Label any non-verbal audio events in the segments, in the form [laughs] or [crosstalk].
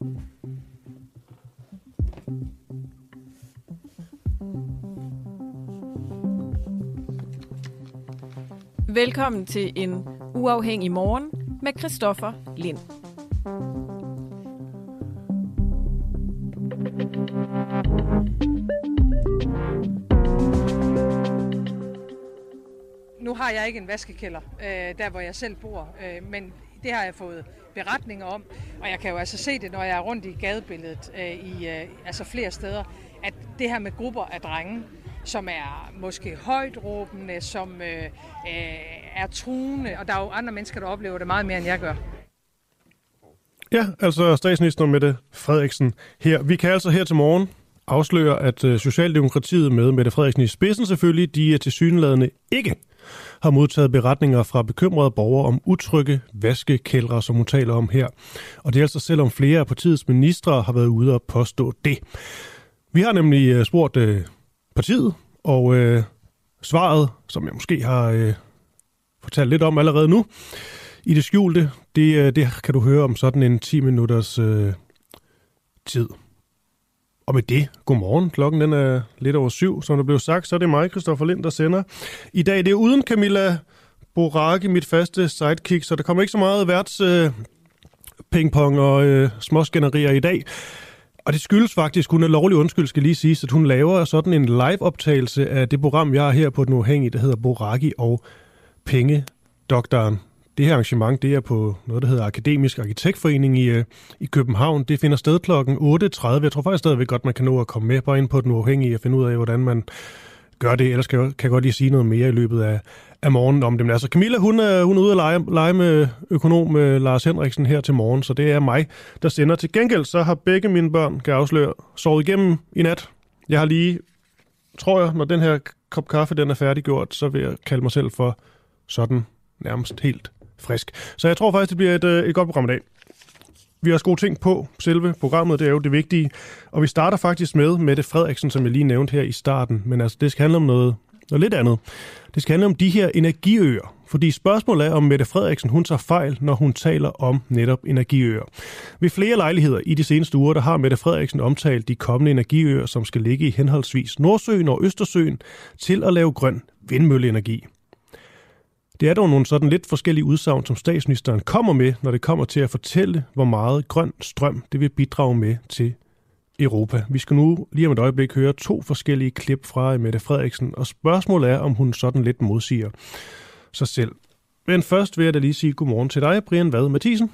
Velkommen til en uafhængig morgen med Christoffer Lind. Nu har jeg ikke en vaskekælder, øh, der hvor jeg selv bor, øh, men det har jeg fået beretninger om, og jeg kan jo altså se det, når jeg er rundt i gadebilledet øh, i øh, altså flere steder, at det her med grupper af drenge, som er måske højt råbende, som øh, øh, er truende, og der er jo andre mennesker, der oplever det meget mere, end jeg gør. Ja, altså statsminister Mette Frederiksen her. Vi kan altså her til morgen afsløre, at øh, Socialdemokratiet med Mette Frederiksen i spidsen selvfølgelig, de er til syneladende ikke har modtaget beretninger fra bekymrede borgere om utrygge vaskekældre, som hun taler om her. Og det er altså selvom flere af partiets ministre har været ude og påstå det. Vi har nemlig øh, spurgt øh, partiet, og øh, svaret, som jeg måske har øh, fortalt lidt om allerede nu, i det skjulte, det, øh, det kan du høre om sådan en 10 minutters øh, tid. Og med det, godmorgen. Klokken den er lidt over syv, som der blev sagt. Så er det mig, Christoffer Lind, der sender. I dag det er uden Camilla Boraki, mit faste sidekick, så der kommer ikke så meget værts øh, pingpong og øh, småskænderier i dag. Og det skyldes faktisk, hun er lovlig undskyld, skal lige sige, at hun laver sådan en live-optagelse af det program, jeg har her på Den Uafhængige, der hedder Boraki og Penge Doktoren. Det her arrangement, det er på noget, der hedder Akademisk Arkitektforening i, øh, i København. Det finder sted kl. 8.30. Jeg tror faktisk stadigvæk godt, man kan nå at komme med bare ind på Den Uafhængige og finde ud af, hvordan man gør det. Ellers kan jeg, kan jeg godt lige sige noget mere i løbet af, af morgenen om dem. Altså Camilla, hun er, hun er ude at lege, lege med økonom øh, Lars Henriksen her til morgen, så det er mig, der sender. Til gengæld så har begge mine børn, kan jeg afsløre, sovet igennem i nat. Jeg har lige, tror jeg, når den her kop kaffe den er færdiggjort, så vil jeg kalde mig selv for sådan nærmest helt frisk. Så jeg tror faktisk, det bliver et, øh, et godt program i dag. Vi har også gode ting på selve programmet, det er jo det vigtige. Og vi starter faktisk med Mette Frederiksen, som jeg lige nævnte her i starten. Men altså, det skal handle om noget, noget lidt andet. Det skal handle om de her energiøer. Fordi spørgsmålet er, om Mette Frederiksen hun tager fejl, når hun taler om netop energiøer. Ved flere lejligheder i de seneste uger, der har Mette Frederiksen omtalt de kommende energiøer, som skal ligge i henholdsvis Nordsøen og Østersøen, til at lave grøn vindmølleenergi. Det er dog nogle sådan lidt forskellige udsagn, som statsministeren kommer med, når det kommer til at fortælle, hvor meget grøn strøm det vil bidrage med til Europa. Vi skal nu lige om et øjeblik høre to forskellige klip fra Mette Frederiksen, og spørgsmålet er, om hun sådan lidt modsiger sig selv. Men først vil jeg da lige sige godmorgen til dig, Brian Vad Mathisen.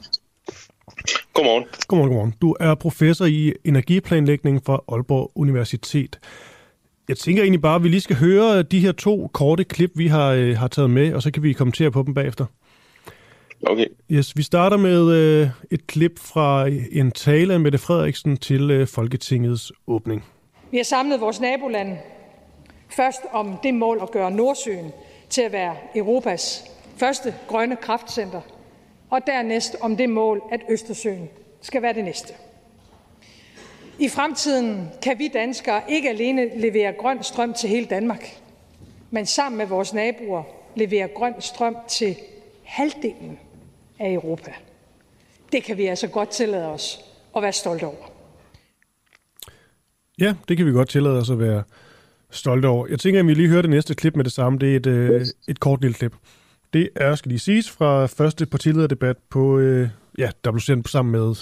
Godmorgen. Godmorgen, godmorgen. Du er professor i energiplanlægning fra Aalborg Universitet. Jeg tænker egentlig bare, at vi lige skal høre de her to korte klip, vi har, øh, har taget med, og så kan vi kommentere på dem bagefter. Okay. Yes, vi starter med øh, et klip fra en tale af Mette Frederiksen til øh, Folketingets åbning. Vi har samlet vores nabolande først om det mål at gøre Nordsøen til at være Europas første grønne kraftcenter, og dernæst om det mål, at Østersøen skal være det næste. I fremtiden kan vi danskere ikke alene levere grøn strøm til hele Danmark, men sammen med vores naboer levere grøn strøm til halvdelen af Europa. Det kan vi altså godt tillade os at være stolte over. Ja, det kan vi godt tillade os at være stolte over. Jeg tænker, at vi lige hører det næste klip med det samme. Det er et, øh, et kort lille klip. Det er, skal lige siges, fra første partilederdebat på, øh, ja, der blev sendt sammen med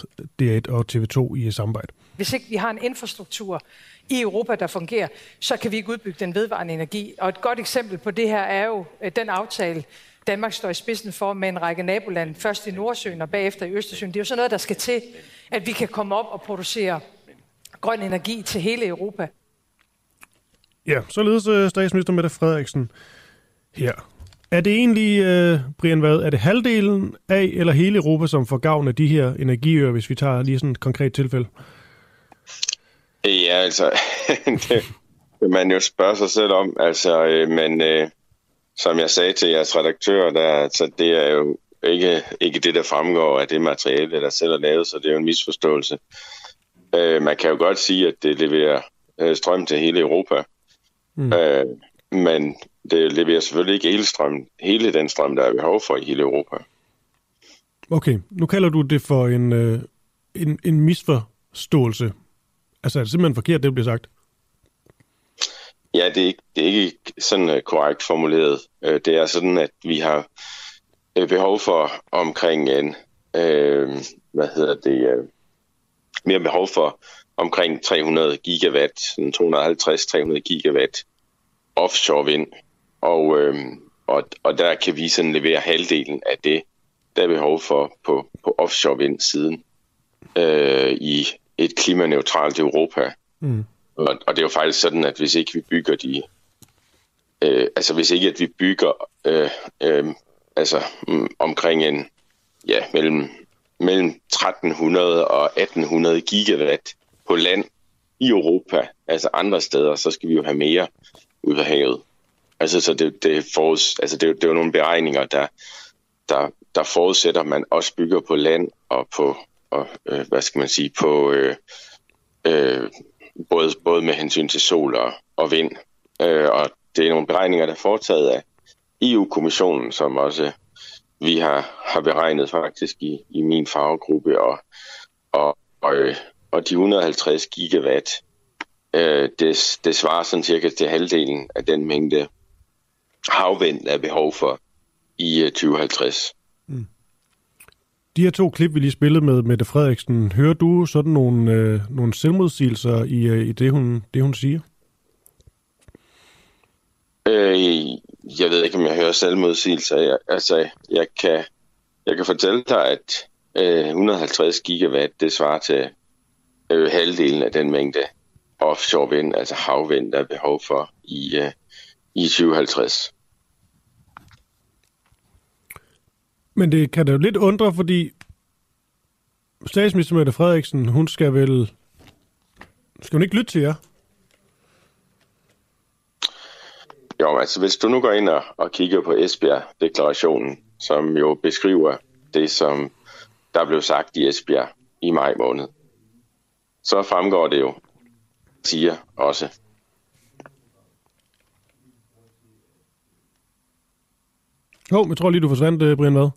D1 og TV2 i samarbejde. Hvis ikke vi har en infrastruktur i Europa, der fungerer, så kan vi ikke udbygge den vedvarende energi. Og et godt eksempel på det her er jo øh, den aftale, Danmark står i spidsen for med en række nabolande, først i Nordsøen og bagefter i Østersøen. Det er jo sådan noget, der skal til, at vi kan komme op og producere grøn energi til hele Europa. Ja, således øh, statsminister Mette Frederiksen her. Er det egentlig, uh, Brian Vad, er det halvdelen af eller hele Europa, som får gavn af de her energiøer, hvis vi tager lige sådan et konkret tilfælde? Ja, altså, [laughs] det vil man jo spørge sig selv om. Altså, øh, men øh, som jeg sagde til jeres redaktør, der, altså, det er jo ikke, ikke det, der fremgår af det materiale, der selv er lavet, så det er jo en misforståelse. Øh, man kan jo godt sige, at det leverer øh, strøm til hele Europa, mm. øh, men det leverer selvfølgelig ikke hele, strøm, hele den strøm, der er behov for i hele Europa. Okay, nu kalder du det for en, øh, en, en misforståelse? Altså er det simpelthen forkert, det bliver sagt? Ja, det er ikke, det er ikke sådan uh, korrekt formuleret. Uh, det er sådan, at vi har uh, behov for omkring en, uh, hvad hedder det, uh, mere behov for omkring 300 gigawatt, 250-300 gigawatt offshore vind. Og, øh, og, og der kan vi sådan levere halvdelen af det, der er behov for på, på offshore vind siden øh, i et klimaneutralt Europa. Mm. Og, og det er jo faktisk sådan, at hvis ikke vi bygger de, øh, altså hvis ikke at vi bygger øh, øh, altså mm, omkring en, ja, mellem, mellem 1300 og 1800 gigawatt på land i Europa, altså andre steder, så skal vi jo have mere ud af havet. Altså, så det, det, foruds, altså det, det er jo nogle beregninger, der, der, der forudsætter, at man også bygger på land og på, og, øh, hvad skal man sige, på øh, øh, både, både med hensyn til sol og, og vind. Øh, og det er nogle beregninger, der er foretaget af EU-kommissionen, som også vi har, har beregnet faktisk i, i min faggruppe, og, og, og, øh, og de 150 gigawatt, øh, det, det svarer sådan cirka til halvdelen af den mængde havvind, der er behov for i øh, 2050. Mm. De her to klip, vi lige spillede med Mette Frederiksen, hører du sådan nogle, øh, nogle selvmodsigelser i, øh, i det, hun, det, hun siger? Øh, jeg ved ikke, om jeg hører selvmodsigelser. Jeg, altså, jeg kan, jeg kan fortælle dig, at øh, 150 gigawatt, det svarer til øh, halvdelen af den mængde offshore vind, altså havvind, der er behov for i, øh, i 2050. Men det kan da jo lidt undre, fordi statsminister Mette Frederiksen, hun skal vel... Skal hun ikke lytte til jer? Jo, altså hvis du nu går ind og, og kigger på Esbjerg-deklarationen, som jo beskriver det, som der blev sagt i Esbjerg i maj måned, så fremgår det jo, siger også. Jo, oh, jeg tror lige, du forsvandt, øh, Brian Vad.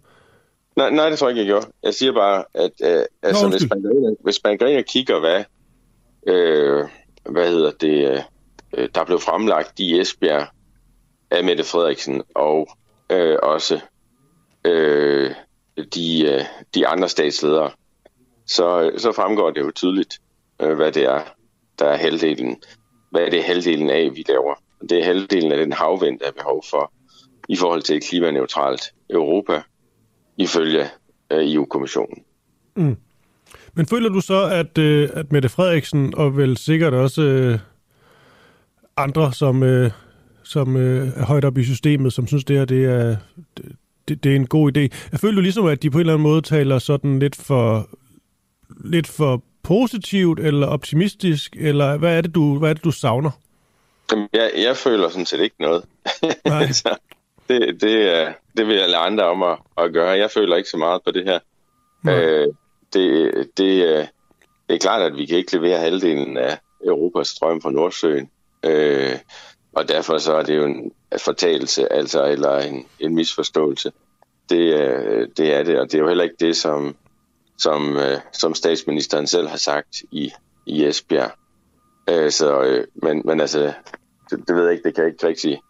Nej, nej, det tror jeg ikke, jeg gjorde. Jeg siger bare, at øh, altså, Nå, hvis, man går ind, hvis man går ind og kigger, hvad, øh, hvad hedder det, øh, der blev fremlagt i Esbjerg af Mette Frederiksen, og øh, også øh, de, øh, de andre statsledere, så, så fremgår det jo tydeligt, øh, hvad det er, der er halvdelen, hvad er det halvdelen af, vi laver. Det er halvdelen af den havvind, der er behov for i forhold til et klimaneutralt Europa, ifølge øh, EU-kommissionen. Mm. Men føler du så, at, øh, at Mette Frederiksen, og vel sikkert også øh, andre, som, øh, som øh, er højt op i systemet, som synes, det her det er, det, det er en god idé. Jeg føler du ligesom, at de på en eller anden måde taler sådan lidt for, lidt for positivt eller optimistisk, eller hvad er det, du, hvad er det, du savner? Jeg, jeg føler sådan set ikke noget. Nej. [laughs] det, det, det vil jeg lade andre om at, at gøre. Jeg føler ikke så meget på det her. Øh, det, det, det er klart, at vi kan ikke levere halvdelen af Europas strøm fra Nordsøen. Øh, og derfor så er det jo en fortalelse, altså, eller en, en misforståelse. Det, det er det, og det er jo heller ikke det, som, som, som statsministeren selv har sagt i, i Esbjerg. Øh, så, men, men altså, det, det ved jeg ikke, det kan jeg ikke rigtig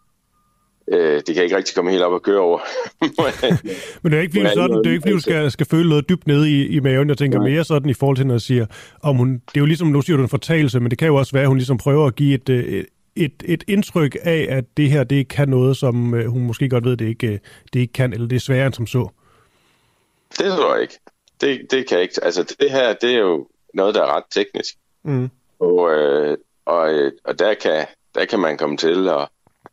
øh, det kan ikke rigtig komme helt op og køre over. [laughs] Men det er ikke fordi, sådan, det er ikke, fordi du skal, skal føle noget dybt nede i, i maven. Jeg tænker Nej. mere sådan i forhold til, når jeg siger, om hun, det er jo ligesom, nu siger du en fortalelse, men det kan jo også være, at hun ligesom prøver at give et, et, et, et indtryk af, at det her, det kan noget, som øh, hun måske godt ved, det ikke, det ikke kan, eller det er sværere end som så. Det tror jeg ikke. Det, det kan jeg ikke. Altså, det her, det er jo noget, der er ret teknisk. Mm. Og, øh, og, øh, og der, kan, der kan man komme til at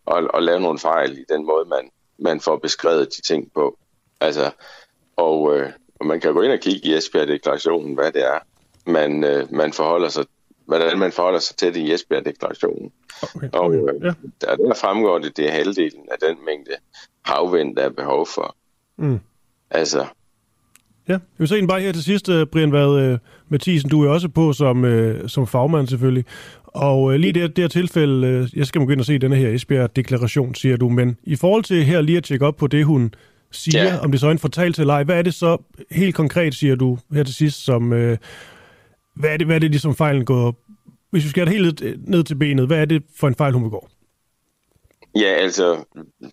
og, og lave nogle fejl i den måde, man, man får beskrevet de ting på. Altså, og, øh, og man kan gå ind og kigge i Esbjerg-deklarationen, hvad det er, man, øh, man forholder sig hvordan man forholder sig til det i Esbjerg-deklarationen. Okay. Og øh, ja. der, der fremgår det, det er halvdelen af den mængde havvind, der er behov for. Mm. Altså, Ja, jeg vil så bare her til sidst, øh, Brian Vad uh, Mathisen, du er også på som, uh, som fagmand selvfølgelig. Og lige det, det her tilfælde, jeg skal gå ind og se denne her Esbjerg-deklaration, siger du, men i forhold til her lige at tjekke op på det, hun siger, ja. om det så er en fortalelse eller ej. Hvad er det så helt konkret, siger du her til sidst, som... Øh, hvad er det, hvad er det ligesom fejlen går... Hvis vi skal helt ned til benet, hvad er det for en fejl, hun begår? Ja, altså,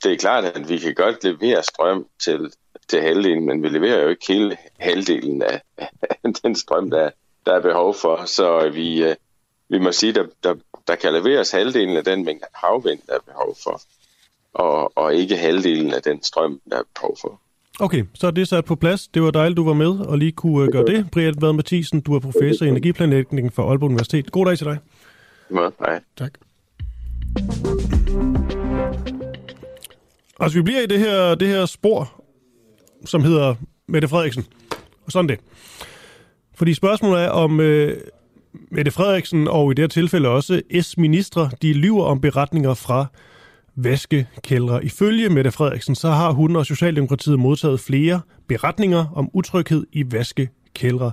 det er klart, at vi kan godt levere strøm til, til halvdelen, men vi leverer jo ikke hele halvdelen af, af den strøm, der, der er behov for. Så vi, øh, vi må sige, at der, der, der kan leveres halvdelen af den mængde havvind, der er behov for, og, og ikke halvdelen af den strøm, der er behov for. Okay, så er det sat på plads. Det var dejligt, du var med og lige kunne øh, gøre det. Brian Vad Mathisen, du er professor i energiplanlægning for Aalborg Universitet. God dag til dig. Ja, hej. Tak. Altså, vi bliver i det her, det her spor, som hedder Mette Frederiksen. Og sådan det. Fordi spørgsmålet er, om øh, Mette Frederiksen og i det her tilfælde også S-ministre, de lyver om beretninger fra vaskekældre. Ifølge Mette Frederiksen, så har hun og Socialdemokratiet modtaget flere beretninger om utryghed i vaskekældre.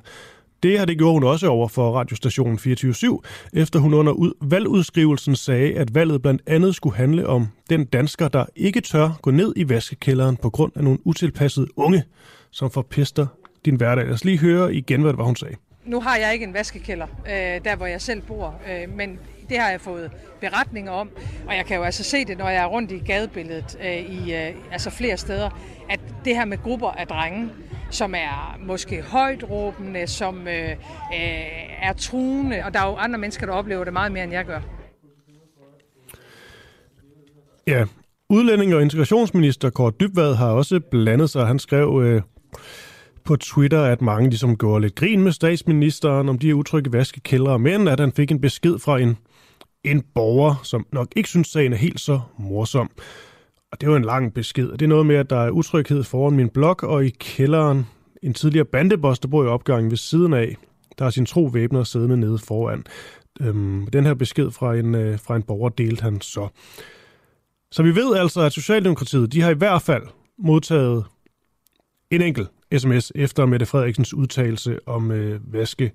Det har det gjort hun også over for radiostationen 24 efter hun under ud- valgudskrivelsen sagde, at valget blandt andet skulle handle om den dansker, der ikke tør gå ned i vaskekælderen på grund af nogle utilpassede unge, som forpester din hverdag. Lad os lige høre igen, hvad det var, hun sagde. Nu har jeg ikke en vaskekælder, øh, der hvor jeg selv bor, øh, men det har jeg fået beretninger om, og jeg kan jo altså se det, når jeg er rundt i gadebilledet øh, i øh, altså flere steder, at det her med grupper af drenge, som er måske højt råbende, som øh, er truende, og der er jo andre mennesker, der oplever det meget mere, end jeg gør. Ja, udlænding- og integrationsminister Kåre Dybvad har også blandet sig. Han skrev øh, på Twitter, at mange ligesom gjorde lidt grin med statsministeren om de utrygge vaskekældre, men at han fik en besked fra en, en borger, som nok ikke synes, sagen er helt så morsom. Og det var en lang besked. Det er noget med, at der er utryghed foran min blok, og i kælderen en tidligere bandeboss, der bor i opgangen ved siden af. Der er sin tro væbner siddende nede foran. Øhm, den her besked fra en, øh, fra en borger delte han så. Så vi ved altså, at Socialdemokratiet, de har i hvert fald modtaget en enkelt sms efter Mette Frederiksens udtalelse om øh, vaske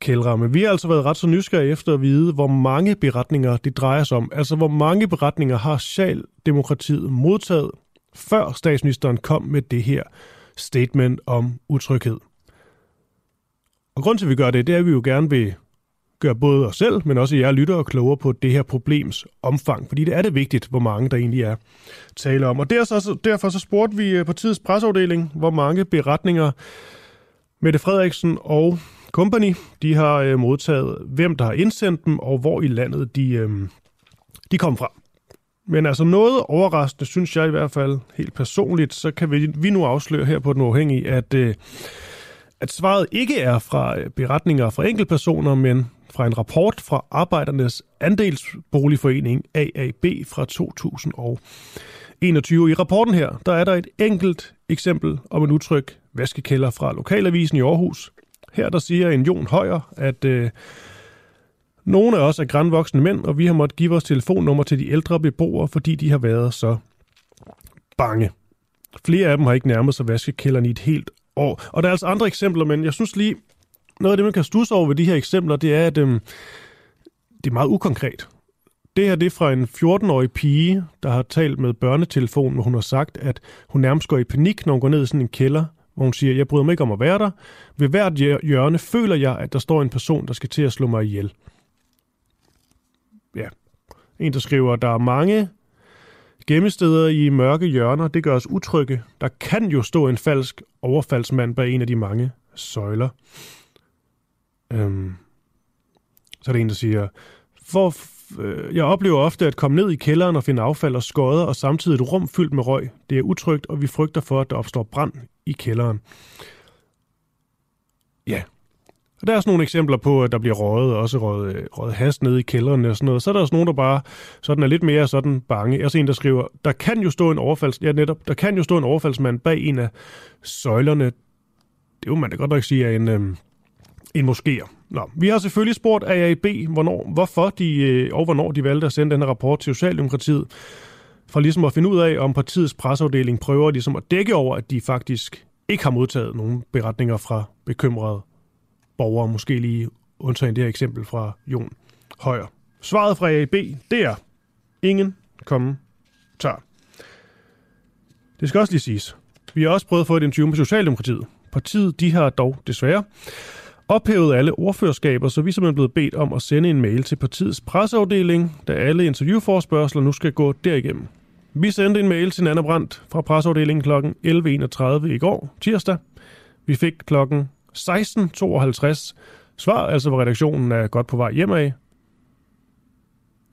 kældramme. Vi har altså været ret så nysgerrige efter at vide, hvor mange beretninger det drejer sig om. Altså, hvor mange beretninger har Socialdemokratiet modtaget, før statsministeren kom med det her statement om utryghed. Og grund til, at vi gør det, det er, at vi jo gerne vil gøre både os selv, men også jer lyttere klogere på det her problems omfang. Fordi det er det vigtigt, hvor mange der egentlig er tale om. Og derfor, derfor så spurgte vi øh, partiets på presseafdeling, hvor mange beretninger Mette Frederiksen og Company, de har øh, modtaget, hvem der har indsendt dem, og hvor i landet de, øh, de kom fra. Men altså noget overraskende, synes jeg i hvert fald helt personligt, så kan vi, vi nu afsløre her på Den Uafhængige, at, øh, at svaret ikke er fra øh, beretninger fra enkeltpersoner, men fra en rapport fra Arbejdernes Andelsboligforening AAB fra 2021. I rapporten her, der er der et enkelt eksempel om en utryg vaskekælder fra Lokalavisen i Aarhus. Her der siger en Jon Højer, at øh, nogle af os er grænvoksne mænd, og vi har måttet give vores telefonnummer til de ældre beboere, fordi de har været så bange. Flere af dem har ikke nærmet sig vaskekælderen i et helt år. Og der er altså andre eksempler, men jeg synes lige, noget af det, man kan stusse over ved de her eksempler, det er, at øh, det er meget ukonkret. Det her det er fra en 14-årig pige, der har talt med børnetelefonen, hvor hun har sagt, at hun nærmest går i panik, når hun går ned i sådan en kælder, hvor hun siger, jeg bryder mig ikke om at være der. Ved hvert hjørne føler jeg, at der står en person, der skal til at slå mig ihjel. Ja. En, der skriver, der er mange gemmesteder i mørke hjørner. Det gør os utrygge. Der kan jo stå en falsk overfaldsmand bag en af de mange søjler. Øhm, så er det en, der siger, for øh, jeg oplever ofte at komme ned i kælderen og finde affald og skodder, og samtidig et rum fyldt med røg. Det er utrygt, og vi frygter for, at der opstår brand i kælderen. Ja. Og der er også nogle eksempler på, at der bliver røget, også røget, øh, røget hast nede i kælderen og sådan noget. Så er der også nogen, der bare sådan er lidt mere sådan bange. Jeg ser en, der skriver, der kan jo stå en overfalds... Ja, netop. Der kan jo stå en overfaldsmand bag en af søjlerne. Det er jo man da godt nok sige er en, øh, en moskéer. Nå, vi har selvfølgelig spurgt AAB, hvornår, hvorfor de, øh, og hvornår de valgte at sende den her rapport til Socialdemokratiet, for ligesom at finde ud af, om partiets presseafdeling prøver ligesom at dække over, at de faktisk ikke har modtaget nogen beretninger fra bekymrede borgere, måske lige undtagen det her eksempel fra Jon Højer. Svaret fra AAB, det er ingen kommentar. Det skal også lige siges. Vi har også prøvet at få et interview med Socialdemokratiet. Partiet de har dog desværre ophævet alle ordførerskaber, så vi er simpelthen blevet bedt om at sende en mail til partiets presseafdeling, da alle interviewforspørgseler nu skal gå derigennem. Vi sendte en mail til Nana Brandt fra presseafdelingen kl. 11.31 i går, tirsdag. Vi fik kl. 16.52 svar, altså hvor redaktionen er godt på vej hjem af.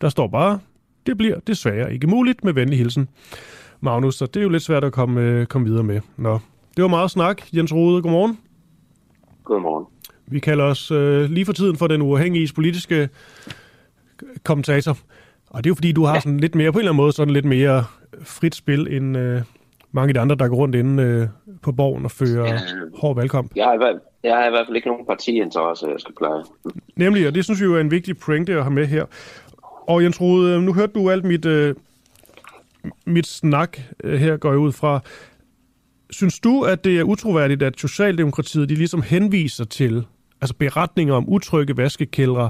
Der står bare, det bliver desværre ikke muligt med venlig hilsen. Magnus, så det er jo lidt svært at komme, øh, komme videre med. Nå, det var meget snak. Jens Rode, godmorgen. Godmorgen. Vi kalder os øh, lige for tiden for den uafhængige politiske kommentator. Og det er jo fordi, du har ja. sådan lidt mere, på en eller anden måde, sådan lidt mere frit spil end øh, mange af de andre, der går rundt inde øh, på borgen og fører ja. hård valgkamp. Jeg har, i hvert, jeg har i hvert fald ikke nogen partiinteresse, jeg skal pleje. Nemlig, og det synes vi jo er en vigtig pointe at have med her. Og Jens Rode, nu hørte du alt mit, øh, mit snak øh, her, går jeg ud fra. Synes du, at det er utroværdigt, at Socialdemokratiet de ligesom henviser til altså beretninger om utrygge vaskekældre,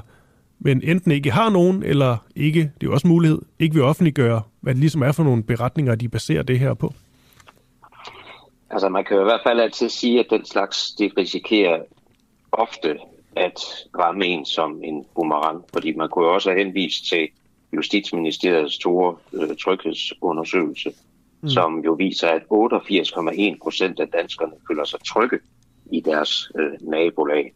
men enten ikke har nogen, eller ikke, det er jo også mulighed, ikke vil offentliggøre, hvad det ligesom er for nogle beretninger, de baserer det her på? Altså man kan jo i hvert fald altid sige, at den slags, det risikerer ofte at ramme en som en boomerang, fordi man kunne jo også have henvist til Justitsministeriets store øh, tryghedsundersøgelse, mm. som jo viser, at 88,1 procent af danskerne føler sig trygge i deres øh, nabolag.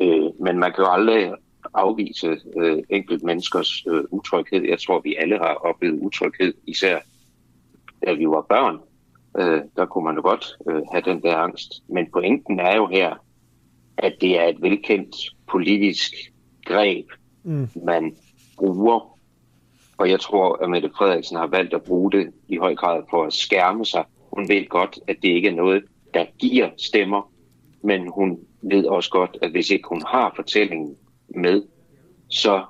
Øh, men man kan jo aldrig afvise øh, enkelt menneskers øh, utryghed. Jeg tror, vi alle har oplevet utryghed, især da vi var børn. Øh, der kunne man jo godt øh, have den der angst. Men pointen er jo her, at det er et velkendt politisk greb, mm. man bruger. Og jeg tror, at Mette Frederiksen har valgt at bruge det i høj grad for at skærme sig. Hun ved godt, at det ikke er noget, der giver stemmer, men hun ved også godt, at hvis ikke hun har fortællingen med, så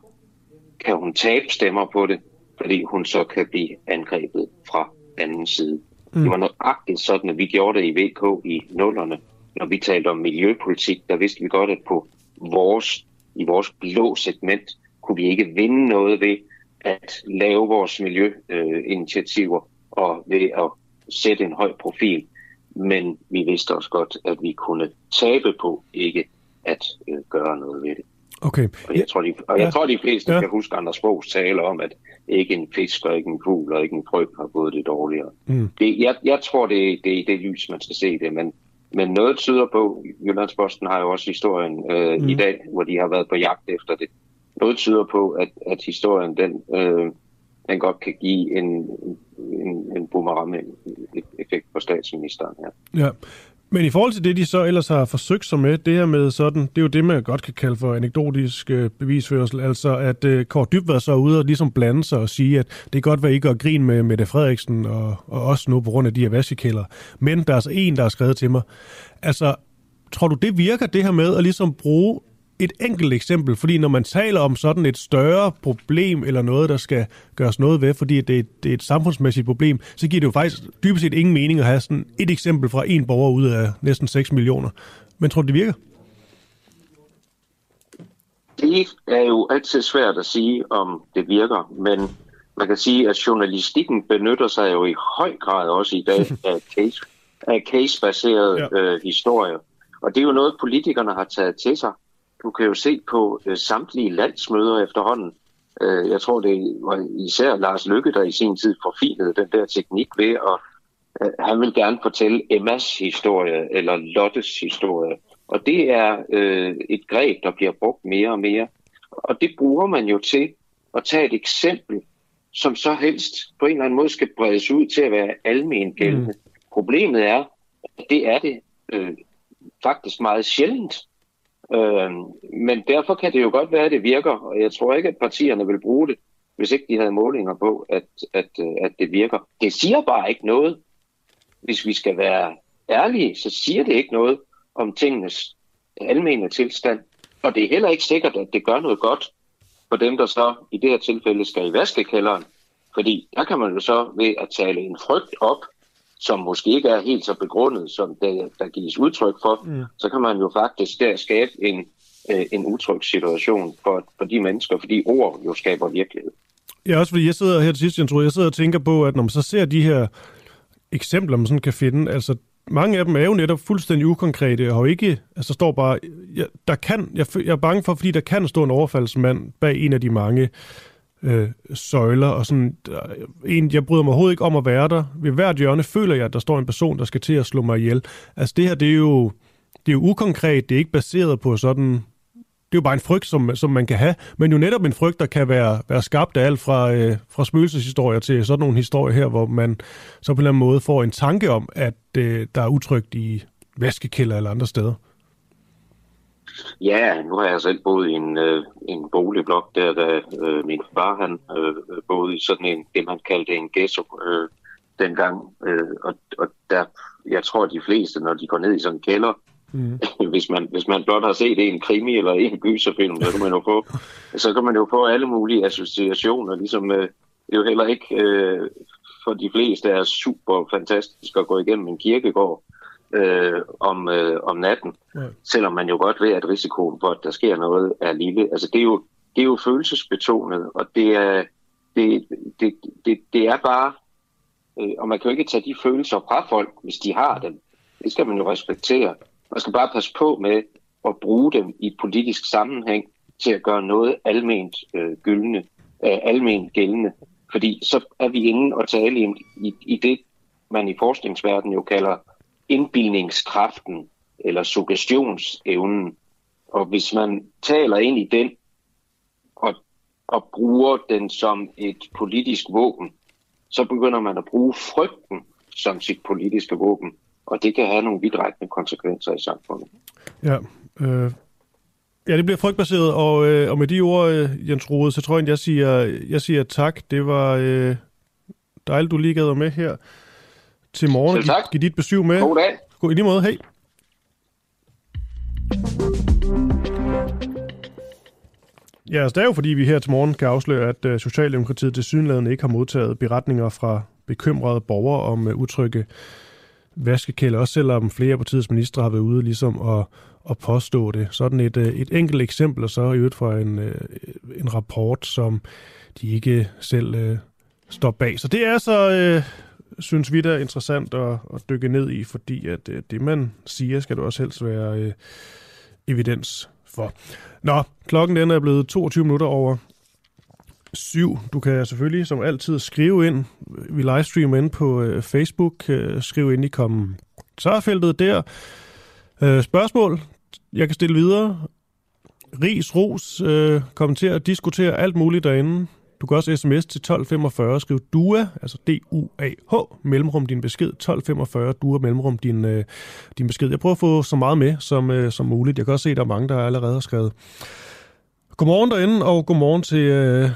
kan hun tabe stemmer på det, fordi hun så kan blive angrebet fra anden side. Mm. Det var nøjagtigt sådan, at vi gjorde det i VK i nullerne. Når vi talte om miljøpolitik, der vidste vi godt, at på vores, i vores blå segment kunne vi ikke vinde noget ved at lave vores miljøinitiativer øh, og ved at sætte en høj profil men vi vidste også godt, at vi kunne tabe på ikke at øh, gøre noget ved det. Okay. Og jeg tror, de, og jeg ja. tror, de fleste ja. kan huske Anders Bogs tale om, at ikke en fisk og ikke en fugl og ikke en krøb har gået det dårligere. Mm. Det, jeg, jeg tror, det, det er i det lys, man skal se det, men, men noget tyder på, Jyllandsposten har jo også historien øh, mm. i dag, hvor de har været på jagt efter det. Noget tyder på, at, at historien den, øh, den godt kan give en, en, en boomerang-effekt på statsministeren. Ja. ja. Men i forhold til det, de så ellers har forsøgt sig med, det her med sådan, det er jo det, man godt kan kalde for anekdotisk øh, bevisførsel, altså at øh, Kåre Dybvad så er ude og ligesom blande sig og sige, at det er godt være ikke at grine med Mette Frederiksen og, og os nu på grund af de her vaskekælder. Men der er altså en, der har skrevet til mig. Altså, tror du, det virker det her med at ligesom bruge et enkelt eksempel, fordi når man taler om sådan et større problem eller noget, der skal gøres noget ved, fordi det er, et, det er et samfundsmæssigt problem, så giver det jo faktisk dybest set ingen mening at have sådan et eksempel fra en borger ud af næsten 6 millioner. Men tror du, det virker? Det er jo altid svært at sige, om det virker, men man kan sige, at journalistikken benytter sig jo i høj grad også i dag [laughs] af, case, af case-baseret ja. øh, historie. Og det er jo noget, politikerne har taget til sig. Du kan jo se på øh, samtlige landsmøder efterhånden. Øh, jeg tror, det var især Lars Lykke, der i sin tid forfinede den der teknik ved, at øh, han vil gerne fortælle Emmas historie eller Lottes historie. Og det er øh, et greb, der bliver brugt mere og mere. Og det bruger man jo til at tage et eksempel, som så helst på en eller anden måde skal bredes ud til at være almen gældende. Mm. Problemet er, at det er det øh, faktisk meget sjældent. Øh, men derfor kan det jo godt være, at det virker, og jeg tror ikke, at partierne vil bruge det, hvis ikke de havde målinger på, at, at, øh, at det virker. Det siger bare ikke noget. Hvis vi skal være ærlige, så siger det ikke noget om tingenes almene tilstand. Og det er heller ikke sikkert, at det gør noget godt for dem, der så i det her tilfælde skal i vaskekælderen. Fordi der kan man jo så ved at tale en frygt op, som måske ikke er helt så begrundet, som det, der gives udtryk for, mm. så kan man jo faktisk der skabe en, øh, en utryg situation for, for de mennesker, fordi ord jo skaber virkelighed. Ja, også fordi jeg sidder her til sidst, jeg tror, jeg sidder og tænker på, at når man så ser de her eksempler, man sådan kan finde, altså mange af dem er jo netop fuldstændig ukonkrete, og ikke, altså står bare, jeg, der kan, jeg, jeg er bange for, fordi der kan stå en overfaldsmand bag en af de mange øh, søjler, og sådan, der, en, jeg bryder mig overhovedet ikke om at være der. Ved hvert hjørne føler jeg, at der står en person, der skal til at slå mig ihjel. Altså det her, det er jo, det er jo ukonkret, det er ikke baseret på sådan det er jo bare en frygt, som, som man kan have, men jo netop en frygt, der kan være, være skabt af alt fra, øh, fra spøgelseshistorier til sådan nogle historier her, hvor man så på en eller anden måde får en tanke om, at øh, der er utrygt i vaskekælder eller andre steder. Ja, nu har jeg selv boet i en, øh, en boligblok, der da øh, min far han øh, boede i sådan en, det man kaldte en ghetto øh, dengang. Øh, og, og der, jeg tror, de fleste, når de går ned i sådan en kælder, Mm. [laughs] hvis, man, hvis man blot har set en krimi eller en gyserfilm, så kan man jo få, [laughs] så kan man jo få alle mulige associationer. Ligesom, øh, det er jo heller ikke øh, for de fleste er super fantastisk at gå igennem en kirkegård øh, om, øh, om natten. Ja. Selvom man jo godt ved, at risikoen for, at der sker noget, er lille. Altså det er jo, det er jo følelsesbetonet, og det er, det, det, det, det er bare, øh, og man kan jo ikke tage de følelser fra folk, hvis de har dem. Det skal man jo respektere. Man skal bare passe på med at bruge dem i politisk sammenhæng til at gøre noget alment øh, gyldne, øh, alment gældende. Fordi så er vi inde og tale i, i, i det, man i forskningsverdenen jo kalder indbildningskraften eller suggestionsevnen. Og hvis man taler ind i den og, og bruger den som et politisk våben, så begynder man at bruge frygten som sit politiske våben og det kan have nogle vidtrækkende konsekvenser i samfundet. Ja, øh, ja det bliver frygtbaseret, og, øh, og med de ord, øh, Jens Rode, så tror jeg, jeg siger, jeg siger tak. Det var øh, dejligt, du lige gav med her til morgen. Selv tak. Giv dit besøg med. God dag. God, I lige måde, hej. Ja, altså det er jo fordi, vi her til morgen kan afsløre, at uh, Socialdemokratiet til synligheden ikke har modtaget beretninger fra bekymrede borgere om uh, utrygge vaskekælder, også selvom flere af partiets ministre har været ude ligesom at, at påstå det. Sådan et, øh, et enkelt eksempel, og så i øvrigt fra en, øh, en rapport, som de ikke selv øh, står bag. Så det er så, øh, synes vi, der er interessant at, at dykke ned i, fordi at øh, det, man siger, skal du også helst være øh, evidens for. Nå, klokken den er blevet 22 minutter over 7. Du kan selvfølgelig som altid skrive ind. Vi livestreamer ind på øh, Facebook. Øh, skriv ind i kommentarfeltet der. Øh, spørgsmål, jeg kan stille videre. Ris, ros, øh, kommenter, diskutere alt muligt derinde. Du kan også sms til 1245, skriv DUA, altså D-U-A-H, mellemrum din besked, 1245, DUA, mellemrum din, øh, din besked. Jeg prøver at få så meget med som, øh, som muligt. Jeg kan også se, at der er mange, der allerede har skrevet. Godmorgen derinde, og godmorgen til, øh,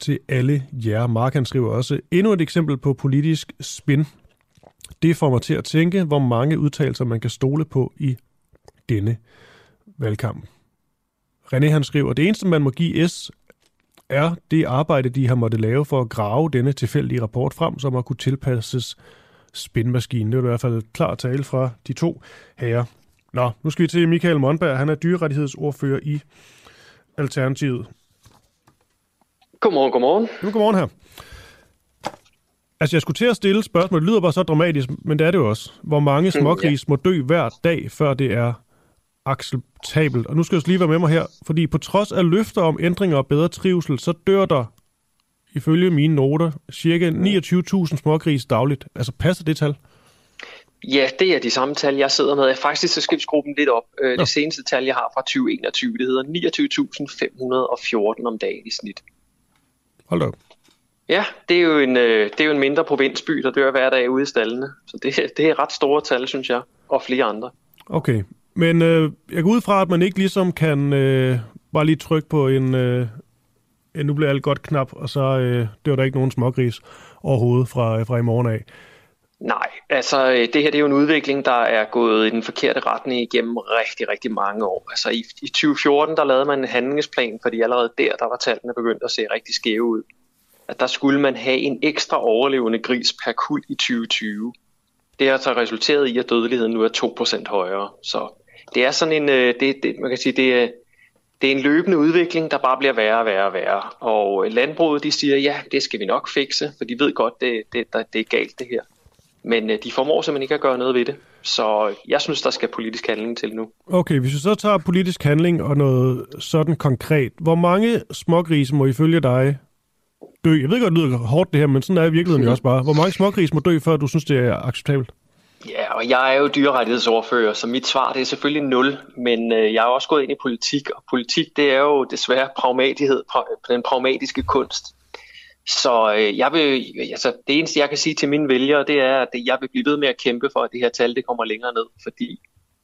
til alle jer. Mark han skriver også, endnu et eksempel på politisk spin. Det får mig til at tænke, hvor mange udtalelser man kan stole på i denne valgkamp. René han skriver, det eneste man må give S er det arbejde, de har måttet lave for at grave denne tilfældige rapport frem, som har kunne tilpasses spinmaskinen. Det er i hvert fald klar tale fra de to herrer. Nå, nu skal vi til Michael Monberg. Han er dyrerettighedsordfører i Alternativet. Godmorgen, godmorgen. Nu godmorgen her. Altså, jeg skulle til at stille spørgsmål. Det lyder bare så dramatisk, men det er det jo også. Hvor mange mm, smågris ja. må dø hver dag, før det er acceptabelt? Og nu skal jeg lige være med mig her, fordi på trods af løfter om ændringer og bedre trivsel, så dør der, ifølge mine noter, cirka 29.000 smågris dagligt. Altså, passer det tal? Ja, det er de samme tal, jeg sidder med. Faktisk så skal vi lidt op. Øh, det seneste tal, jeg har fra 2021, det hedder 29.514 om dagen i snit. Hold op. Ja, det er, jo en, øh, det er jo en mindre provinsby, der dør hver dag ude i stallene. Så det, det er ret store tal, synes jeg, og flere andre. Okay, men øh, jeg går ud fra, at man ikke ligesom kan øh, bare lige trykke på en, øh, en nu bliver alt godt knap, og så øh, dør der ikke nogen smågris overhovedet fra, øh, fra i morgen af. Nej, altså øh, det her det er jo en udvikling, der er gået i den forkerte retning igennem rigtig, rigtig mange år. Altså i, i 2014, der lavede man en handlingsplan, fordi allerede der, der var tallene begyndt at se rigtig skæve ud. At der skulle man have en ekstra overlevende gris per kul i 2020. Det har så resulteret i, at dødeligheden nu er 2% højere. Så det er sådan en, øh, det, det, man kan sige, det er, det er en løbende udvikling, der bare bliver værre og værre og værre. Og øh, landbruget, de siger, ja, det skal vi nok fikse, for de ved godt, det, det, det er galt det her. Men de formår simpelthen ikke at gøre noget ved det. Så jeg synes, der skal politisk handling til nu. Okay, hvis vi så tager politisk handling og noget sådan konkret. Hvor mange smågrise må ifølge dig dø? Jeg ved godt, det lyder hårdt det her, men sådan er i virkeligheden jo også bare. Hvor mange smågrise må dø, før du synes, det er acceptabelt? Ja, og jeg er jo dyrerettighedsordfører, så mit svar det er selvfølgelig nul, men øh, jeg er også gået ind i politik, og politik det er jo desværre pragmatighed, pra- den pragmatiske kunst. Så øh, jeg vil, altså, det eneste, jeg kan sige til mine vælgere, det er, at jeg vil blive ved med at kæmpe for, at det her tal det kommer længere ned, fordi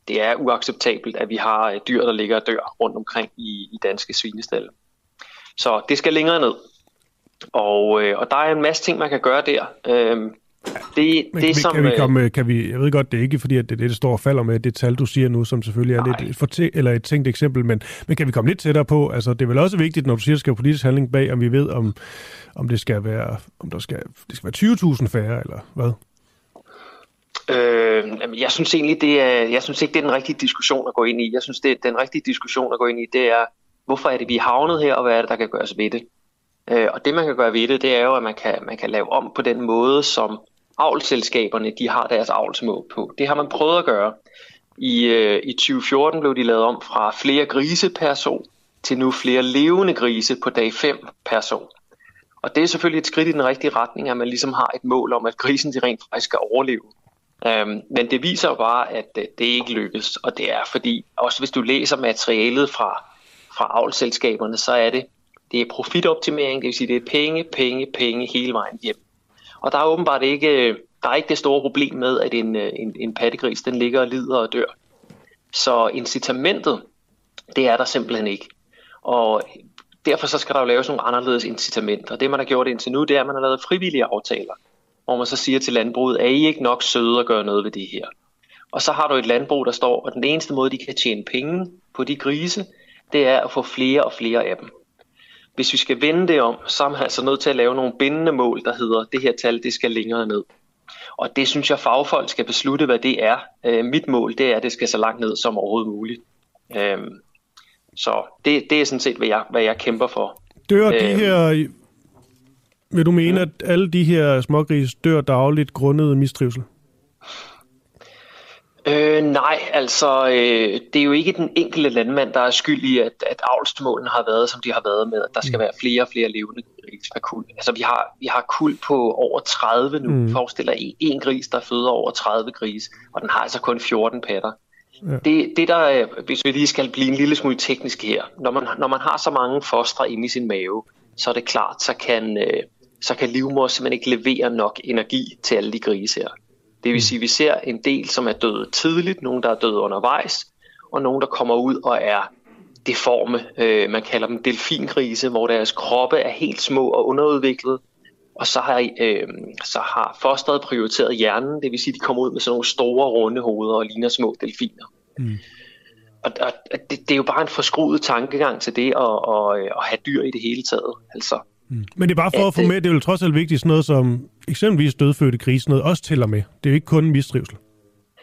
det er uacceptabelt, at vi har dyr, der ligger og dør rundt omkring i, i danske svinestalle. Så det skal længere ned. Og, øh, og der er en masse ting, man kan gøre der. Øh, det, Men det, kan, som, kan, vi øh, komme, kan vi, jeg ved godt, det er ikke fordi, at det, det, det står og falder med det tal, du siger nu, som selvfølgelig er nej. lidt for eller et tænkt eksempel, men, men kan vi komme lidt tættere på? Altså, det er vel også vigtigt, når du siger, at der skal være politisk handling bag, om vi ved, om, om det skal være, om der skal, det skal være 20.000 færre, eller hvad? Øh, jeg synes egentlig, det er, jeg synes ikke, det er den rigtige diskussion at gå ind i. Jeg synes, det er den rigtige diskussion at gå ind i, det er, hvorfor er det, vi er havnet her, og hvad er det, der kan gøres ved det? Øh, og det, man kan gøre ved det, det er jo, at man kan, man kan lave om på den måde, som avlselskaberne de har deres avlsmål på. Det har man prøvet at gøre. I, øh, I 2014 blev de lavet om fra flere grise per so til nu flere levende grise på dag 5 per so. Og det er selvfølgelig et skridt i den rigtige retning, at man ligesom har et mål om, at grisen de rent faktisk skal overleve. Øhm, men det viser jo bare, at øh, det ikke lykkes, og det er fordi, også hvis du læser materialet fra, fra avlselskaberne, så er det, det er profitoptimering, det vil sige, det er penge, penge, penge hele vejen hjem. Og der er åbenbart ikke, der er ikke det store problem med, at en, en, en pattegris den ligger og lider og dør. Så incitamentet, det er der simpelthen ikke. Og derfor så skal der jo laves nogle anderledes incitamenter. Og det man har gjort indtil nu, det er, at man har lavet frivillige aftaler, hvor man så siger til landbruget, er I ikke nok søde at gøre noget ved det her? Og så har du et landbrug, der står, at den eneste måde, de kan tjene penge på de grise, det er at få flere og flere af dem. Hvis vi skal vende det om, så er man altså nødt til at lave nogle bindende mål, der hedder, det her tal, det skal længere ned. Og det synes jeg, fagfolk skal beslutte, hvad det er. Øh, mit mål, det er, at det skal så langt ned som overhovedet muligt. Øh, så det, det er sådan set, hvad jeg, hvad jeg kæmper for. Dør de øh, her... Vil du mene, at alle de her smågris dør dagligt grundet mistrivsel? Øh, nej, altså øh, det er jo ikke den enkelte landmand, der er skyld i, at, at avlsmålene har været, som de har været med, at der skal mm. være flere og flere levende gris per kul. Altså vi har, vi har kul på over 30 nu. Mm. Forestil dig en, en gris, der føder over 30 gris, og den har altså kun 14 patter. Ja. Det, det der, hvis vi lige skal blive en lille smule teknisk her, når man, når man har så mange fostre inde i sin mave, så er det klart, så kan, øh, så kan livmor simpelthen ikke levere nok energi til alle de grise her. Det vil sige, at vi ser en del, som er døde tidligt, nogen, der er døde undervejs, og nogen, der kommer ud og er deforme. Øh, man kalder dem delfingrise, hvor deres kroppe er helt små og underudviklet. Og så har, øh, så har fosteret prioriteret hjernen, det vil sige, at de kommer ud med sådan nogle store, runde hoveder og ligner små delfiner. Mm. Og, og det, det er jo bare en forskruet tankegang til det at, at, at have dyr i det hele taget. Altså, Mm. Men det er bare for at, at få med, det er jo trods alt vigtigt sådan noget som eksempelvis dødfødte grise, noget også tæller med. Det er jo ikke kun mistrivsel.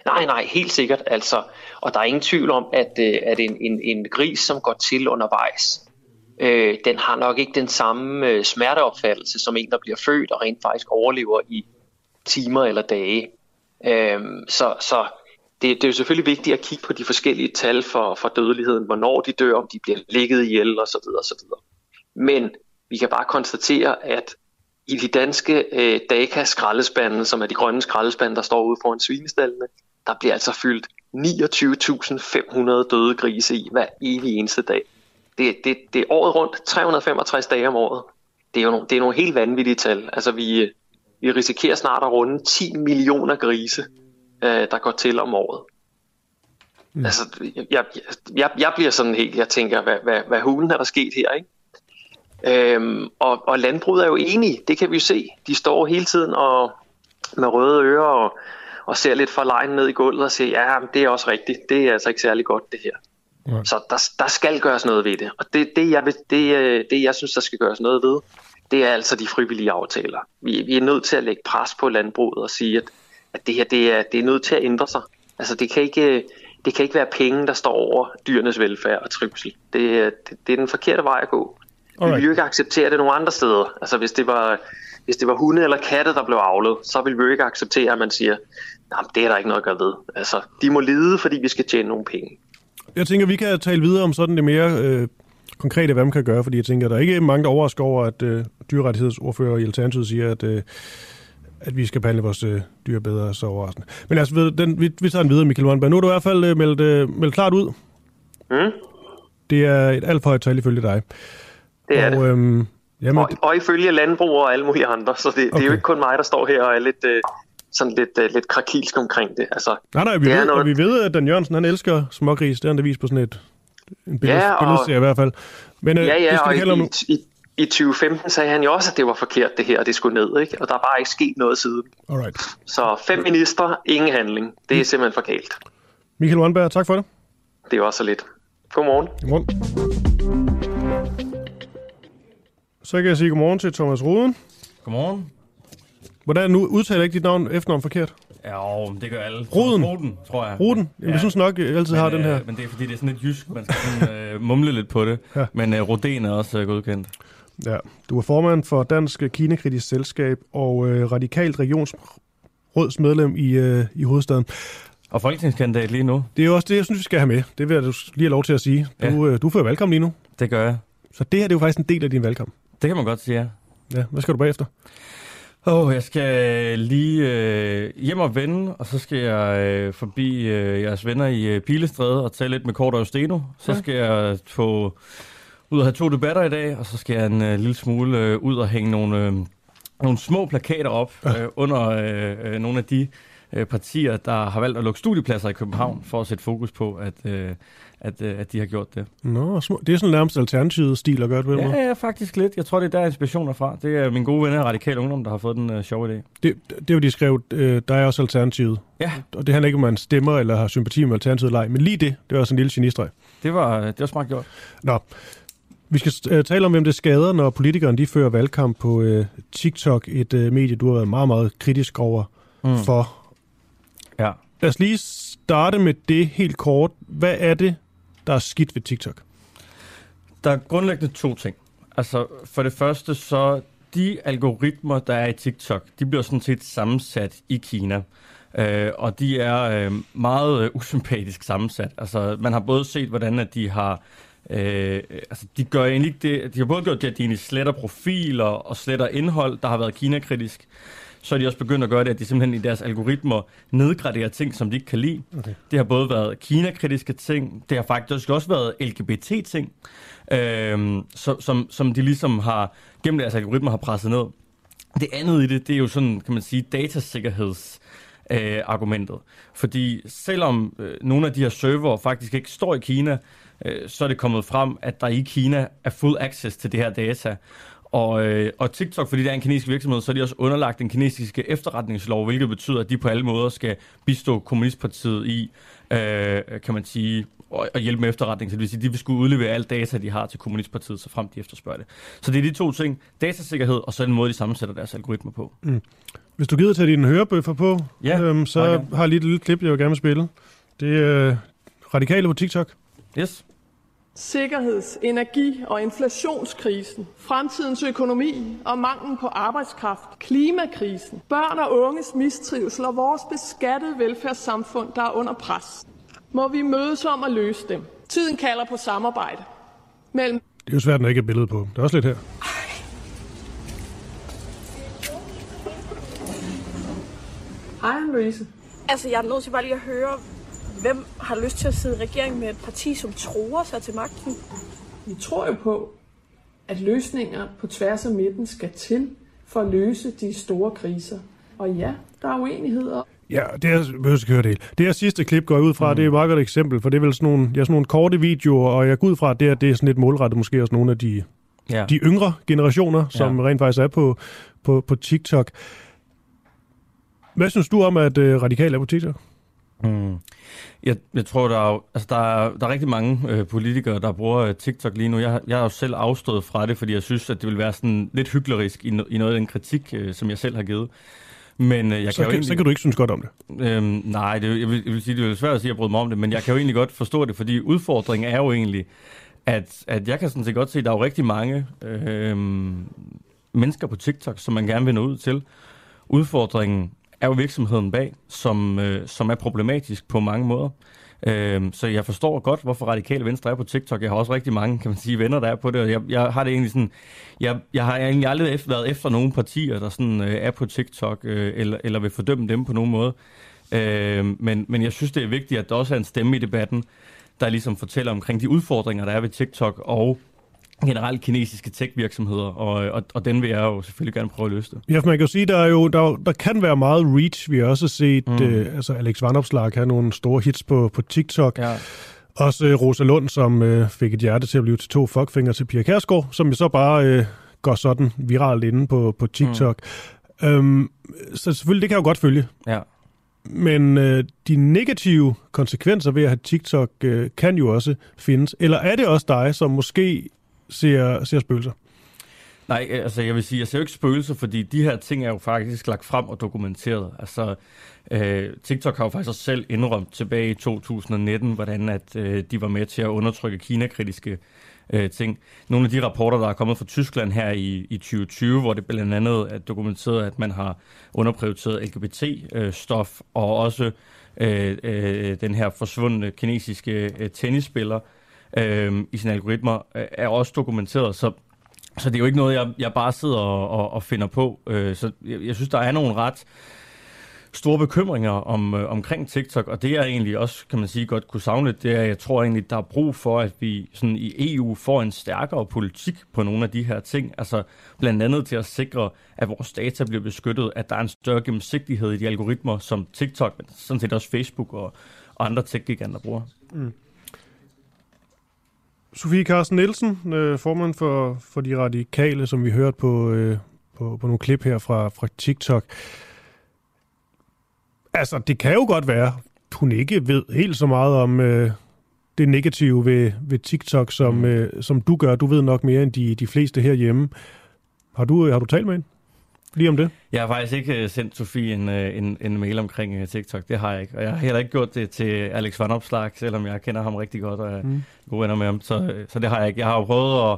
Nej, nej, helt sikkert. Altså, og der er ingen tvivl om, at, øh, at en, en, en gris, som går til undervejs, øh, den har nok ikke den samme øh, smerteopfattelse som en, der bliver født og rent faktisk overlever i timer eller dage. Øh, så så det, det er jo selvfølgelig vigtigt at kigge på de forskellige tal for, for dødeligheden, hvornår de dør, om de bliver ligget ihjel osv. osv. Men vi kan bare konstatere, at i de danske øh, DACA-skraldespande, som er de grønne skraldespande, der står ude foran svinestallene, der bliver altså fyldt 29.500 døde grise i hver evig eneste dag. Det, det, det er året rundt, 365 dage om året. Det er jo nogle, det er nogle helt vanvittige tal. Altså vi, vi risikerer snart at runde 10 millioner grise, øh, der går til om året. Mm. Altså, jeg, jeg, jeg bliver sådan helt, jeg tænker, hvad, hvad, hvad hulen er der sket her, ikke? Øhm, og, og landbruget er jo enige, det kan vi jo se. De står hele tiden og med røde ører og, og ser lidt for lejen ned i gulvet og siger, ja, det er også rigtigt, det er altså ikke særlig godt det her. Ja. Så der, der skal gøres noget ved det. Og det, det, jeg, det, øh, det, jeg synes, der skal gøres noget ved, det er altså de frivillige aftaler. Vi, vi er nødt til at lægge pres på landbruget og sige, at, at det her det er, det er nødt til at ændre sig. Altså det kan ikke, det kan ikke være penge, der står over dyrenes velfærd og trivsel. Det, det, det er den forkerte vej at gå. Alright. Vi vil jo ikke acceptere det nogle andre steder. Altså hvis det var, hvis det var hunde eller katte, der blev avlet, så ville vi jo ikke acceptere, at man siger, nej, det er der ikke noget at gøre ved. Altså, de må lide, fordi vi skal tjene nogle penge. Jeg tænker, vi kan tale videre om sådan det mere øh, konkrete, hvad man kan gøre, fordi jeg tænker, der er ikke mange, der overrasker over, at øh, dyrerettighedsordfører i Alternativet siger, at, øh, at vi skal behandle vores øh, dyr bedre, så overraskende. Men altså, ved, den, vi, vi tager den videre, Michael Wannberg. Nu er du i hvert fald øh, meldt, øh, meldt klart ud. Mm, Det er et alt for højt tal ifølge dig. Det er og, det. Øhm, jamen, Og, og ifølge landbrug og alle mulige andre, så det, det er Okay. jo ikke kun mig, der står her og er lidt, øh, sådan lidt, øh, lidt krakilsk omkring det. Altså, nej, nej, vi det ved, noget- og vi ved, at Dan Jørgensen, han elsker smågris. Det har han da vist på sådan et en billede, Ja, og- billedserie i hvert fald. Men øh, ja, det ja, skal og nu. i, i, i 2015 sagde han jo også, at det var forkert det her, og det skulle ned, ikke? og der er bare ikke sket noget siden. Alright. Så fem minister, ingen handling. Det er simpelthen for galt. Michael Wannberg, tak for det. Det er også så lidt. Godmorgen. Godmorgen. Så kan jeg sige godmorgen til Thomas Ruden. Godmorgen. Hvordan nu udtaler jeg ikke dit navn efternavn forkert? Ja, jo, det gør alle. Ruden. Ruden, tror jeg. Ruden? Jamen, jeg synes nok, jeg altid men, har den her. Øh, men det er fordi, det er sådan lidt jysk. Man skal sådan, øh, [laughs] mumle lidt på det. Ja. Ja. Men øh, Roden er også øh, godkendt. Ja. Du er formand for Dansk Kinakritisk Selskab og øh, radikalt regionsrådsmedlem i, øh, i hovedstaden. Og folketingskandidat lige nu. Det er jo også det, jeg synes, vi skal have med. Det vil jeg lige have lov til at sige. Du, øh, du fører valgkamp lige nu. Det gør jeg. Så det her det er jo faktisk en del af din valgkamp. Det kan man godt sige, ja. Ja, hvad skal du bagefter? Åh, oh, jeg skal lige øh, hjem og vende, og så skal jeg øh, forbi øh, jeres venner i øh, Pilestræde og tale lidt med Kort og Steno. Så Ja. skal jeg få ud og have to debatter i dag, og så skal jeg en øh, lille smule øh, ud og hænge nogle, øh, nogle små plakater op øh, under øh, øh, nogle af de øh, partier, der har valgt at lukke studiepladser i København, for at sætte fokus på, at, øh, at, øh, at de har gjort det. Nå, det er sådan nærmest alternativet stil at gøre det måde. Ja, ja, faktisk lidt. Jeg tror, det er der inspiration er fra. Det er min gode venner Radikal Ungdom, der har fået den øh, sjove idé. Det, det jo, de skrev, øh, der er også alternativet. Ja, Og det handler ikke om, man stemmer eller har sympati med alternativet eller ej. Men lige det, det var sådan en lille genistreg. det var, det var smart gjort. Nå, vi skal øh, tale om, hvem det skader, når politikerne de fører valgkamp på øh, TikTok, et øh, medie, du har været meget, meget kritisk over mm. for. Ja. Lad os lige starte med det helt kort. Hvad er det, der er skidt ved TikTok? Der er grundlæggende to ting. Altså, for det første så, de algoritmer, der er i TikTok, de bliver sådan set sammensat i Kina. Øh, og de er øh, meget øh, usympatisk sammensat. Altså, man har både set, hvordan at de har... Øh, altså, de gør egentlig ikke det... De har både gjort det, at de egentlig sletter profiler og sletter indhold, der har været Kina-kritisk. Så er de også begyndt at gøre det, at de simpelthen i deres algoritmer nedgraderer ting, som de ikke kan lide. Okay. Det har både været Kina-kritiske ting, det har faktisk også været LGBT-ting, øh, som, som, som de ligesom har, gennem deres algoritmer har presset ned. Det andet i det, det er jo sådan, kan man sige, datasikkerheds øh, argumentet. Fordi selvom øh, nogle af de her server faktisk ikke står i Kina, øh, så er det kommet frem, at der i Kina er full access til det her data. Og, øh, og TikTok, fordi det er en kinesisk virksomhed, så er de også underlagt den kinesiske efterretningslov, hvilket betyder, at de på alle måder skal bistå Kommunistpartiet i, øh, kan man sige, og, hjælpe med efterretning. Så det vil sige, at de vil skulle udlevere alt data, de har til Kommunistpartiet, så frem de efterspørger det. Så det er de to ting, datasikkerhed og så den måde, de sammensætter deres algoritmer på. Hvis du gider tage dine hørebøffer på, Ja, øhm, så har jeg lige et lille klip, jeg vil gerne spille. Det er øh, radikale på TikTok. Yes. Sikkerheds-, energi- og inflationskrisen, fremtidens økonomi og manglen på arbejdskraft, klimakrisen, børn og unges mistrivsel og vores beskattede velfærdssamfund, der er under pres. Må vi mødes om at løse dem. Tiden kalder på samarbejde mellem Det er jo svært, når ikke er billede på. Der er også lidt her. Hej, Louise. Altså, jeg er nødt til bare lige at høre, hvem har lyst til at sidde i regering med et parti, som tror sig til magten? Vi tror jo på, at løsninger på tværs af midten skal til for at løse de store kriser. Og ja, der er uenigheder. Ja, det er, jeg behøver ikke høre det hele. Det her sidste klip går jeg ud fra, mm. det er et meget godt eksempel, for det er vel sådan nogle, ja, sådan nogle korte videoer, og jeg går ud fra, at det, her, det er sådan lidt målrettet måske også nogle af de, Ja. de yngre generationer, som Ja. rent faktisk er på, på, på TikTok. Hvad synes du om, at øh, radikale er på TikTok? Mm. Jeg, jeg tror, der er, jo- altså, der, er, der er rigtig mange øh, politikere, der bruger øh, TikTok lige nu. Jeg, jeg har jo selv afstået fra det, fordi jeg synes, at det vil være sådan lidt hyklerisk i, no, i noget af den kritik, øh, som jeg selv har givet. Men øh, jeg Så kan jo kan, egentlig... så kan du ikke synes godt om det. Øhm, nej, det, jeg, vil, jeg vil sige, det er svært at sige, at jeg bryder mig om det, men jeg kan jo egentlig godt forstå det, fordi udfordringen er jo egentlig, at, at jeg kan sådan set godt se, at der er jo rigtig mange øhm, mennesker på TikTok, som man gerne vil nå ud til. Udfordringen er jo virksomheden bag, som, øh, som er problematisk på mange måder. Øh, så jeg forstår godt, hvorfor Radikale Venstre er på TikTok. Jeg har også rigtig mange, kan man sige, venner, der er på det, og jeg, jeg har det egentlig sådan, jeg, jeg har egentlig aldrig efter, været efter nogle partier, der sådan øh, er på TikTok, øh, eller, eller vil fordømme dem på nogen måde. Øh, men, men jeg synes, det er vigtigt, at der også er en stemme i debatten, der ligesom fortæller omkring de udfordringer, der er ved TikTok, og generelt kinesiske tech-virksomheder, og, og, og den vil jeg jo selvfølgelig gerne prøve at løse det. Ja, for man kan jo sige, der, er jo, der, der kan være meget reach. Vi har også set, mm. øh, altså Alex Vandopslag have nogle store hits på, på TikTok. Ja. Også øh, Rosa Lund, som øh, fik et hjerte til at blive til to fuckfinger til Pia Kærsgaard, som jo så bare øh, går sådan viralt inde på, på TikTok. Mm. Øhm, så selvfølgelig, det kan jeg jo godt følge. Ja. Men øh, de negative konsekvenser ved at have TikTok øh, kan jo også findes. Eller er det også dig, som måske ser, ser spøgelser? Nej, altså jeg vil sige, jeg ser jo ikke spøgelser, fordi de her ting er jo faktisk lagt frem og dokumenteret. Altså øh, TikTok har jo faktisk også selv indrømt tilbage i 2019, hvordan at øh, de var med til at undertrykke kinakritiske øh, ting. Nogle af de rapporter, der er kommet fra Tyskland her i, i 2020, hvor det blandt andet er dokumenteret, at man har underprioriteret LGBT-stof, øh, og også øh, øh, den her forsvundne kinesiske øh, tennisspiller øh, Øhm, i sine algoritmer, øh, er også dokumenteret. Så så det er jo ikke noget, jeg, jeg bare sidder og, og, og finder på. Øh, så jeg, jeg synes, der er nogle ret store bekymringer om, øh, omkring TikTok, og det jeg egentlig også, kan man sige, godt kunne savne, det er, at jeg tror egentlig, der er brug for, at vi sådan i EU får en stærkere politik på nogle af de her ting. Altså blandt andet til at sikre, at vores data bliver beskyttet, at der er en større gennemsigtighed i de algoritmer, som TikTok, men sådan set også Facebook og, og andre tech-giganter bruger. Mm. Sofie Carsten Nielsen, øh, formand for, for de radikale, som vi hørte på, øh, på, på nogle klip her fra, fra TikTok. Altså, det kan jo godt være, hun ikke ved helt så meget om øh, det negative ved, ved TikTok, som, mm. øh, som du gør. Du ved nok mere end de, de fleste herhjemme. Har du, har du talt med hende? Lige om det? Jeg har faktisk ikke øh, sendt Sofie en, øh, en, en mail omkring øh, TikTok. Det har jeg ikke. Og jeg har heller ikke gjort det til Alex Van Opslag, selvom jeg kender ham rigtig godt og er mm. gode venner med ham. Så, så det har jeg ikke. Jeg har jo prøvet at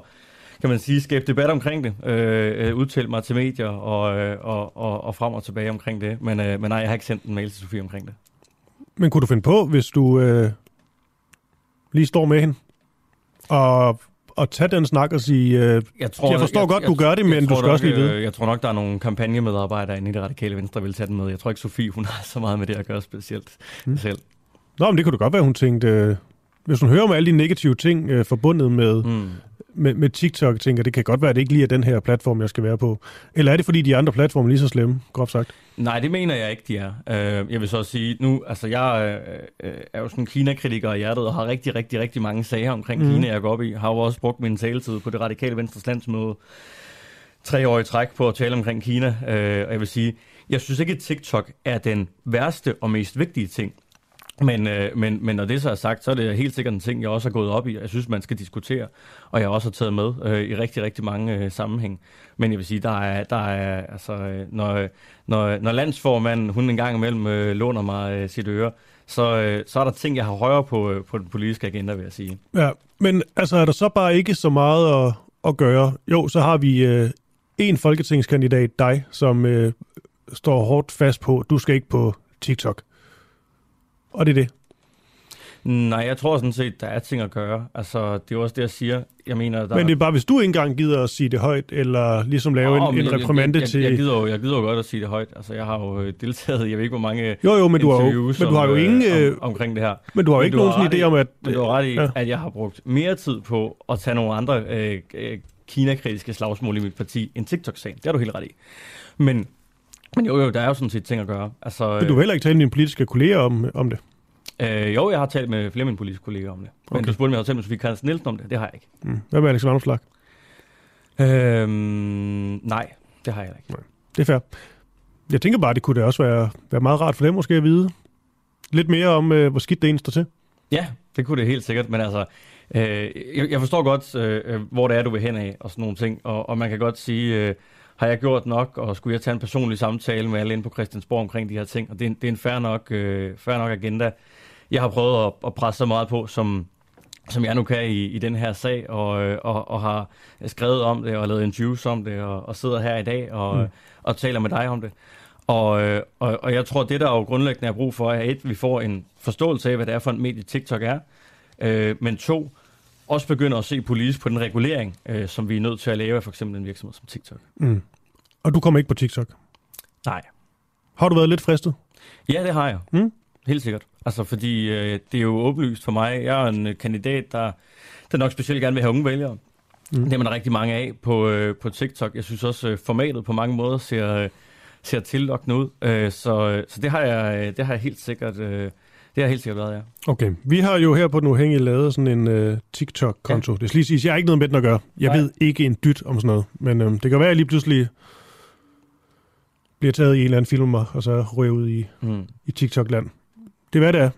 kan man sige, skabe debat omkring det, øh, udtale mig til medier og, og, og, og frem og tilbage omkring det. Men, øh, men nej, jeg har ikke sendt en mail til Sofie omkring det. Men kunne du finde på, hvis du øh, lige står med hende, og at tage den snak og sige, øh, jeg, tror, jeg forstår jeg, godt, jeg, du gør det, men du skal nok, også lige vide. Øh, jeg tror nok, der er nogle kampagnemedarbejdere inde i det radikale venstre, der vil tage den med. Jeg tror ikke, Sofie hun har så meget med det at gøre specielt hmm. selv. Nå, men det kunne da godt være, hun tænkte, øh, hvis hun hører om alle de negative ting øh, forbundet med, mm. Med, med TikTok, tænker det kan godt være, at det ikke lige er den her platform, jeg skal være på. Eller er det, fordi de andre platforme er lige så slemme, groft sagt? Nej, det mener jeg ikke, de er. Uh, jeg vil så sige, nu, altså jeg uh, er jo sådan en Kina-kritiker i hjertet, og har rigtig, rigtig, rigtig mange sager omkring mm. Kina, jeg går op i. Har jo også brugt min taletid på det radikale Venstres landsmøde tre år i træk på at tale omkring Kina. Uh, og jeg vil sige, jeg synes ikke, at TikTok er den værste og mest vigtige ting. Men, øh, men, men når det så er sagt, så er det helt sikkert en ting, jeg også har gået op i, jeg synes, man skal diskutere, og jeg også har taget med øh, i rigtig, rigtig mange øh, sammenhæng. Men jeg vil sige, der er, der er altså, øh, når, når, når landsformanden, hun en gang imellem øh, låner mig øh, sit øre, så, øh, så er der ting, jeg har højere på, øh, på den politiske agenda, vil jeg sige. Ja, men altså er der så bare ikke så meget at, at gøre? Jo, så har vi øh, en folketingskandidat, dig, som øh, står hårdt fast på, du skal ikke på TikTok og det er det. Nej, jeg tror sådan set, der er ting at gøre. Altså, det er også det, jeg siger. Jeg mener, der... Men det er bare, hvis du ikke engang gider at sige det højt, eller ligesom lave oh, en, en reprimande jeg, jeg, til... Jeg gider, jo, jeg gider jo godt at sige det højt. Altså, jeg har jo øh, deltaget, jeg ved ikke, hvor mange jo, jo, men du har jo, men du har jo ingen, øh, om, omkring det her. Men du har jo ikke nogen idé om, at... Men du har ret i, ja. at jeg har brugt mere tid på at tage nogle andre øh, øh, Kina-kritiske slagsmål i mit parti end TikTok-sagen. Det har du helt ret i. Men men jo, jo, der er jo sådan set ting at gøre. Altså, Vil du heller ikke tale med dine politiske kolleger om, om det? Øh, jo, jeg har talt med flere af mine politiske kolleger om det. Okay. Men du spurgte mig, jeg har talt med Sofie Carsten Nielsen om det. Det har jeg ikke. Mm. Hvad med Alexander Vanderslag? Øhm, nej, det har jeg ikke. Nej. Det er fair. Jeg tænker bare, det kunne da også være, være meget rart for dem måske at vide lidt mere om, øh, hvor skidt det egentlig står til. Ja, det kunne det helt sikkert, men altså, øh, jeg, jeg forstår godt, øh, øh hvor det er, du vil hen af, og sådan nogle ting, og, og man kan godt sige, øh, har jeg gjort nok, og skulle jeg tage en personlig samtale med alle inde på Christiansborg omkring de her ting, og det er en, det er en fair, nok, øh, fair nok agenda. Jeg har prøvet at, at presse så meget på, som, som jeg nu kan i, i den her sag, og, øh, og, og har skrevet om det, og lavet interviews om det, og, og sidder her i dag og, mm. og taler med dig om det. Og, øh, og, og jeg tror, det der jo grundlæggende er brug for, er et, vi får en forståelse af, hvad det er for en medie TikTok er, øh, men to, også begynder at se politisk på den regulering, øh, som vi er nødt til at lave af for eksempel en virksomhed som TikTok. Mm. Og du kommer ikke på TikTok? Nej. Har du været lidt fristet? Ja, det har jeg. Mm. Helt sikkert. Altså, fordi øh, det er jo åbenlyst for mig. Jeg er en øh, kandidat, der, der nok specielt gerne vil have unge vælgere. Mm. Det er man rigtig mange af på, øh, på TikTok. Jeg synes også, øh, formatet på mange måder ser, øh, ser tillokkende ud. Øh, så, øh, så det har jeg, øh, det har jeg helt sikkert... Øh, det har helt sikkert været, ja. Okay. Vi har jo her på Den Uafhængige lavet sådan en uh, TikTok-konto. Ja. Det skal lige sige, jeg har ikke noget med den at gøre. Jeg Nej. ved ikke en dyt om sådan noget. Men øh, det kan være, at jeg lige pludselig bliver taget i en eller anden film, og så ryger ud i, mm. i TikTok-land. Det er, hvad det er.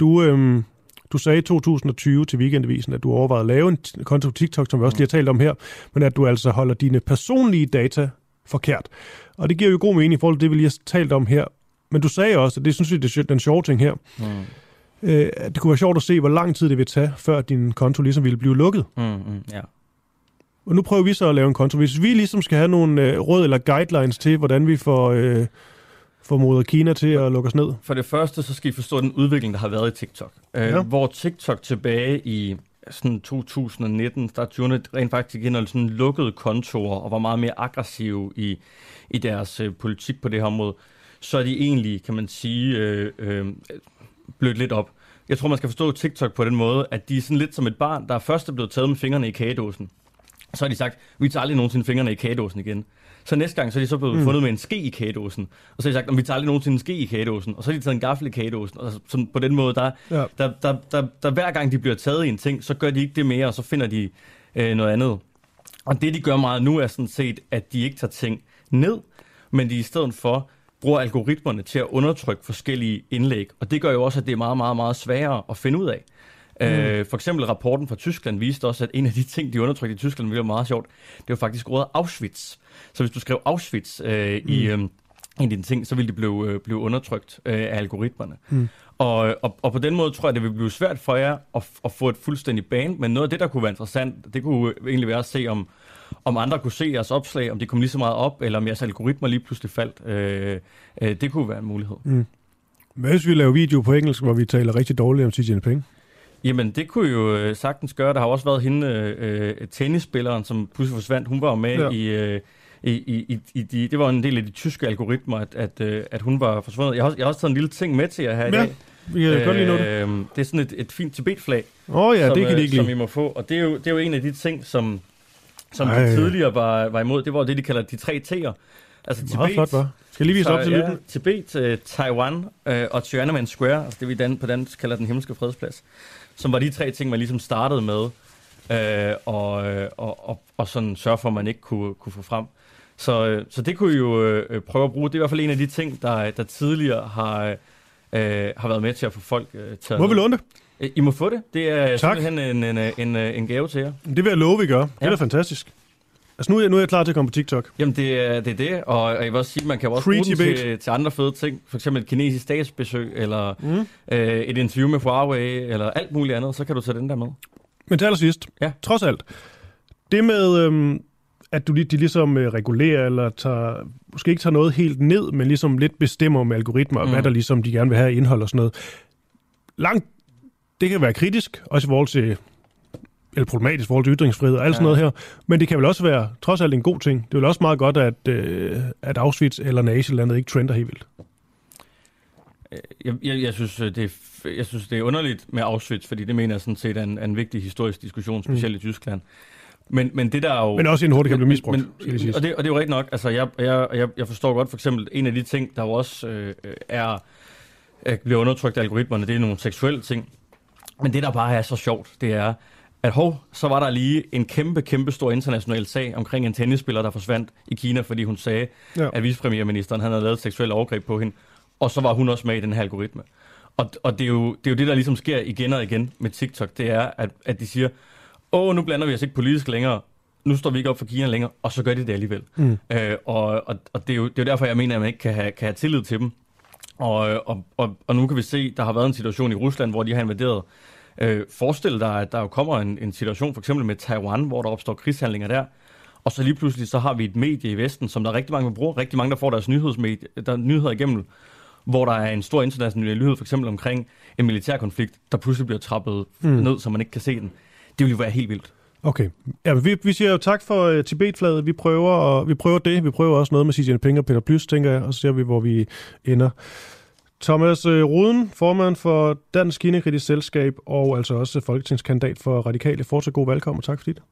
Du, øhm, du sagde i 2020 til Weekendavisen, at du overvejede at lave en konto på TikTok, som vi også lige har talt om her, men at du altså holder dine personlige data forkert. Og det giver jo god mening i forhold til det, vi lige har talt om her. Men du sagde også, og det synes jeg, det er den sjove ting her, mm. øh, at det kunne være sjovt at se, hvor lang tid det vil tage, før din konto ligesom ville blive lukket. Mm, mm, ja. Og nu prøver vi så at lave en konto. Hvis vi ligesom skal have nogle øh, råd eller guidelines til, hvordan vi får... Øh, formoder Kina til at lukke os ned? For det første, så skal I forstå den udvikling, der har været i TikTok. Øh, ja. Hvor TikTok tilbage i sådan 2019, der turde rent faktisk igen sådan lukkede kontorer og var meget mere aggressive i, i deres øh, politik på det her område, så er de egentlig, kan man sige, øh, øh, blødt lidt op. Jeg tror, man skal forstå TikTok på den måde, at de er sådan lidt som et barn, der først er blevet taget med fingrene i kagedåsen. Så har de sagt, vi tager aldrig nogensinde fingrene i kagedåsen igen. Så næste gang, så er de så blevet mm. fundet med en ske i kagedåsen. Og så har de sagt, vi tager aldrig nogensinde en ske i kagedåsen. Og så har de taget en gaffel i kagedåsen. Og sådan, på den måde, der, ja. der, der, der, der, hver gang de bliver taget i en ting, så gør de ikke det mere, og så finder de øh, noget andet. Og det, de gør meget nu, er sådan set, at de ikke tager ting ned, men de i stedet for bruger algoritmerne til at undertrykke forskellige indlæg. Og det gør jo også, at det er meget, meget, meget sværere at finde ud af. Mm. Øh, for eksempel rapporten fra Tyskland viste også, at en af de ting, de undertrykte i Tyskland, det var meget sjovt, det var faktisk ordet Auschwitz. Så hvis du skrev Auschwitz øh, mm. i, øh, i dine ting, så ville det blive, øh, blive undertrykt øh, af algoritmerne. Mm. Og, og, og på den måde tror jeg, det vil blive svært for jer at, at få et fuldstændigt band, men noget af det, der kunne være interessant, det kunne egentlig være at se, om, om andre kunne se jeres opslag, om de kom lige så meget op, eller om jeres algoritmer lige pludselig faldt. Øh, øh, det kunne være en mulighed. Mm. Hvad hvis vi laver video på engelsk, hvor vi taler rigtig dårligt om Xi Jinping? Jamen, det kunne jo øh, sagtens gøre. Der har også været hende, øh, tennisspilleren, som pludselig forsvandt. Hun var jo med ja. i... Øh, i, i, i de, det var en del af de tyske algoritmer, at, at, øh, at hun var forsvundet. Jeg har, jeg har også taget en lille ting med til jer her ja, i dag. vi kan godt noget. Øh, det er sådan et, et fint Tibet-flag, oh, ja, som, det kan de ikke som I må få. Og det er jo, det er jo en af de ting, som, som de tidligere var, var imod. Det var det, de kalder de tre T'er. Altså Tibet, flot, hva'? Skal jeg lige vise op til ja, lytten? Tibet, uh, Taiwan og Tiananmen Square, altså det vi dan, på dansk kalder den himmelske fredsplads, som var de tre ting, man ligesom startede med, øh, og, og, og, og sådan sørge for, at man ikke kunne, kunne få frem. Så, øh, så det kunne I jo øh, prøve at bruge. Det er i hvert fald en af de ting, der, der tidligere har, øh, har været med til at få folk øh, taget. Må vi låne det? I må få det. Det er tak. simpelthen en, en, en, en gave til jer. Det vil jeg love, vi gør. Det ja. er da fantastisk. Altså nu er, jeg, nu er jeg klar til at komme på TikTok. Jamen det er det, er det. Og, og jeg vil også sige, man kan også Free bruge den til, til andre fede ting. For eksempel et kinesisk statsbesøg, eller mm. øh, et interview med Huawei, eller alt muligt andet. Så kan du tage den der med. Men til allersidst, ja. trods alt, det med, øhm, at du de ligesom øh, regulerer, eller tager, måske ikke tager noget helt ned, men ligesom lidt bestemmer med algoritmer, mm. hvad der ligesom de gerne vil have indhold og sådan noget. Langt, det kan være kritisk, også i forhold til eller problematisk i forhold til ytringsfrihed og alt ja. sådan noget her. Men det kan vel også være trods alt en god ting. Det er vel også meget godt, at, øh, at Auschwitz eller Nazilandet ikke trender helt vildt. Øh, jeg, jeg, jeg, synes, øh, det er, jeg synes, det er underligt med Auschwitz, fordi det mener jeg sådan set er en, en vigtig historisk diskussion, specielt mm. i Tyskland. Men, men det der er jo... Men også en hurtigt kan blive misbrugt, men, skal det og, det, og det er jo rigtigt nok. Altså, jeg, jeg, jeg, jeg forstår godt for eksempel, en af de ting, der jo også øh, er, er, bliver undertrykt af algoritmerne, det er nogle seksuelle ting. Men det, der bare er så sjovt, det er, at hov, så var der lige en kæmpe, kæmpe stor international sag omkring en tennisspiller, der forsvandt i Kina, fordi hun sagde, ja. at vicepremierministeren havde lavet seksuel overgreb på hende. Og så var hun også med i den her algoritme. Og, og det, er jo, det er jo det, der ligesom sker igen og igen med TikTok. Det er, at, at de siger, åh, nu blander vi os ikke politisk længere. Nu står vi ikke op for Kina længere. Og så gør de det alligevel. Mm. Øh, og og, og det, er jo, det er jo derfor, jeg mener, at man ikke kan have, kan have tillid til dem. Og, og, og, og nu kan vi se, der har været en situation i Rusland, hvor de har invaderet Øh, forestil dig, at der jo kommer en, en situation for eksempel med Taiwan, hvor der opstår krigshandlinger der, og så lige pludselig så har vi et medie i Vesten, som der er rigtig mange, der bruger, rigtig mange, der får deres nyhedsmedie, der er nyheder igennem, hvor der er en stor international nyhed, for eksempel omkring en militær konflikt, der pludselig bliver trappet mm. ned, så man ikke kan se den. Det vil jo være helt vildt. Okay. Ja, vi, vi siger jo tak for uh, Tibetflaget. Vi prøver, og, vi prøver det. Vi prøver også noget med Xi Jinping og Peter Plys, tænker jeg, og så ser vi, hvor vi ender. Thomas uh, Ruden, formand for Dansk Kinekritisk Selskab, og altså også folketingskandidat for Radikale. Fortsat god velkommen, og tak for dit.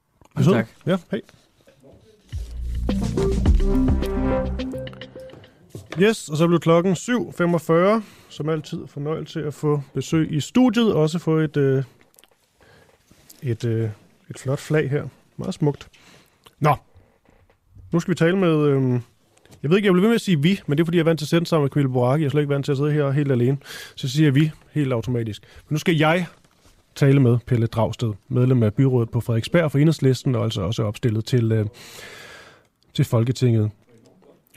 Tak. Ja, hej. Yes, og så blev klokken 7.45. Som altid fornøjelse at få besøg i studiet, og også få et, øh, et, øh, et flot flag her. Meget smukt. Nå, nu skal vi tale med... Øh, jeg ved ikke, jeg bliver ved med at sige vi, men det er fordi, jeg er vant til at sende sammen med Camille Boraki. Jeg er slet ikke vant til at sidde her helt alene. Så siger jeg vi helt automatisk. Men nu skal jeg tale med Pelle Dragsted, medlem af byrådet på Frederiksberg for Enhedslisten, og altså også opstillet til, øh, til Folketinget.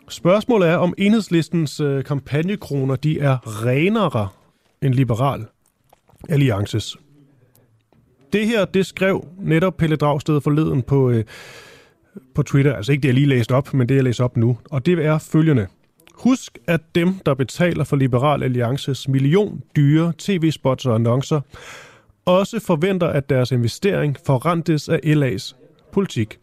Spørgsmålet er, om enhedslistens øh, kampagnekroner de er renere end Liberal Alliances. Det her, det skrev netop Pelle Dragsted forleden på, øh, på Twitter. Altså ikke det, jeg lige læste op, men det, jeg læser op nu. Og det er følgende. Husk, at dem, der betaler for Liberal Alliances million dyre tv-spots og annoncer, også forventer, at deres investering forrentes af LA's politik.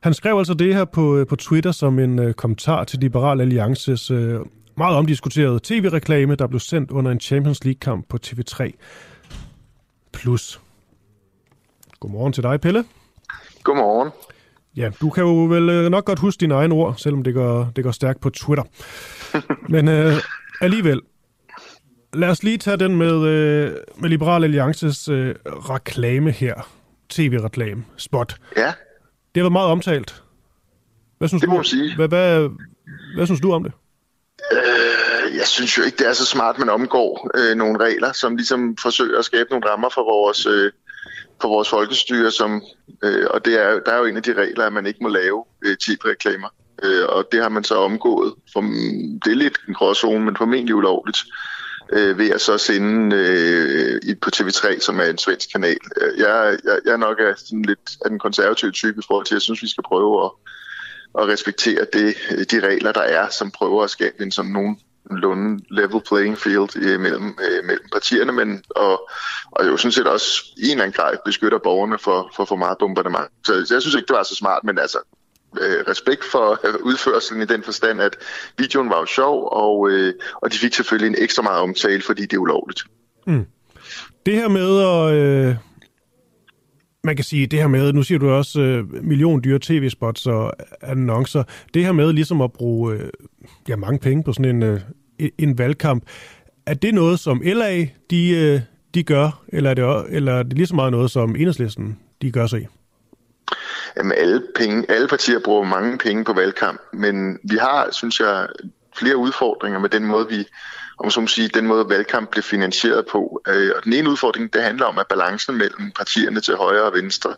Han skrev altså det her på, øh, på Twitter som en øh, kommentar til Liberal Alliances øh, meget omdiskuterede tv-reklame, der blev sendt under en Champions League-kamp på TV3+. Plus. Godmorgen til dig, Pelle. Godmorgen. Ja, du kan jo vel nok godt huske dine egne ord, selvom det går, det går stærkt på Twitter. [laughs] Men uh, alligevel, lad os lige tage den med, uh, med Liberal Alliances uh, reklame her. TV-reklame, spot. Ja. Det har været meget omtalt. Hvad synes det du, må man sige. Hvad, hvad, hvad synes du om det? Øh, jeg synes jo ikke, det er så smart, man omgår øh, nogle regler, som ligesom forsøger at skabe nogle rammer for vores, øh, for vores folkestyre. Som, øh, og det er, der er jo en af de regler, at man ikke må lave øh, tv-reklamer. Øh, og det har man så omgået. For, det er lidt en gråzone, men formentlig ulovligt øh, ved at så sende øh, på TV3, som er en svensk kanal. Øh, jeg, jeg, jeg nok er sådan lidt af den konservative type i forhold til, at jeg synes, vi skal prøve at, at respektere det, øh, de regler, der er, som prøver at skabe en sådan nogen nogenlunde level playing field øh, mellem, øh, mellem partierne, men og, og jo sådan set også i en eller anden grad beskytter borgerne for, for for meget bombardement. Så jeg synes ikke, det var så smart, men altså øh, respekt for øh, i den forstand, at videoen var jo sjov, og, øh, og de fik selvfølgelig en ekstra meget omtale, fordi det er ulovligt. Mm. Det her med at... Øh, man kan sige, det her med, nu siger du også øh, million dyre tv-spots og annoncer, det her med ligesom at bruge øh, ja, mange penge på sådan en, øh, en valgkamp, er det noget, som LA de, øh, de gør, eller er, det, eller er det lige så meget noget, som enhedslisten de gør sig i? Jamen, alle, penge, alle partier bruger mange penge på valgkamp, men vi har, synes jeg, flere udfordringer med den måde, vi om så sige, den måde valgkamp bliver finansieret på. Øh, og den ene udfordring, det handler om, at balancen mellem partierne til højre og venstre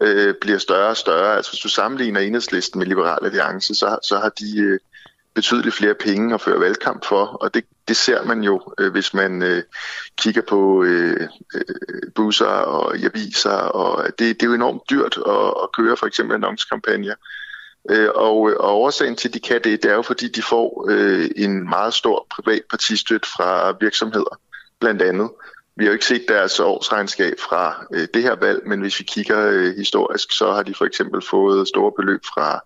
øh, bliver større og større. Altså hvis du sammenligner enhedslisten med Liberal Alliance, så, så har de øh, betydeligt flere penge at føre valgkamp for, og det, det ser man jo, øh, hvis man øh, kigger på øh, øh, busser og aviser, og det, det er jo enormt dyrt at, at køre for eksempel annonceskampagner. Øh, Øh, og, og årsagen til, at de kan det, det er jo, fordi de får øh, en meget stor privat partistøtte fra virksomheder, blandt andet. Vi har jo ikke set deres årsregnskab fra øh, det her valg, men hvis vi kigger øh, historisk, så har de for eksempel fået store beløb fra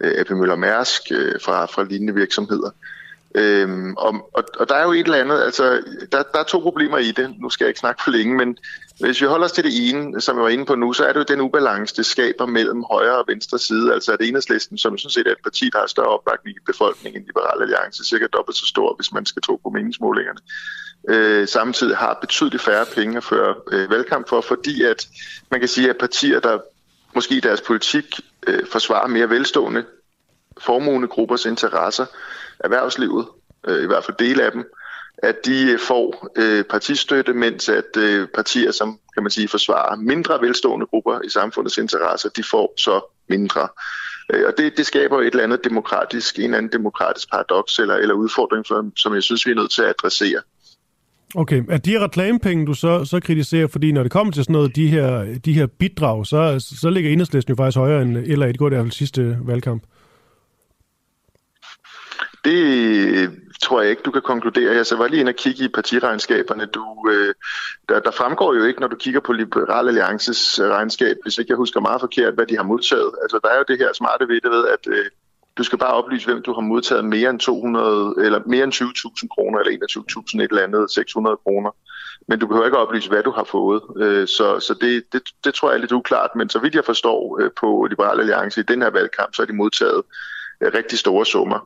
øh, AP Møller Mærsk, øh, fra, fra lignende virksomheder. Øhm, og, og, og der er jo et eller andet, altså der, der er to problemer i det, nu skal jeg ikke snakke for længe, men hvis vi holder os til det ene, som jeg var inde på nu, så er det jo den ubalance, det skaber mellem højre og venstre side, altså at enhedslisten, som sådan set er et parti, der har større opbakning i befolkningen end Liberal Alliance, cirka dobbelt så stor, hvis man skal tro på meningsmålingerne, øh, samtidig har betydeligt færre penge at føre øh, valgkamp for, fordi at man kan sige, at partier, der måske i deres politik øh, forsvarer mere velstående formuende gruppers interesser, erhvervslivet, øh, i hvert fald dele af dem, at de øh, får øh, partistøtte, mens at øh, partier, som kan man sige forsvarer mindre velstående grupper i samfundets interesser, de får så mindre. Øh, og det, det skaber et eller andet demokratisk, en eller anden demokratisk paradoks eller, eller udfordring, for, som jeg synes, vi er nødt til at adressere. Okay, er de reklamepenge, du så, så kritiserer, fordi når det kommer til sådan noget, de her, de her bidrag, så, så ligger enhedslisten jo faktisk højere end LA, det går det i hvert fald sidste valgkamp. Det øh, tror jeg ikke, du kan konkludere. Jeg så var lige inde og kigge i partiregnskaberne. Du, øh, der, der fremgår jo ikke, når du kigger på Liberal Alliances øh, regnskab, hvis ikke jeg husker meget forkert, hvad de har modtaget. Altså, der er jo det her smarte ved det ved, at øh, du skal bare oplyse, hvem du har modtaget mere end 200, eller mere end 20.000 kroner, eller 21.000 et eller andet, 600 kroner. Men du behøver ikke oplyse, hvad du har fået. Øh, så så det, det, det tror jeg er lidt uklart. Men så vidt jeg forstår øh, på Liberal Alliance i den her valgkamp, så er de modtaget rigtig store summer.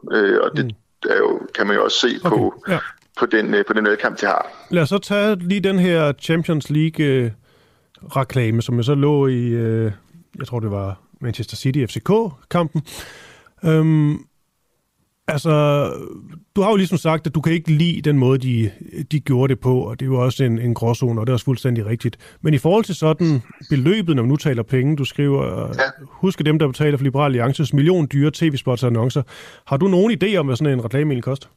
Og det mm. er jo, kan man jo også se okay. på, ja. på, den, på den valgkamp, de har. Lad os så tage lige den her Champions League-reklame, som jo så lå i, jeg tror det var Manchester City FCK-kampen. Øhm, altså, du har jo ligesom sagt, at du kan ikke lide den måde, de, de gjorde det på, og det er jo også en, en gråzone, og det er også fuldstændig rigtigt. Men i forhold til sådan beløbet, når vi nu taler penge, du skriver, ja. husk dem, der betaler for Liberal Alliances million dyre tv-spots og annoncer. Har du nogen idé om, hvad sådan en reklame egentlig koster?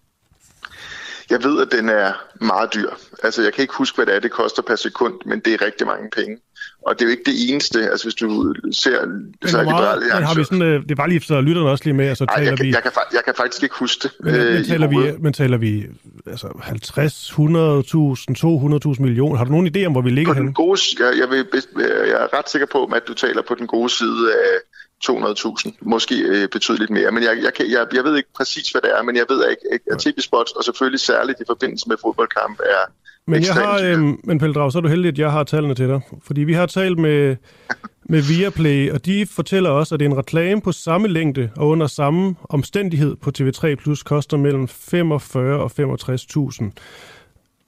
Jeg ved, at den er meget dyr. Altså, jeg kan ikke huske, hvad det er, det koster per sekund, men det er rigtig mange penge. Og det er jo ikke det eneste. Altså, hvis du ser... Men så meget, men har vi sådan, øh, det er bare lige, så lytterne også lige med, og så taler jeg, vi... Jeg kan, jeg kan faktisk ikke huske det. Men, øh, men, taler, vi, men taler vi altså 50, 100.000, 200.000 millioner? Har du nogen idé om, hvor vi ligger henne? Gode, jeg, jeg, vil, jeg er ret sikker på, at du taler på den gode side af 200.000, måske øh, betydeligt mere. Men jeg, jeg, kan, jeg, jeg ved ikke præcis, hvad det er, men jeg ved ikke, at tv-spots, og selvfølgelig særligt i forbindelse med fodboldkamp, er men jeg har, øh, men Pelle Drag, så er du heldig, at jeg har tallene til dig. Fordi vi har talt med, med Viaplay, og de fortæller også, at det er en reklame på samme længde og under samme omstændighed på TV3 Plus koster mellem 45 og 65.000.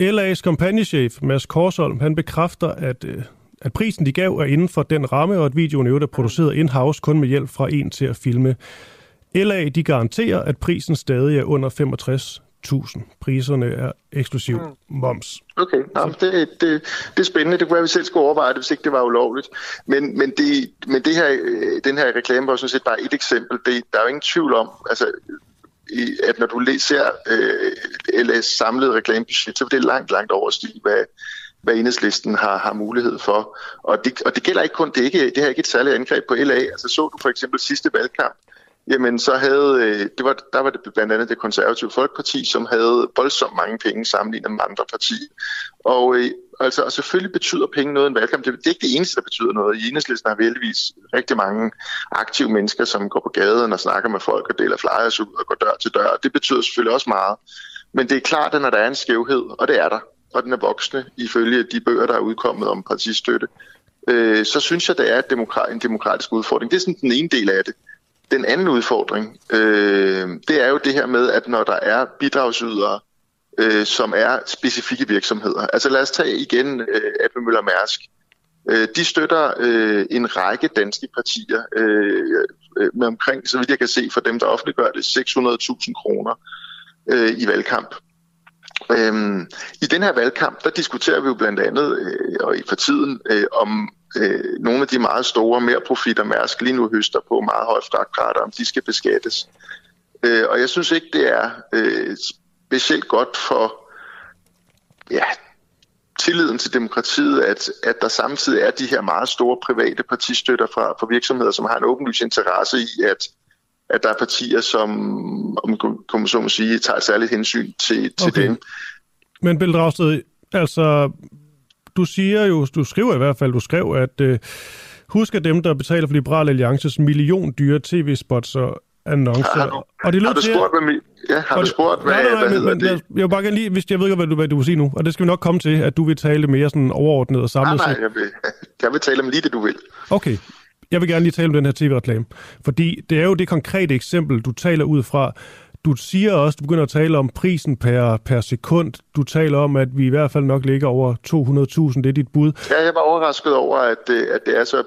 LA's kampagnechef, Mads Korsholm, han bekræfter, at, øh, at prisen, de gav, er inden for den ramme, og at videoen er produceret in-house kun med hjælp fra en til at filme. LA de garanterer, at prisen stadig er under 65.000. Priserne er eksklusiv mm. moms. Okay, Nå, det, det, det er spændende. Det kunne være, at vi selv skulle overveje det, hvis ikke det var ulovligt. Men, men, det, men det her, øh, den her reklame var sådan set bare et eksempel. Det, der er jo ingen tvivl om, altså, at når du ser øh, LA's samlede reklamebudget, så er det langt, langt overstige, hvad, hvad enhedslisten har, har mulighed for. Og det, og det gælder ikke kun, det, er ikke, det her er ikke et særligt angreb på LA. Altså så du for eksempel sidste valgkamp, jamen så havde, øh, det var, der var det blandt andet det konservative Folkeparti, som havde voldsomt mange penge sammenlignet med andre partier. Og, øh, altså, og selvfølgelig betyder penge noget i en valgkamp. Det, det er ikke det eneste, der betyder noget. I enhedslisten har vi heldigvis rigtig mange aktive mennesker, som går på gaden og snakker med folk og deler flyers ud og går dør til dør. Det betyder selvfølgelig også meget. Men det er klart, at når der er en skævhed, og det er der, og den er voksende ifølge de bøger, der er udkommet om partistøtte, øh, så synes jeg, det er en demokratisk udfordring. Det er sådan den ene del af det. Den anden udfordring, øh, det er jo det her med, at når der er bidragsydere, øh, som er specifikke virksomheder. Altså lad os tage igen øh, AP Møller Mærsk. Øh, de støtter øh, en række danske partier øh, øh, med omkring, så vidt jeg kan se for dem, der offentliggør det, 600.000 kroner øh, i valgkamp. Øhm, I den her valgkamp, der diskuterer vi jo blandt andet, øh, og i for øh, om øh, nogle af de meget store mere profitter Mærsk lige nu høster på meget højt fragtrater, om de skal beskattes. Øh, og jeg synes ikke, det er øh, specielt godt for ja, tilliden til demokratiet, at, at der samtidig er de her meget store private partistøtter fra, fra virksomheder, som har en åbenlys interesse i, at, at der er partier, som, om man så må sige, tager et særligt hensyn til, til okay. dem. Men Bill Dragsted, altså du siger jo, du skriver i hvert fald, du skrev, at øh, husk at dem, der betaler for Liberal Alliances million dyre tv-spots og annoncer. Har du, og det har du spurgt, hvad, ja, har du spurgt, hvad, nej, nej, nej, hvad men, men, det? Jeg, jeg vil bare gerne lige, hvis jeg ved ikke, hvad du, hvad du vil sige nu, og det skal vi nok komme til, at du vil tale mere sådan overordnet og samlet Nej, nej, jeg vil, [laughs] jeg vil tale om lige det, du vil. Okay, jeg vil gerne lige tale om den her tv-reklame, fordi det er jo det konkrete eksempel, du taler ud fra, du siger også, du begynder at tale om prisen per, per sekund. Du taler om, at vi i hvert fald nok ligger over 200.000. Det er dit bud. Ja, jeg var overrasket over, at, øh, at det er så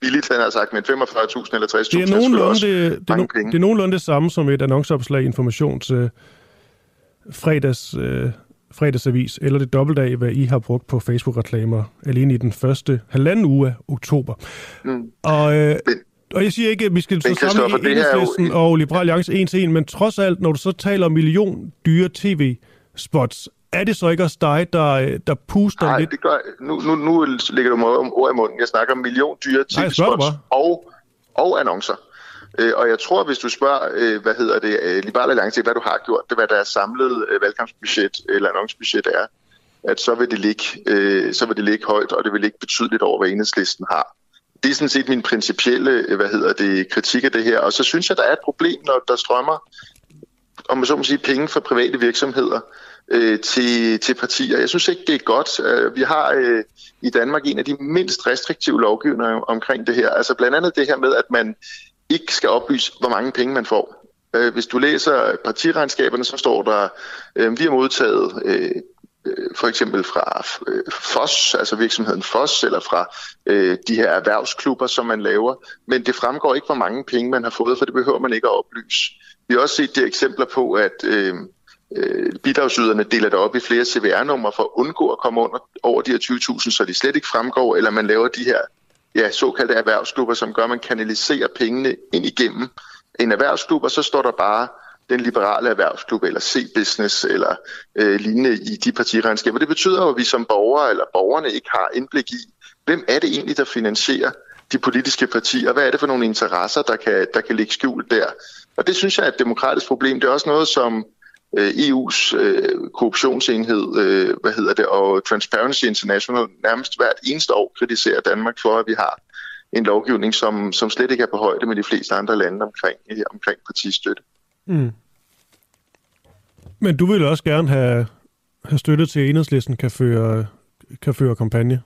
billigt, han har sagt, men 45.000 eller 60.000 det er nogenlunde det, det, er no, det er nogenlunde det samme som et annonceopslag i informations uh, fredags, uh, fredagsavis, eller det dobbelt af, hvad I har brugt på Facebook-reklamer alene i den første halvanden uge af oktober. Mm. Og uh, men, og jeg siger ikke, at vi skal så sammen i Enhedslisten jo... og Liberal Alliance en til en, men trods alt, når du så taler om million dyre tv-spots, er det så ikke også dig, der, der puster Nej, lidt? det gør nu, nu, nu lægger du mig om ord i munden. Jeg snakker om million dyre Nej, jeg spørger dig spots bare. og, og annoncer. Øh, og jeg tror, hvis du spørger, øh, hvad hedder det, øh, Liberale Alliance, hvad du har gjort, det hvad deres samlede øh, valgkampsbudget eller annoncebudget er, at så vil, det ligge, øh, så vil det ligge højt, og det vil ligge betydeligt over, hvad enhedslisten har. Det er sådan set min principielle øh, hvad hedder det, kritik af det her. Og så synes jeg, der er et problem, når der strømmer om man så må sige, penge fra private virksomheder øh, til, til partier. Jeg synes ikke, det er godt. Øh, vi har øh, i Danmark en af de mindst restriktive lovgivninger omkring det her. Altså blandt andet det her med, at man ikke skal oplyse, hvor mange penge man får. Øh, hvis du læser partiregnskaberne, så står der, øh, vi har modtaget øh, Øh, for eksempel fra øh, FOS, altså virksomheden FOS, eller fra øh, de her erhvervsklubber, som man laver. Men det fremgår ikke, hvor mange penge man har fået, for det behøver man ikke at oplyse. Vi har også set de eksempler på, at øh, øh, bidragsyderne deler det op i flere CVR-numre for at undgå at komme under over de her 20.000, så de slet ikke fremgår, eller man laver de her ja, såkaldte erhvervsklubber, som gør, at man kanaliserer pengene ind igennem en erhvervsklub, og så står der bare den liberale erhvervsklub, eller C-Business, eller øh, lignende i de partiregnskaber. Det betyder jo, at vi som borgere, eller borgerne ikke har indblik i, hvem er det egentlig, der finansierer de politiske partier? Hvad er det for nogle interesser, der kan, der kan ligge skjult der? Og det synes jeg er et demokratisk problem. Det er også noget, som øh, EU's øh, korruptionsenhed, øh, hvad hedder det, og Transparency International nærmest hvert eneste år kritiserer Danmark for, at vi har en lovgivning, som, som slet ikke er på højde med de fleste andre lande omkring, omkring partistøtte. Mm. Men du vil også gerne have, have støtte til, at enhedslisten kan føre, kan føre kampagne?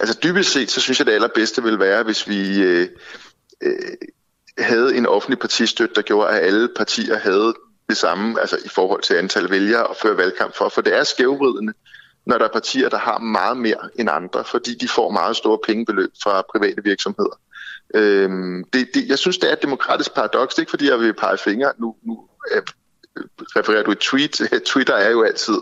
Altså dybest set, så synes jeg, det allerbedste vil være, hvis vi øh, øh, havde en offentlig partistøtte, der gjorde, at alle partier havde det samme, altså i forhold til antal vælgere at føre valgkamp for. For det er skævvridende, når der er partier, der har meget mere end andre, fordi de får meget store pengebeløb fra private virksomheder. Øhm, det, det, jeg synes, det er et demokratisk paradoks. Det er ikke, fordi jeg vil pege fingre. Nu, nu øh, refererer du et tweet. [laughs] Twitter er jo altid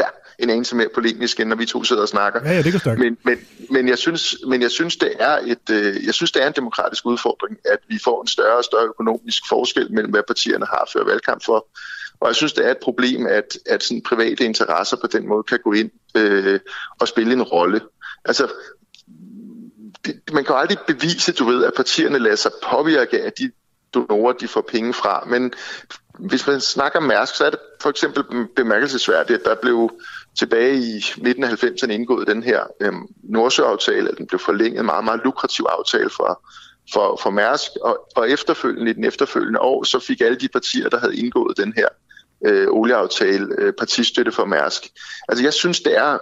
ja, en anelse mere polemisk, end når vi to sidder og snakker. Ja, ja, det kan. Men, men, men, jeg synes, men jeg synes, det er et, øh, jeg synes, det er en demokratisk udfordring, at vi får en større og større økonomisk forskel mellem, hvad partierne har før valgkamp for. Og jeg synes, det er et problem, at, at sådan private interesser på den måde kan gå ind øh, og spille en rolle. Altså, det, man kan jo aldrig bevise, du ved, at partierne lader sig påvirke af de donorer, de får penge fra. Men hvis man snakker Mærsk, så er det for eksempel bemærkelsesværdigt, at der blev tilbage i midten af 90'erne indgået den her øhm, Nordsøaftale, den blev forlænget meget, meget lukrativ aftale for, for, for Mærsk, og, og efterfølgende i den efterfølgende år, så fik alle de partier, der havde indgået den her øh, olieaftale, øh, partistøtte for Mærsk. Altså jeg synes, det er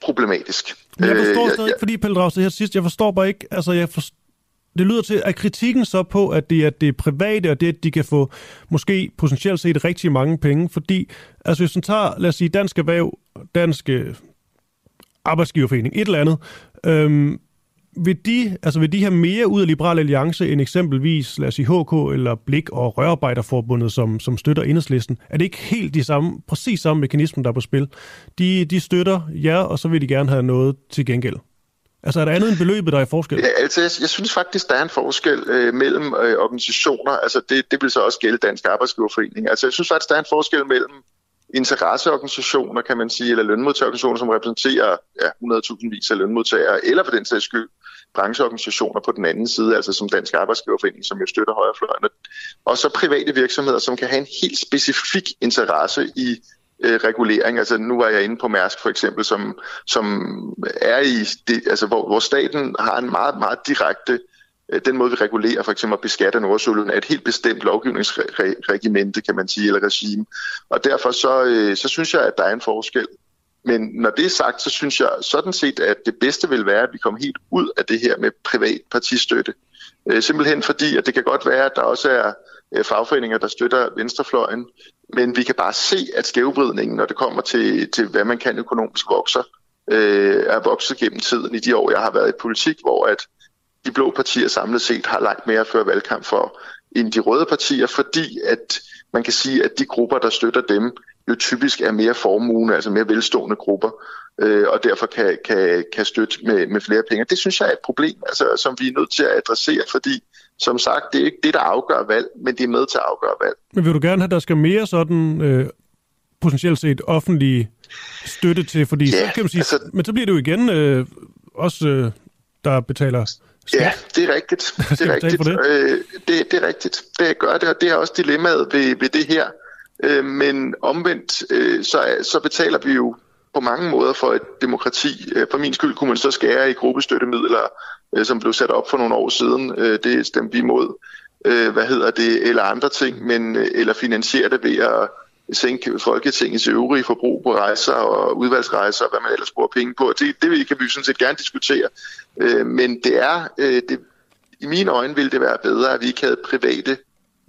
problematisk. Men jeg forstår Øh, stadig ikke, fordi Pelle Dragsted her sidst, jeg forstår bare ikke, altså jeg forstår, det lyder til, at kritikken så på, at det er det private, og det, at de kan få måske potentielt set rigtig mange penge, fordi, altså hvis man tager, lad os sige, Dansk Erhverv, Dansk øh, Arbejdsgiverforening, et eller andet, øhm, vil de, altså vil de have mere ud af Liberal Alliance end eksempelvis, lad os sige, HK eller Blik og Rørarbejderforbundet, som, som støtter enhedslisten? Er det ikke helt de samme, præcis samme mekanismer, der er på spil? De, de støtter jer, og så vil de gerne have noget til gengæld. Altså er der andet end beløbet, der er i forskel? Ja, altså, jeg, jeg synes faktisk, der er en forskel øh, mellem øh, organisationer. Altså det, det vil så også gælde Dansk Arbejdsgiverforening. Altså jeg synes faktisk, der er en forskel mellem interesseorganisationer, kan man sige, eller lønmodtagerorganisationer, som repræsenterer ja, 100.000 vis af lønmodtagere, eller for den sags skyld brancheorganisationer på den anden side, altså som Dansk Arbejdsgiverforening, som jo støtter højrefløjen, og så private virksomheder, som kan have en helt specifik interesse i øh, regulering. Altså nu var jeg inde på Mærsk for eksempel, som, som er i det, altså hvor, hvor staten har en meget, meget direkte øh, Øh, den måde, vi regulerer for eksempel at beskatte Nordsølen, er et helt bestemt lovgivningsregimente, kan man sige, eller regime. Og derfor så, øh, så synes jeg, at der er en forskel. Men når det er sagt, så synes jeg sådan set, at det bedste vil være, at vi kommer helt ud af det her med privat partistøtte. Øh, simpelthen fordi, at det kan godt være, at der også er fagforeninger, der støtter venstrefløjen, men vi kan bare se, at skævvridningen, når det kommer til, til hvad man kan økonomisk vokser, øh, er vokset gennem tiden i de år, jeg har været i politik, hvor at de blå partier samlet set har langt mere at føre valgkamp for end de røde partier, fordi at man kan sige, at de grupper, der støtter dem, jo typisk er mere formugende, altså mere velstående grupper, øh, og derfor kan, kan, kan støtte med, med flere penge. Det synes jeg er et problem, altså, som vi er nødt til at adressere, fordi som sagt, det er ikke det, der afgør valg, men det er med til at afgøre valg. Men vil du gerne have, at der skal mere sådan øh, potentielt set offentlig støtte til, fordi Ja, så kan man sige, altså- men så bliver det jo igen øh, også, øh, der betaler skat. Ja, det er rigtigt. Det er rigtigt. det? Øh, det, det er rigtigt. Det gør det, og det er også dilemmaet ved, ved det her. Øh, men omvendt, øh, så, så betaler vi jo på mange måder for et demokrati. Øh, for min skyld kunne man så skære i gruppestøttemidler, øh, som blev sat op for nogle år siden. Øh, det stemte vi imod. Hvad hedder det? Eller andre ting, men, eller finansiere det ved at sænke Folketingets øvrige forbrug på rejser og udvalgsrejser, og hvad man ellers bruger penge på. Det, det kan vi jo sådan set gerne diskutere. Øh, men det er, øh, det, i mine øjne ville det være bedre, at vi ikke havde private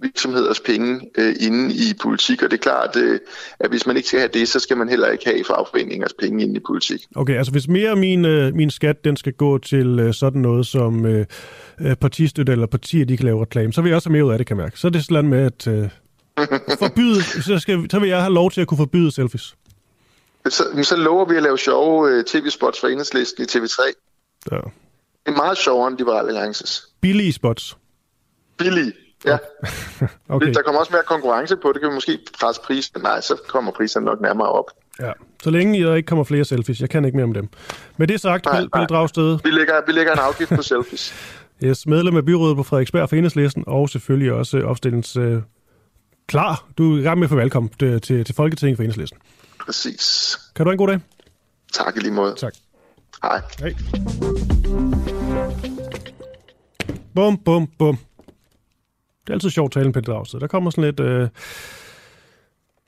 virksomheders penge øh, inde i politik, og det er klart, øh, at hvis man ikke skal have det, så skal man heller ikke have fagforeningers penge inde i politik. Okay, altså hvis mere af min, øh, min skat, den skal gå til øh, sådan noget som øh, øh, partistøtte eller partier, de kan lave reklame, så vil jeg også have mere ud af det, kan jeg mærke. Så er det sådan med at øh, forbyde, så, skal, så vil jeg have lov til at kunne forbyde selfies. Så, så lover vi at lave sjove øh, tv-spots for enhedslisten i TV3. Ja. Det er meget sjovere end Liberal Alliances. Billige spots. Billige, ja. [laughs] Okay. Der kommer også mere konkurrence på, det kan vi måske presse prisen. Nej, så kommer priserne nok nærmere op. Ja. Så længe der ikke kommer flere selfies. Jeg kan ikke mere om dem. Med det sagt, Nej, nej. Dragsted, Vi lægger, vi lægger en afgift på [laughs] selfies. yes, medlem af byrådet på Frederiksberg for Enhedslisten, og selvfølgelig også øh, opstillings... Øh, klar, du er i gang med at få velkommen til, til, til Folketinget for Enhedslisten. Præcis. Kan du have en god dag? Tak i lige måde. Tak. Hej. Hej. Bum, bum, bum. Det er altid sjovt at tale med Pelle Dragsted. Der kommer sådan lidt... Øh,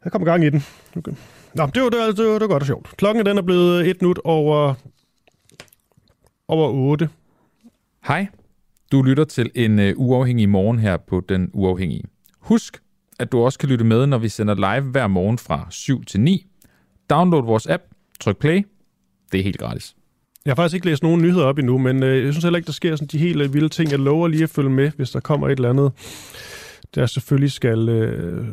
der kommer gang i den. Okay. Nå, det var, det, var, det, var, det var godt og sjovt. Klokken den er blevet et minut over, over 8. Hej, du lytter til en uh, uafhængig morgen her på Den Uafhængige. Husk, at du også kan lytte med, når vi sender live hver morgen fra 7 til 9. Download vores app, tryk play. Det er helt gratis. Jeg har faktisk ikke læst nogen nyheder op endnu, men øh, jeg synes heller ikke, der sker sådan de helt øh, vilde ting. Jeg lover lige at følge med, hvis der kommer et eller andet, der selvfølgelig skal... Øh...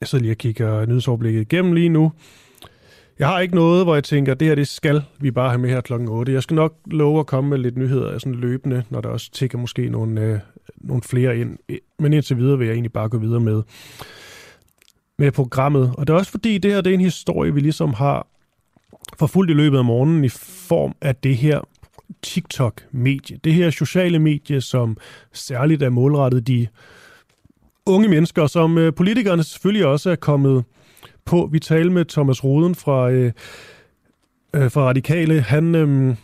Jeg sidder lige og kigger nyhedsoverblikket igennem lige nu. Jeg har ikke noget, hvor jeg tænker, det her det skal vi bare have med her klokken 8. Jeg skal nok love at komme med lidt nyheder sådan løbende, når der også tigger måske nogle, øh, nogle flere ind. Men indtil videre vil jeg egentlig bare gå videre med, med programmet. Og det er også fordi, det her det er en historie, vi ligesom har forfulgt i løbet af morgenen i form af det her TikTok-medie. Det her sociale medie, som særligt er målrettet de unge mennesker, som øh, politikerne selvfølgelig også er kommet på. Vi talte med Thomas Roden fra, øh, øh, fra Radikale. Han øh,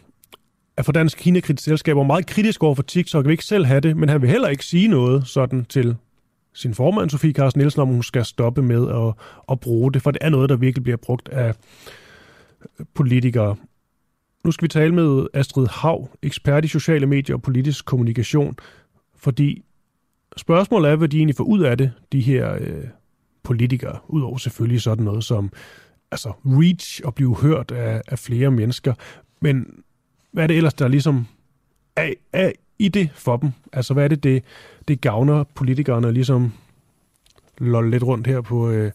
er fra Dansk kina Selskab og meget kritisk over for TikTok. Vil ikke selv have det, men han vil heller ikke sige noget sådan til sin formand, Sofie Carsten Nielsen, om hun skal stoppe med at, at bruge det, for det er noget, der virkelig bliver brugt af politikere. Nu skal vi tale med Astrid Hav, ekspert i sociale medier og politisk kommunikation, fordi spørgsmålet er, hvad de egentlig får ud af det, de her øh, politikere, udover selvfølgelig sådan noget som altså reach og blive hørt af, af flere mennesker. Men hvad er det ellers, der ligesom er, er i det for dem? Altså hvad er det, det, det gavner politikerne ligesom lolle lidt rundt her på, øh,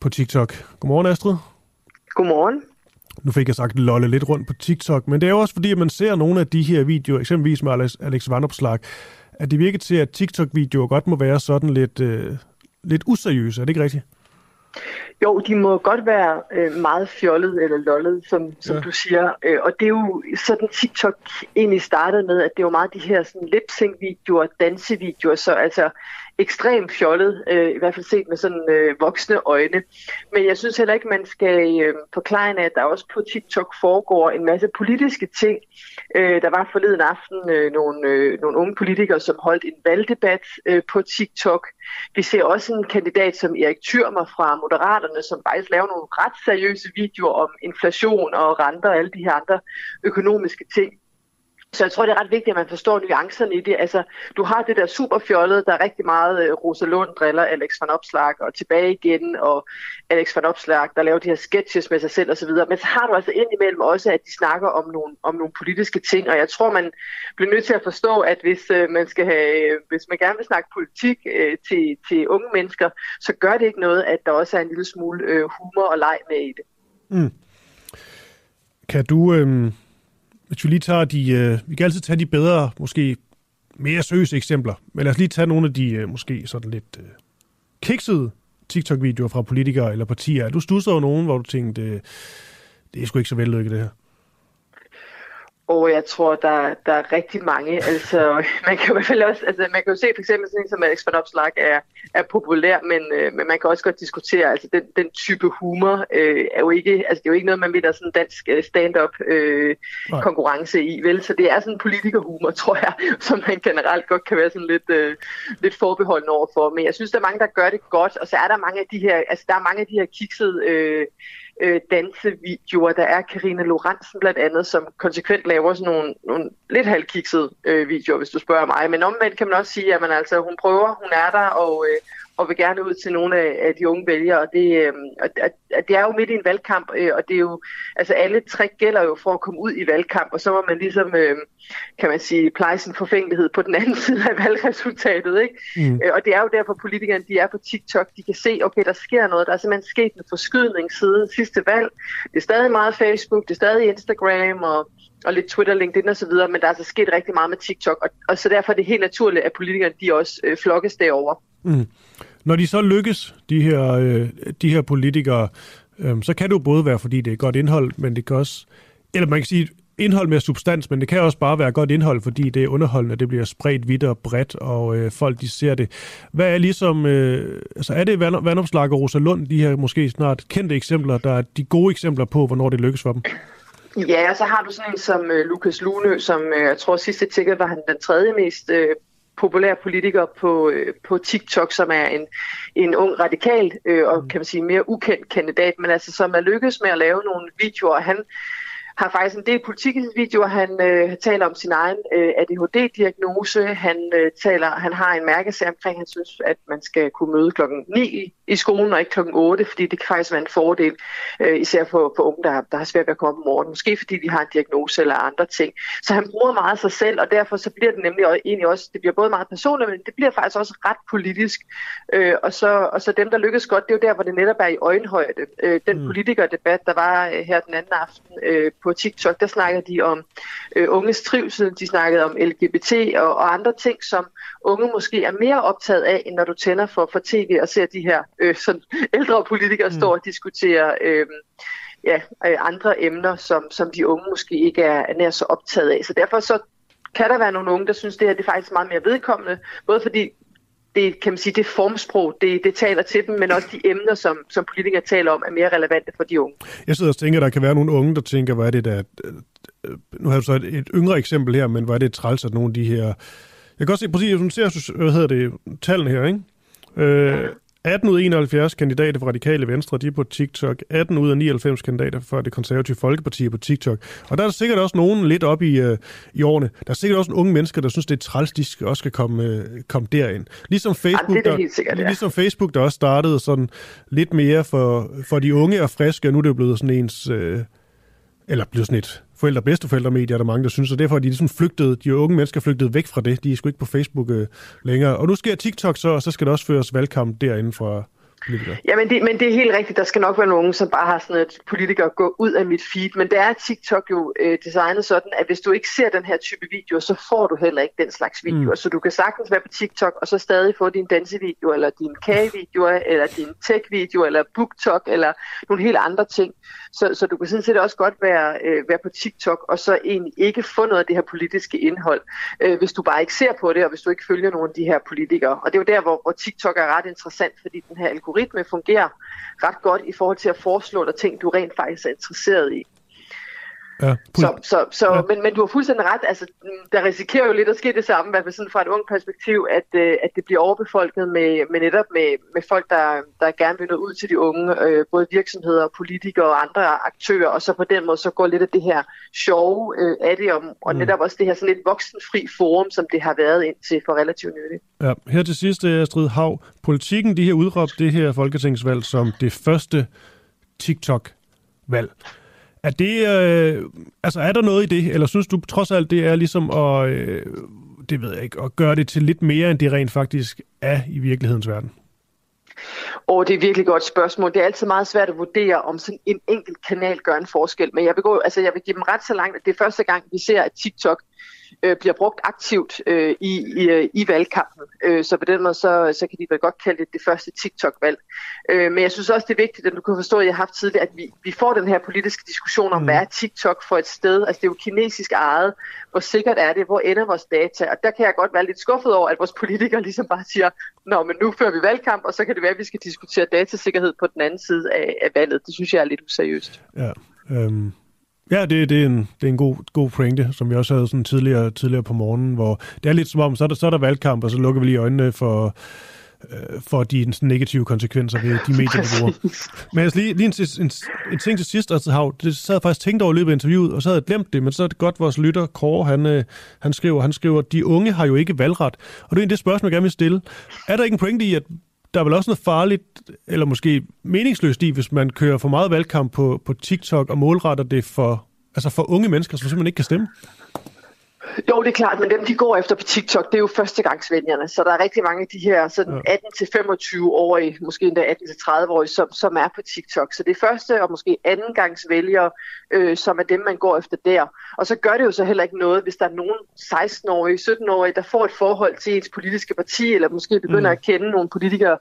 på TikTok? Godmorgen, Astrid. Godmorgen. Nu fik jeg sagt lolle lidt rundt på TikTok, men det er jo også fordi, at man ser nogle af de her videoer, eksempelvis med Alex, Alex Vandopslag, at det virker til, at TikTok-videoer godt må være sådan lidt, øh, lidt useriøse. Er det ikke rigtigt? Jo, de må godt være øh, meget fjollet eller lollet, som, som Ja. du siger. Øh, og det er jo sådan TikTok egentlig startede med, at det var meget de her sådan lip-sync-videoer, dansevideoer, så altså ekstremt fjollet, øh, i hvert fald set med sådan øh, voksne øjne. Men jeg synes heller ikke, man skal øh, forklare, at der også på TikTok foregår en masse politiske ting. Øh, der var forleden aften øh, nogle, øh, nogle unge politikere, som holdt en valgdebat øh, på TikTok. Vi ser også en kandidat som Erik Thyrmer fra Moderaterne, som faktisk laver nogle ret seriøse videoer om inflation og renter og alle de her andre økonomiske ting. Så jeg tror, det er ret vigtigt, at man forstår nuancerne i det. Altså, du har det der super fjollede, der er rigtig meget øh, Rosa Lund driller Alex van Opslag og tilbage igen, og Alex van Opslag, der laver de her sketches med sig selv osv. Men så har du altså indimellem også, at de snakker om nogle, om nogle politiske ting, og jeg tror, man bliver nødt til at forstå, at hvis øh, man skal have, øh, hvis man gerne vil snakke politik øh, til, til unge mennesker, så gør det ikke noget, at der også er en lille smule øh, humor og leg med i det. Mm. Kan du, øh, hvis vi lige tager de, øh, vi kan altid tage de bedre, måske mere seriøse eksempler, men lad os lige tage nogle af de øh, måske sådan lidt øh, kiksede TikTok-videoer fra politikere eller partier. Er du stusset over nogen, hvor du tænkte, øh, det er sgu ikke så vellykket det her? Og jeg tror, der, der er rigtig mange. Altså, [laughs] man kan jo i hvert fald også, altså, man kan jo se for eksempel sådan en som Alex van Opslag er, er populær, men, øh, men man kan også godt diskutere, altså den, den type humor øh, er jo ikke, altså det er jo ikke noget, man vinder sådan dansk øh, stand-up øh, konkurrence i, vel? Så det er sådan politikerhumor, [laughs] tror jeg, som man generelt godt kan være sådan lidt, øh, lidt forbeholden overfor. Men jeg synes, der er mange, der gør det godt, og så er der mange af de her, altså der er mange af de her kiksede øh, øh, dansevideoer. Der er Karina Lorentzen blandt andet, som konsekvent laver sådan nogle, nogle lidt halvkiksede øh, videoer, hvis du spørger mig. Men omvendt kan man også sige, at man altså, hun prøver, hun er der, og, øh, og vil gerne ud til nogle af, af de unge vælgere. Og det, øh, at, at det er jo midt i en valgkamp, øh, og det er jo, altså alle tre gælder jo for at komme ud i valgkamp, og så må man ligesom, øh, kan man sige, pleje sin forfængelighed på den anden [laughs] side af valgresultatet. Ikke? Mm. Øh, og det er jo derfor, politikerne de er på TikTok, de kan se, okay, der sker noget, der er simpelthen sket en forskydning siden sidste valg. Det er stadig meget Facebook, det er stadig Instagram, og og lidt Twitter, LinkedIn osv., men der er altså sket rigtig meget med TikTok, og, og så derfor er det helt naturligt, at politikerne de også øh, flokkes derover. Mm. Når de så lykkes, de her, øh, de her politikere, øh, så kan det jo både være, fordi det er godt indhold, men det kan også, eller man kan sige, indhold med substans, men det kan også bare være godt indhold, fordi det er underholdende, det bliver spredt vidt og bredt, og øh, folk de ser det. Hvad er ligesom, øh, altså er det Vand, Vandopslag og Rosa Lund, de her måske snart kendte eksempler, der er de gode eksempler på, hvornår det lykkes for dem? Ja, og så har du sådan en som øh, Lukas Lune, som øh, jeg tror sidste tjekket var han den tredje mest øh, populær politiker på, øh, på TikTok, som er en, en ung radikal øh, og kan man sige mere ukendt kandidat, men altså som er lykkedes med at lave nogle videoer. Han har faktisk en del politikvideoer. Han øh, taler om sin egen øh, ADHD-diagnose. Han øh, taler, han har en mærkesag omkring, han synes, at man skal kunne møde klokken 9 i skolen og ikke klokken 8, fordi det kan faktisk være en fordel, øh, især for, for unge, der, der har svært ved at komme om morgenen. Måske fordi de har en diagnose eller andre ting. Så han bruger meget sig selv, og derfor så bliver det nemlig også, egentlig også, det bliver både meget personligt, men det bliver faktisk også ret politisk. Øh, og, så, og så dem, der lykkes godt, det er jo der, hvor det netop er i øjenhøjde. Øh, den mm. politikerdebat, der var øh, her den anden aften øh, på TikTok, der snakker de om øh, unges trivsel, de snakkede om LGBT og, og andre ting, som unge måske er mere optaget af, end når du tænder for, for tv og ser de her øh, sådan ældre politikere mm. stå og diskutere øh, ja, øh, andre emner, som, som de unge måske ikke er, er nær så optaget af. Så derfor så kan der være nogle unge, der synes, det her det er faktisk meget mere vedkommende, både fordi det, kan man sige, det formsprog, det, det taler til dem, men også de emner, som, som politikere taler om, er mere relevante for de unge. Jeg sidder og tænker, at der kan være nogle unge, der tænker, hvad er det der... Øh, nu har du så et, et yngre eksempel her, men hvad er det træls, at nogle af de her... Jeg kan også se, præcis, hvis du ser, hvad hedder det, tallene her, ikke? Øh, 18 ud af 71 kandidater fra Radikale Venstre, de er på TikTok. 18 ud af 99 kandidater fra det konservative Folkeparti på TikTok. Og der er der sikkert også nogen lidt op i, uh, i årene. Der er sikkert også unge mennesker, der synes, det er træls, de skal, også skal komme, uh, komme derind. Ligesom Facebook, ja, det sikkert, ja. ligesom Facebook, der også startede sådan lidt mere for, for de unge og friske, og nu er det blevet sådan ens... Uh, eller blevet sådan et forældre- og bedsteforældremedier, er der mange, der synes, og derfor er de ligesom flygtet, de unge mennesker flygtet væk fra det. De er sgu ikke på Facebook øh, længere. Og nu sker TikTok så, og så skal der også føres valgkamp derinde fra, politikere. Ja, men det, men det er helt rigtigt. Der skal nok være nogen, som bare har sådan et politikere gå ud af mit feed. Men det er TikTok jo øh, designet sådan, at hvis du ikke ser den her type video, så får du heller ikke den slags videoer. Mm. Så du kan sagtens være på TikTok, og så stadig få din dansevideo, eller din kagevideo, eller din tech-video, eller booktok, eller nogle helt andre ting. Så, så du kan sådan set også godt være, øh, være på TikTok, og så egentlig ikke få noget af det her politiske indhold, øh, hvis du bare ikke ser på det, og hvis du ikke følger nogen af de her politikere. Og det er jo der, hvor, hvor TikTok er ret interessant, fordi den her algoritme fungerer ret godt i forhold til at foreslå dig ting, du rent faktisk er interesseret i. Ja, så, så, så, ja. men, men du har fuldstændig ret. Altså, der risikerer jo lidt at ske det samme, i hvert fald sådan fra et ung perspektiv, at, øh, at det bliver overbefolket med, med netop med, med folk, der, der gerne vil nå ud til de unge, øh, både virksomheder, politikere og andre aktører, og så på den måde så går lidt af det her sjove øh, af det, om, og mm. netop også det her sådan lidt voksenfri forum, som det har været indtil for relativt nylig. Ja, her til sidst, øh, Astrid Hav. Politikken, de her udråbt det her folketingsvalg som det første TikTok-valg. Er det, øh, altså er der noget i det, eller synes du trods alt, det er ligesom at, øh, det ved jeg ikke, at gøre det til lidt mere, end det rent faktisk er i virkelighedens verden? Og det er virkelig godt spørgsmål. Det er altid meget svært at vurdere, om sådan en enkelt kanal gør en forskel. Men jeg vil, gå, altså jeg vil give dem ret så langt, at det er første gang, vi ser, at TikTok øh, bliver brugt aktivt øh, i, i, i valgkampen. Øh, så på den måde, så, så kan de vel godt kalde det det første TikTok-valg. Øh, men jeg synes også, det er vigtigt, at du kan forstå, at jeg har haft tidligere, at vi, vi får den her politiske diskussion om, mm. hvad er TikTok for et sted? Altså det er jo kinesisk ejet. Hvor sikkert er det? Hvor ender vores data? Og der kan jeg godt være lidt skuffet over, at vores politikere ligesom bare siger, Nå, men nu fører vi valgkamp, og så kan det være, at vi skal diskutere datasikkerhed på den anden side af, af valget. Det synes jeg er lidt useriøst. Ja, øhm, Ja, det, det, er en, det er en god, god pointe, som vi også havde sådan tidligere, tidligere på morgenen, hvor det er lidt som om, så er der, så er der valgkamp, og så lukker vi lige øjnene for, øh, for de sådan, negative konsekvenser ved de medier, vi bruger. [laughs] Men altså lige, lige en, en, en ting til sidst, altså, Hav, det sad jeg faktisk tænkt over i løbet af interviewet, og så havde jeg glemt det, men så er det godt, vores lytter, Kåre, han, øh, han skriver, han skriver, de unge har jo ikke valgret. Og det er en det spørgsmål, jeg gerne vil stille. Er der ikke en pointe i, at der er vel også noget farligt, eller måske meningsløst i, hvis man kører for meget valgkamp på, på TikTok og målretter det for, altså for unge mennesker, som simpelthen ikke kan stemme? Jo, det er klart, men dem, de går efter på TikTok, det er jo førstegangsvælgerne. Så der er rigtig mange af de her sådan 18-25-årige, måske endda 18-30-årige, som, som er på TikTok. Så det er første og måske andengangsvælgere, øh, som er dem, man går efter der. Og så gør det jo så heller ikke noget, hvis der er nogen 16-årige, 17-årige, der får et forhold til ens politiske parti, eller måske begynder mm. at kende nogle politikere,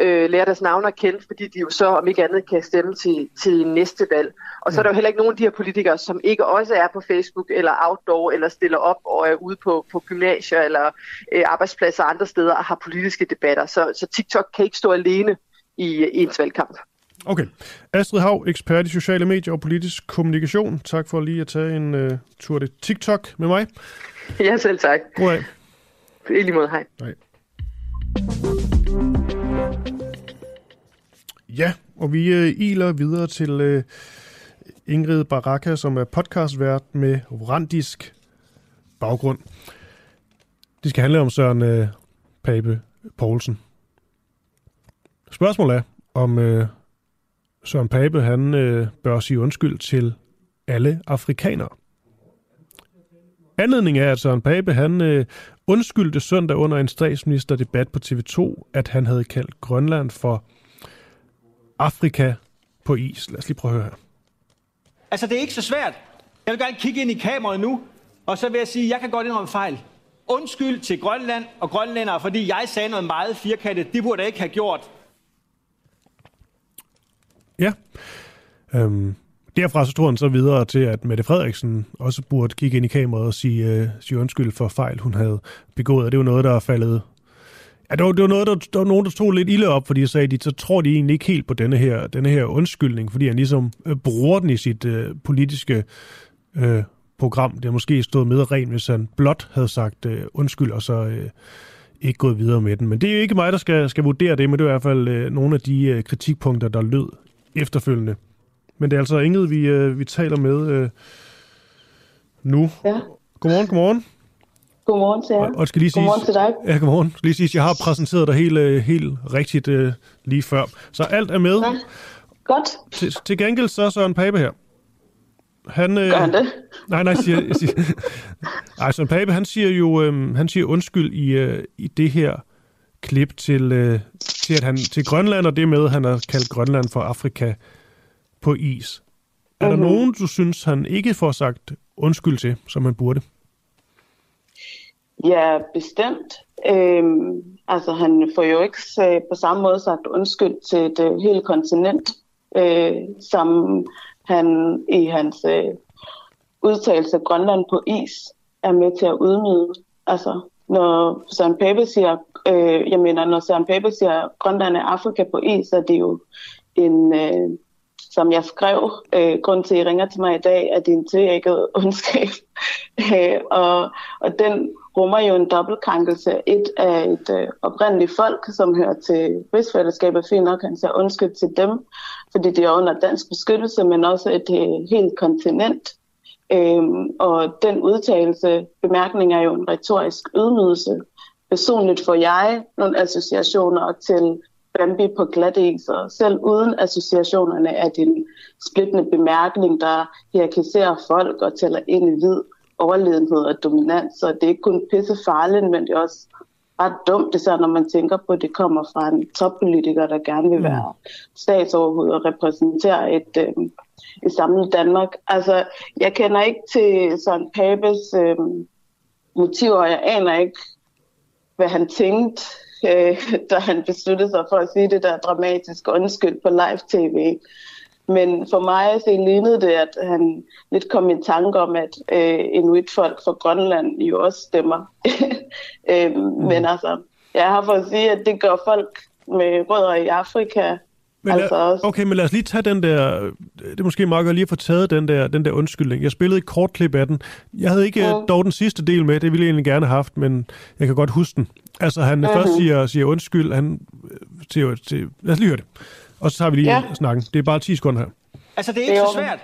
øh, lærer deres navne at kende, fordi de jo så om ikke andet kan stemme til, til næste valg. Og så er der jo heller ikke nogen af de her politikere, som ikke også er på Facebook eller outdoor, eller stiller op og er ude på, på gymnasier eller øh, arbejdspladser andre steder og har politiske debatter. Så, så TikTok kan ikke stå alene i, i ens valgkamp. Okay. Astrid Hav, ekspert i sociale medier og politisk kommunikation. Tak for lige at tage en uh, tur til TikTok med mig. Ja, selv tak. God dag. I lige måde, hej. Hej. Ja, og vi uh, iler videre til uh, Ingrid Baraka, som er podcastvært med Randisk baggrund. Det skal handle om Søren øh, Pape Poulsen. Spørgsmålet er, om øh, Søren Pape han øh, bør sige undskyld til alle afrikanere. Anledningen er, at Søren Pape han øh, undskyldte søndag under en statsministerdebat på TV2, at han havde kaldt Grønland for Afrika på is. Lad os lige prøve at høre her. Altså, det er ikke så svært. Jeg vil gerne kigge ind i kameraet nu, og så vil jeg sige, at jeg kan godt indrømme fejl. Undskyld til Grønland og grønlændere, fordi jeg sagde noget meget firkantet. Det burde jeg ikke have gjort. Ja. Øhm, derfra så tror han så videre til, at Mette Frederiksen også burde kigge ind i kameraet og sige, øh, sige undskyld for fejl, hun havde begået. Og det var noget, der er faldet... Ja, det var, det var noget, der, der var nogen, der tog lidt ilde op, fordi jeg sagde, de, så tror de egentlig ikke helt på denne her, denne her undskyldning, fordi han ligesom øh, bruger den i sit øh, politiske øh, program. Det måske stået med rent, hvis han blot havde sagt øh, undskyld, og så øh, ikke gået videre med den. Men det er jo ikke mig, der skal, skal vurdere det, men det er i hvert fald øh, nogle af de øh, kritikpunkter, der lød efterfølgende. Men det er altså Ingrid, vi, øh, vi taler med øh, nu. Ja. Godmorgen, godmorgen. Godmorgen til jer. Og, og skal lige godmorgen sige, til dig. Ja, godmorgen. Skal lige sige, jeg har præsenteret dig helt, øh, helt rigtigt øh, lige før. Så alt er med. Ja. Godt. Til, til gengæld så er Søren Pape her. Han, øh, Gør han det? Nej, nej, siger, siger, [laughs] nej, Søren Pape, han siger jo øh, han siger undskyld i, øh, i det her klip til, øh, til, at han, til Grønland, og det med, at han har kaldt Grønland for Afrika på is. Er Mhm. der nogen, du synes, han ikke får sagt undskyld til, som han burde? Ja, bestemt. Øhm, altså, han får jo ikke øh, på samme måde sagt undskyld til et øh, helt kontinent, øh, som han i hans øh, udtalelse Grønland på is er med til at udmyde. Altså, når Søren Pape siger, øh, jeg mener, når Søren Pape siger, Grønland er Afrika på is, så er det jo en, øh, som jeg skrev, øh, grund til, at I ringer til mig i dag, er din tvækket [laughs] ondskab. Øh, og, og den rummer jo en dobbeltkrænkelse. Et af et øh, oprindeligt folk, som hører til rigsfællesskabet, fint nok, han siger undskyld til dem, fordi det er under dansk beskyttelse, men også et øh, helt kontinent. Øhm, og den udtalelse, bemærkning er jo en retorisk ydmygelse. Personligt får jeg nogle associationer til Bambi på glatis, og selv uden associationerne er det en splittende bemærkning, der hierarkiserer folk og tæller ind i hvid overledenhed og dominans. Så det er ikke kun pissefarligt, men det er også ret dumt, især når man tænker på, at det kommer fra en toppolitiker, der gerne vil være statsoverhoved og repræsentere et, øh, et samlet Danmark. Altså, jeg kender ikke til Søren Papes øh, motiver. Jeg aner ikke, hvad han tænkte, øh, [laughs] da han besluttede sig for at sige det der dramatiske undskyld på live-tv. Men for mig så lignede det, at han lidt kom i tanke om, at øh, inuitfolk fra Grønland jo også stemmer. [laughs] øh, mm. Men altså, jeg har for at sige, at det gør folk med rødder i Afrika men lad, altså også. Okay, men lad os lige tage den der, det er måske meget godt lige at få taget den der, den der undskyldning. Jeg spillede et kort klip af den. Jeg havde ikke ja. dog den sidste del med, det ville jeg egentlig gerne have haft, men jeg kan godt huske den. Altså han uh-huh. først siger, siger undskyld, han siger, til, lad os lige høre det. Og så tager vi lige ja. snakken. Det er bare 10 sekunder her. Altså det er ikke så svært.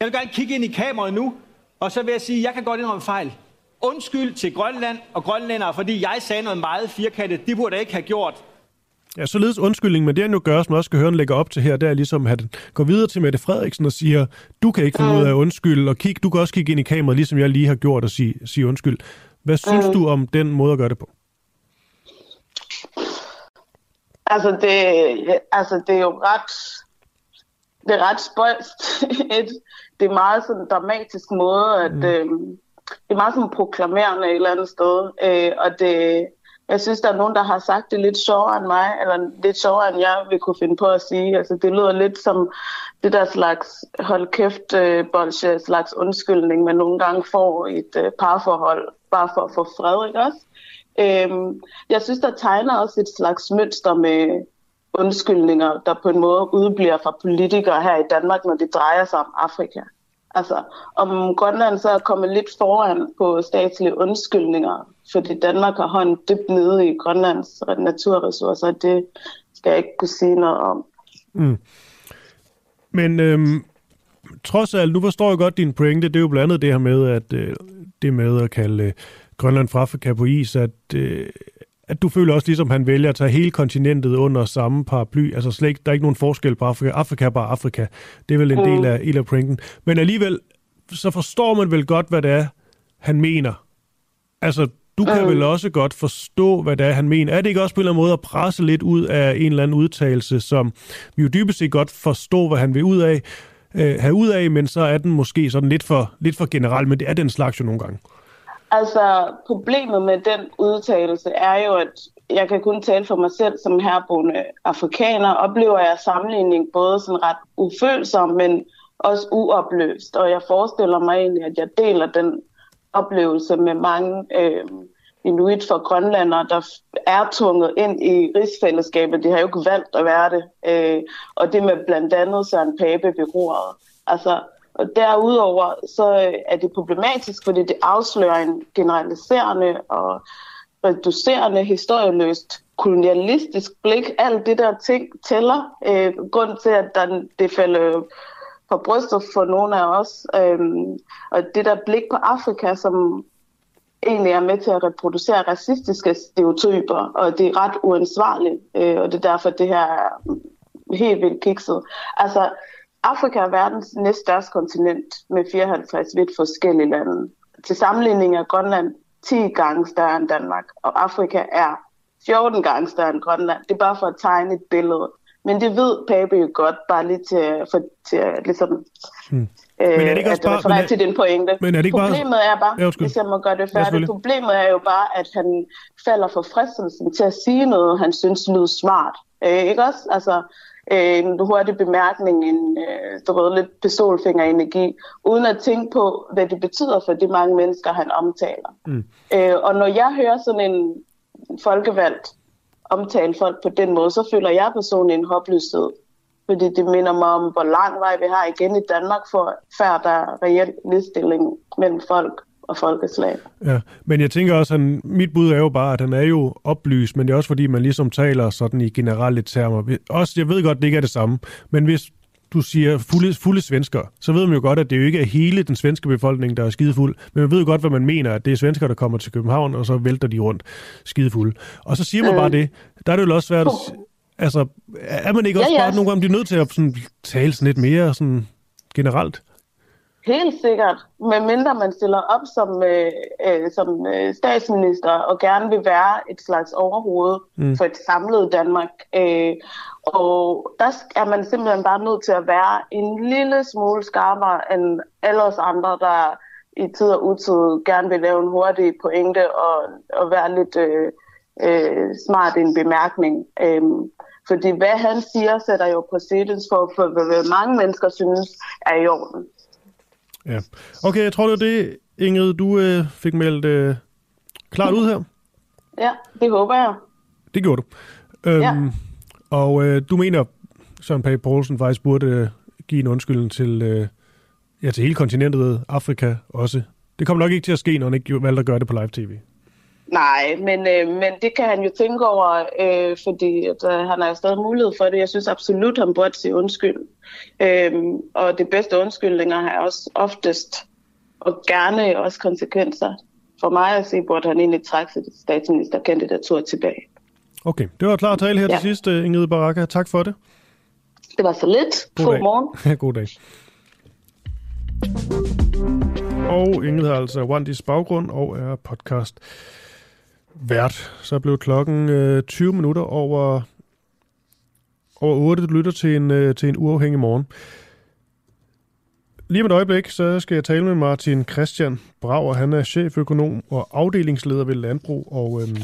Jeg vil gerne kigge ind i kameraet nu, og så vil jeg sige, at jeg kan godt indrømme fejl. Undskyld til Grønland og grønlændere, fordi jeg sagde noget meget firkantet. Det burde jeg ikke have gjort. Ja, således undskyldning, men det han jo gør, som også skal høre, han lægger op til her, det er ligesom, at han går videre til Mette Frederiksen og siger, du kan ikke finde mm. ud af undskyld, og kig, du kan også kigge ind i kameraet, ligesom jeg lige har gjort, og sige, sige undskyld. Hvad synes mm. du om den måde at gøre det på? Altså, det, altså, det er jo ret, det er ret spøjst. [laughs] det er meget sådan en dramatisk måde, at mm. øh, det er meget sådan proklamerende et eller andet sted, øh, og det, jeg synes, der er nogen, der har sagt det lidt sjovere end mig, eller lidt sjovere end jeg vil kunne finde på at sige. Altså, det lyder lidt som det der slags hold kæft øh, bolsje, slags undskyldning, man nogle gange får i et øh, parforhold, bare for at få fred, ikke også? Øhm, jeg synes, der tegner også et slags mønster med undskyldninger, der på en måde udbliver fra politikere her i Danmark, når det drejer sig om Afrika. Altså, om Grønland så er kommet lidt foran på statslige undskyldninger, fordi Danmark har hånden dybt nede i Grønlands naturressourcer, det skal jeg ikke kunne sige noget om. Mm. Men øhm, trods alt, nu forstår jeg godt din pointe, det er jo blandt andet det her med, at øh, det med at kalde øh, Grønland fra Afrika på is, at, øh, at du føler også ligesom, han vælger at tage hele kontinentet under samme paraply. Altså slet ikke, der er ikke nogen forskel på Afrika. Afrika er bare Afrika. Det er vel en mm. del af, del af. Men alligevel, så forstår man vel godt, hvad det er, han mener. Altså, du kan mm. vel også godt forstå, hvad det er, han mener. Er det ikke også på en eller anden måde at presse lidt ud af en eller anden udtalelse, som vi jo dybest set godt forstår, hvad han vil ud af, øh, have ud af, men så er den måske sådan lidt for, lidt for generel, men det er den slags jo nogle gange. Altså, problemet med den udtalelse er jo, at jeg kan kun tale for mig selv som herboende afrikaner, oplever jeg sammenligning både sådan ret ufølsom, men også uopløst. Og jeg forestiller mig egentlig, at jeg deler den oplevelse med mange øh, inuit for grønlandere, der er tvunget ind i rigsfællesskabet. De har jo ikke valgt at være det. Øh, og det med blandt andet Søren Pape beroret. Altså, og derudover så øh, er det problematisk, fordi det afslører en generaliserende og reducerende, historieløst kolonialistisk blik. Alt det der ting tæller. Øh, grund til, at der, det falder på brystet for nogle af os. Øh, og det der blik på Afrika, som egentlig er med til at reproducere racistiske stereotyper, og det er ret uansvarligt, øh, og det er derfor, det her er helt vildt kikset. Altså, Afrika er verdens næststørste kontinent med 54 vidt forskellige lande. Til sammenligning er Grønland 10 gange større end Danmark, og Afrika er 14 gange større end Grønland. Det er bare for at tegne et billede. Men det ved Pape jo godt, bare lige til, for, til ligesom, hmm. Øh, men er det ikke også bare, men er, til din pointe. Men er det ikke Problemet bare, er bare, ja, hvis jeg må gøre det færdigt, ja, problemet er jo bare, at han falder for fristelsen til at sige noget, han synes lyder smart. Øh, ikke også? Altså, en hurtig bemærkning, en øh, du ved, lidt pistolfingerenergi, uden at tænke på, hvad det betyder for de mange mennesker, han omtaler. Mm. Øh, og når jeg hører sådan en folkevalgt omtale folk på den måde, så føler jeg personligt en håbløshed. Fordi det minder mig om, hvor lang vej vi har igen i Danmark, for før der er reelt ligestilling mellem folk og folkeslag. Ja, men jeg tænker også, at mit bud er jo bare, at han er jo oplyst, men det er også fordi, man ligesom taler sådan i generelle termer. Også, jeg ved godt, det ikke er det samme, men hvis du siger fulde, fulde svensker, så ved man jo godt, at det jo ikke er hele den svenske befolkning, der er skidefuld, men man ved jo godt, hvad man mener, at det er svensker, der kommer til København, og så vælter de rundt skidefulde. Og så siger man øh. bare det. Der er det jo også svært at... Altså, er man ikke også ja, ja. bare nogle gange nødt til at sådan, tale sådan lidt mere sådan generelt? Helt sikkert, medmindre man stiller op som, øh, øh, som øh, statsminister og gerne vil være et slags overhoved mm. for et samlet Danmark. Øh, og der er man simpelthen bare nødt til at være en lille smule skarpere end alle os andre, der i tid og utid gerne vil lave en hurtig pointe og, og være lidt øh, øh, smart i en bemærkning. Øhm, fordi hvad han siger, sætter jo præcedens for, for hvad mange mennesker synes er i orden. Ja. Okay, jeg tror, det var det, Ingrid, du øh, fik meldt øh, klart ud her. Ja, det håber jeg. Det gjorde du. Øhm, Ja. Og øh, du mener, Søren Pape Poulsen faktisk burde øh, give en undskyldning til, øh, ja, til hele kontinentet, Afrika også. Det kommer nok ikke til at ske, når han ikke valgte at gøre det på live-tv. Nej, men, øh, men det kan han jo tænke over, øh, fordi at, øh, han har jo stadig mulighed for det. Jeg synes absolut, han burde sige undskyld. Øhm, og det bedste undskyldninger har også oftest og gerne også konsekvenser. For mig at se, burde han egentlig trække sit statsministerkandidatur tilbage. Okay, det var klar tale her Ja. til sidst, øh, Ingrid Baraka. Tak for det. Det var så lidt. God, dag. morgen. [laughs] God dag. Og Ingrid har altså Wandis baggrund og er podcast vært. Så blev klokken øh, 20 minutter over, over 8. Du lytter til en, øh, til en uafhængig morgen. Lige om et øjeblik, så skal jeg tale med Martin Christian Brauer. Han er cheføkonom og afdelingsleder ved Landbrug og, øhm,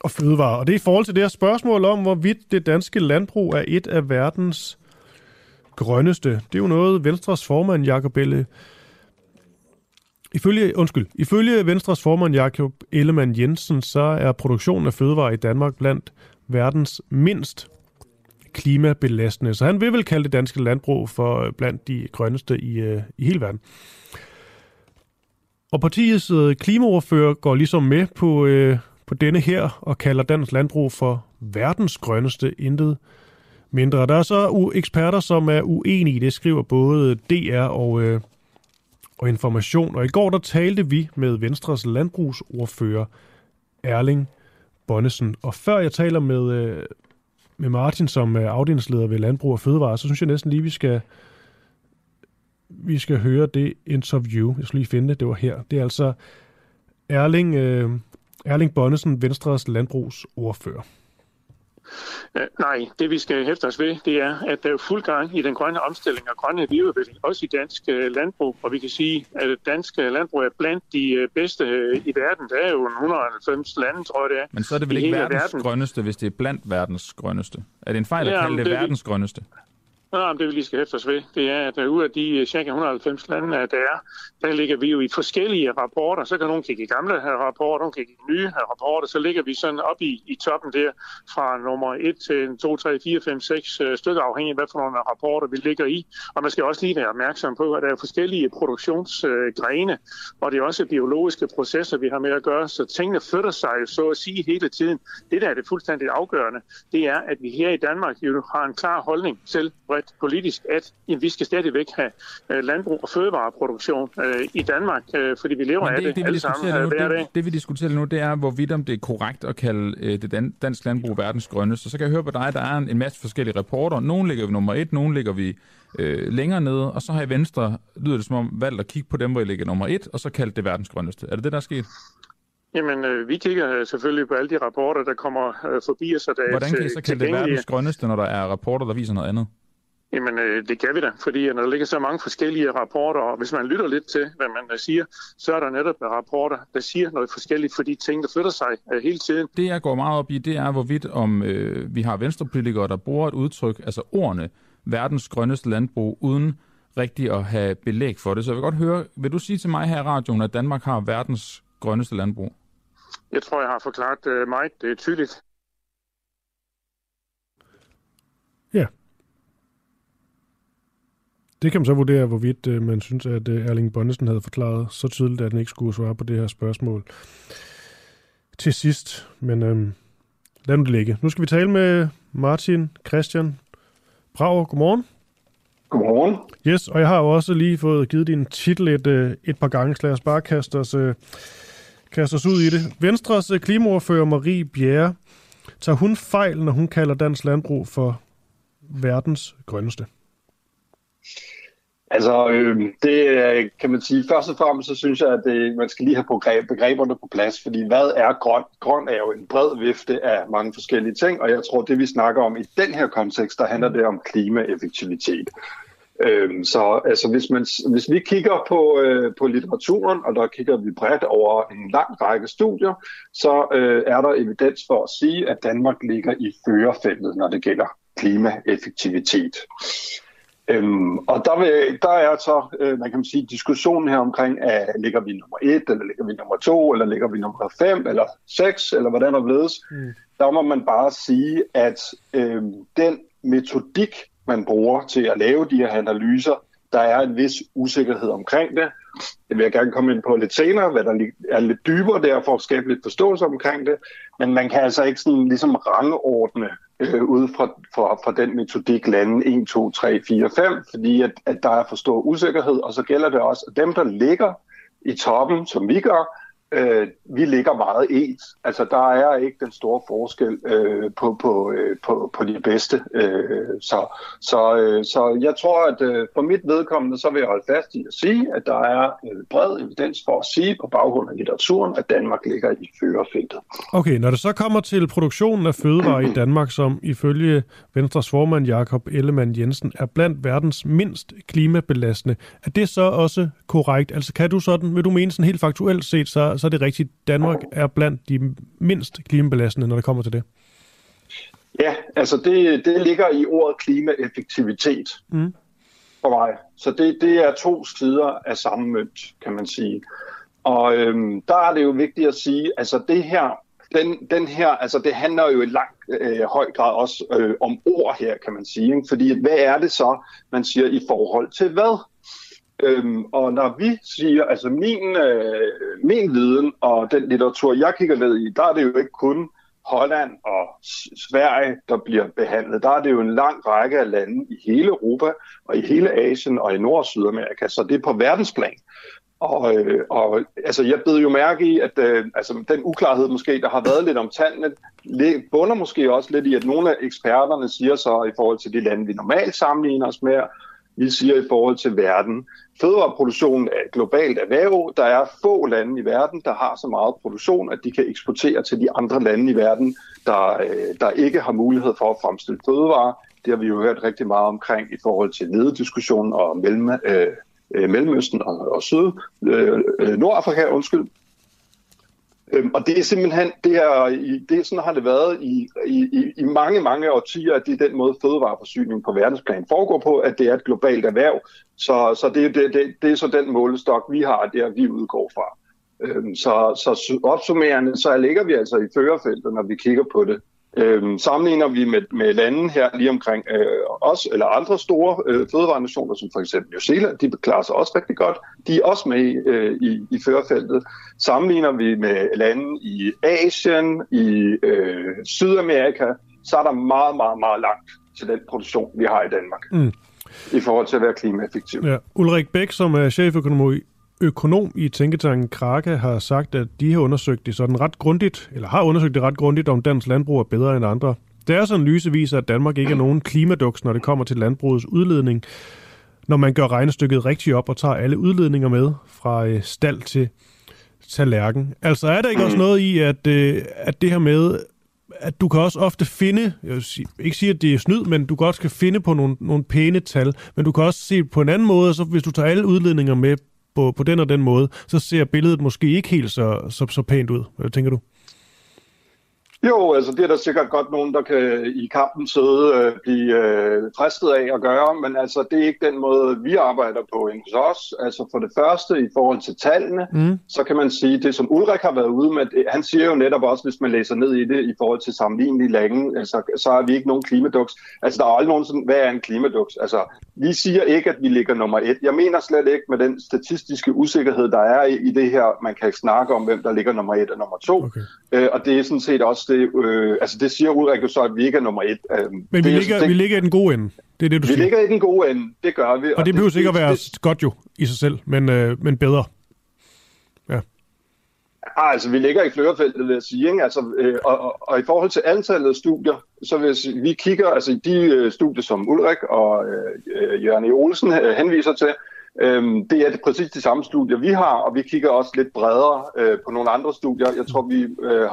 og Fødevare. Og det er i forhold til det her spørgsmål om, hvorvidt det danske landbrug er et af verdens grønneste. Det er jo noget, Venstres formand Jakob Elle... Ifølge, undskyld, ifølge Venstres formand Jakob Ellemann Jensen, så er produktionen af fødevarer i Danmark blandt verdens mindst klimabelastende. Så han vil vel kalde det danske landbrug for øh, blandt de grønneste i, øh, i hele verden. Og partiets øh, klimaordfører går ligesom med på, øh, på denne her og kalder dansk landbrug for verdens grønneste intet mindre. Der er så eksperter, som er uenige. Det skriver både DR og, øh, og Information. Og i går der talte vi med Venstres landbrugsordfører Erling Bonnesen. Og før jeg taler med, øh, med Martin, som er afdelingsleder ved Landbrug og Fødevare, så synes jeg næsten lige, vi skal, vi skal høre det interview. Jeg skal lige finde det, det var her. Det er altså Erling, øh, Erling Bonnesen, Venstres landbrugsordfører. Øh, Nej, det vi skal hæfte os ved, det er, at der er fuld gang i den grønne omstilling og grønne videreudvikling, også i dansk øh, landbrug. Og vi kan sige, at dansk øh, landbrug er blandt de bedste i verden. Der er jo 190 lande, tror jeg det er. Men så er det vel ikke verdens verden. grønneste, hvis det er blandt verdens grønneste? Er det en fejl at Ja, kalde det det er verdens grønneste? Nå, det vi lige skal hæfte os ved, det er, at øh, ud af de øh, cirka 190 lande, øh, der er, der ligger vi jo i forskellige rapporter. Så kan nogen kigge i gamle rapporter, nogen kigge i nye rapporter. Så ligger vi sådan op i, i toppen der fra nummer 1 til 2, 3, 4, 5, 6 stykker, afhængig af, hvad for nogle rapporter vi ligger i. Og man skal også lige være opmærksom på, at der er forskellige produktionsgrene, og det er også biologiske processer, vi har med at gøre. Så tingene flytter sig jo så at sige hele tiden. Det, der er det fuldstændig afgørende, det er, at vi her i Danmark jo har en klar holdning til bredt politisk, at jamen, vi skal stadigvæk have øh, landbrug og fødevareproduktion øh, i Danmark, øh, fordi vi lever Men af det det, det, vi alle sammen diskuterer øh, nu. hver dag. Det, det, vi diskuterer nu, det er, hvorvidt om det er korrekt at kalde øh, det dan- dansk landbrug verdens grønneste. Så kan jeg høre på dig, der er en, en masse forskellige rapporter. Nogle ligger vi nummer et, nogle ligger vi øh, længere nede, og så har I Venstre, lyder det som om, valgt at kigge på dem, hvor I ligger nummer et, og så kaldt det verdens grønneste. Er det det, der er sket? Jamen, øh, vi kigger øh, selvfølgelig på alle de rapporter, der kommer øh, forbi os, og der Hvordan kan I så kalde det verdens grønneste, når der er rapporter, der viser noget andet? Jamen, øh, det kan vi da, fordi når der ligger så mange forskellige rapporter, og hvis man lytter lidt til, hvad man øh, siger, så er der netop rapporter, der siger noget forskelligt, fordi ting, der flytter sig øh, hele tiden. Det, jeg går meget op i, det er, hvorvidt om øh, vi har venstrepolitikere, der bruger et udtryk, altså ordene, verdens grønneste landbrug, uden rigtig at have belæg for det. Så jeg vil godt høre, vil du sige til mig her i radioen, at Danmark har verdens grønneste landbrug? Jeg tror, jeg har forklaret øh, meget det er tydeligt. Ja. Det kan man så vurdere, hvorvidt øh, man synes, at øh, Erling Bonnesen havde forklaret så tydeligt, at han ikke skulle svare på det her spørgsmål til sidst. Men øh, lad nu det ligge. Nu skal vi tale med Martin Christian Brauer. Godmorgen. Godmorgen. Yes, og jeg har jo også lige fået givet din titel et, øh, et par gange, så lad os bare kaste os, kaste os ud i det. Venstres klimaordfører Marie Bjerre, tager hun fejl, når hun kalder dansk landbrug for verdens grønneste? Altså, øhm, øh, det kan man sige, først og fremmest, så synes jeg, at det, man skal lige have begreb, begreberne på plads, fordi hvad er grøn? Grøn er jo en bred vifte af mange forskellige ting, og jeg tror, det vi snakker om i den her kontekst, der handler det om klimaeffektivitet. Øh, så altså, hvis, man, hvis vi kigger på, øh, på litteraturen, og der kigger vi bredt over en lang række studier, så øh, er der evidens for at sige, at Danmark ligger i førerfeltet, når det gælder klimaeffektivitet. Øhm, og der, vil, der er så, øh, man kan sige, diskussionen her omkring, at ligger vi nummer et, eller ligger vi nummer to, eller ligger vi nummer fem, eller seks, eller hvordan der blevet. Mm. Der må man bare sige, at øh, den metodik, man bruger til at lave de her analyser, der er en vis usikkerhed omkring det. Det vil jeg gerne komme ind på lidt senere, hvad der er lidt dybere der for at skabe lidt forståelse omkring det. Men man kan altså ikke sådan ligesom rangordne øh, ud fra, fra, fra den metodik lande 1, 2, 3, 4, 5, fordi at, at der er for stor usikkerhed, og så gælder det også, at dem, der ligger i toppen, som vi gør, øh, vi ligger meget ens. Altså, der er ikke den store forskel øh, på, på, øh, på, på de bedste. Øh, så, så, øh, så jeg tror, at øh, for mit vedkommende, så vil jeg holde fast i at sige, at der er øh, bred evidens for at sige på baggrund af litteraturen, at Danmark ligger i førerfeltet. Okay, når det så kommer til produktionen af fødevarer i [clears throat] Danmark, som ifølge Venstres formand Jakob Ellemann Jensen er blandt verdens mindst klimabelastende, er det så også korrekt? Altså kan du sådan, vil du mene sådan helt faktuelt set, så så er det rigtigt, Danmark er blandt de mindst klimabelastende, når det kommer til det. Ja, altså det, det ligger i ordet klimaeffektivitet mm. for mig. Så det, det er to sider af samme mønt, kan man sige. Og øhm, der er det jo vigtigt at sige, altså det her, den, den her, altså det handler jo i lang øh, høj grad også øh, om ord her, kan man sige. Ikke? Fordi hvad er det så, man siger i forhold til hvad? Øhm, og når vi siger, altså min, øh, min viden og den litteratur, jeg kigger ned i, der er det jo ikke kun Holland og Sverige, der bliver behandlet. Der er det jo en lang række af lande i hele Europa og i hele Asien og i Nord- og Sydamerika, så det er på verdensplan. Og, øh, og altså, jeg beder jo mærke i, at øh, altså, den uklarhed måske, der har været lidt om tallene, bunder måske også lidt i, at nogle af eksperterne siger så i forhold til de lande, vi normalt sammenligner os med, vi siger i forhold til verden. Fødevareproduktionen er et globalt erhverv. Der er få lande i verden, der har så meget produktion, at de kan eksportere til de andre lande i verden, der, øh, der ikke har mulighed for at fremstille fødevarer. Det har vi jo hørt rigtig meget omkring i forhold til ledediskussionen og mellem, øh, øh, Mellemøsten og, og Syd, øh, øh Nordafrika, undskyld. Øhm, og det er simpelthen, det er, det, sådan har det været i, i, i mange, mange årtier, at det er den måde fødevareforsyningen på verdensplan foregår på, at det er et globalt erhverv. Så, så det, det, det, det er så den målestok, vi har, der vi udgår fra. Øhm, så, så opsummerende, så ligger vi altså i førerfeltet, når vi kigger på det. Øhm, sammenligner vi med, med lande her lige omkring øh, os, eller andre store øh, fødevarenationer, som for eksempel New Zealand, de klarer sig også rigtig godt. De er også med øh, i, i førerfeltet. Sammenligner vi med lande i Asien, i øh, Sydamerika, så er der meget, meget, meget langt til den produktion, vi har i Danmark. Mm. I forhold til at være klimaeffektiv. Ja. Ulrik Bæk, som er cheføkonom økonom i Tænketanken Krake har sagt, at de har undersøgt det sådan ret grundigt, eller har undersøgt det ret grundigt, om dansk landbrug er bedre end andre. Deres analyse viser, at Danmark ikke er nogen klimaduks, når det kommer til landbrugets udledning, når man gør regnestykket rigtigt op og tager alle udledninger med fra øh, stald til tallerken. Altså er der ikke også noget i, at, øh, at det her med, at du kan også ofte finde, jeg vil sige, ikke sige, at det er snyd, men du kan også kan finde på nogle, nogle pæne tal, men du kan også se på en anden måde, så hvis du tager alle udledninger med på, på den og den måde, så ser billedet måske ikke helt så, så, så pænt ud. Hvad tænker du? Jo, altså det er der sikkert godt nogen, der kan i kampen sidde øh, blive øh, fristet af at gøre, men altså det er ikke den måde, vi arbejder på hos os. Altså for det første, i forhold til tallene, mm. så kan man sige, det som Ulrik har været ude med, han siger jo netop også, hvis man læser ned i det, i forhold til sammenlignelige lande, altså, så er vi ikke nogen klimaduks. Altså der er aldrig nogen sådan, hvad er en klimaduks? Altså vi siger ikke, at vi ligger nummer et. Jeg mener slet ikke med den statistiske usikkerhed, der er i, i det her, man kan snakke om, hvem der ligger nummer et og nummer to. Okay. Øh, og det er sådan set også det, øh, altså det siger Ulrik jo så, at vi ikke er nummer et. Øh, Men vi, ligger, det, vi ligger i den gode ende. Det er det, du vi siger. ligger i den gode ende, det gør vi. Og, og det behøver sikkert være det, godt jo i sig selv, men, øh, men bedre. Ja. Ah, altså, vi ligger i førerfeltet, vil jeg sige. Ikke? Altså, øh, og, og, og i forhold til antallet af studier, så vil jeg sige, vi kigger, altså de øh, studier, som Ulrik og øh, Jørgen E. Olsen øh, henviser til, Øhm, det er det præcis de samme studier, vi har, og vi kigger også lidt bredere øh, på nogle andre studier. Jeg tror, vi øh, øh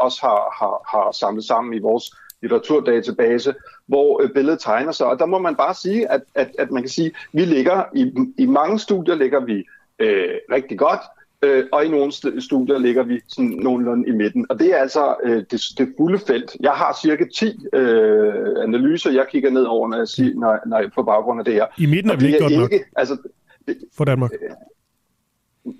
også har, har, har samlet sammen i vores litteraturdatabase, hvor øh, billedet tegner sig. Og der må man bare sige, at, at, at man kan sige, at vi ligger i, i mange studier ligger vi øh, rigtig godt, øh, og i nogle studier ligger vi sådan nogenlunde i midten. Og det er altså øh, det, det fulde felt. Jeg har cirka 10 øh, analyser, jeg kigger ned over, når jeg siger, når, når jeg, på baggrund af det her. I midten er vi ikke godt nok altså, det, for Danmark. Øh,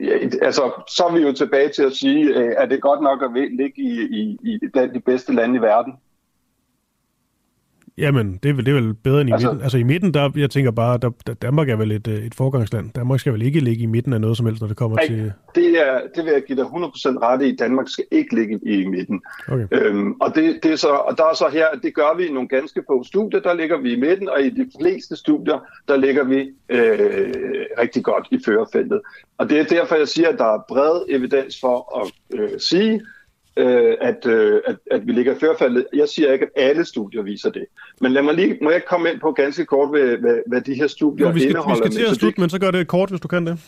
ja, altså, så er vi jo tilbage til at sige, øh, er det godt nok at ligge i, i, i de bedste lande i verden? Jamen, det er, vel, det er vel bedre end i altså, midten. Altså i midten, der, jeg tænker bare, der, der, Danmark er vel et, øh, et forgangsland. Danmark skal vel ikke ligge i midten af noget som helst, når det kommer nej, til... Det, er, det vil jeg give dig 100% ret i. Danmark skal ikke ligge i midten. Okay. Øhm, og, det, det er så, og der er så her, det gør vi i nogle ganske få studier, der ligger vi i midten, og i de fleste studier, der ligger vi øh, rigtig godt i førerfeltet. Og det er derfor, jeg siger, at der er bred evidens for at øh, sige, øh, at, øh, at, at vi ligger i førfaldet. Jeg siger ikke, at alle studier viser det. Men lad mig lige, må jeg komme ind på ganske kort, hvad, hvad, hvad de her studier jo, vi skal, indeholder. Vi skal til at slutte, men så gør det kort, hvis du kan det.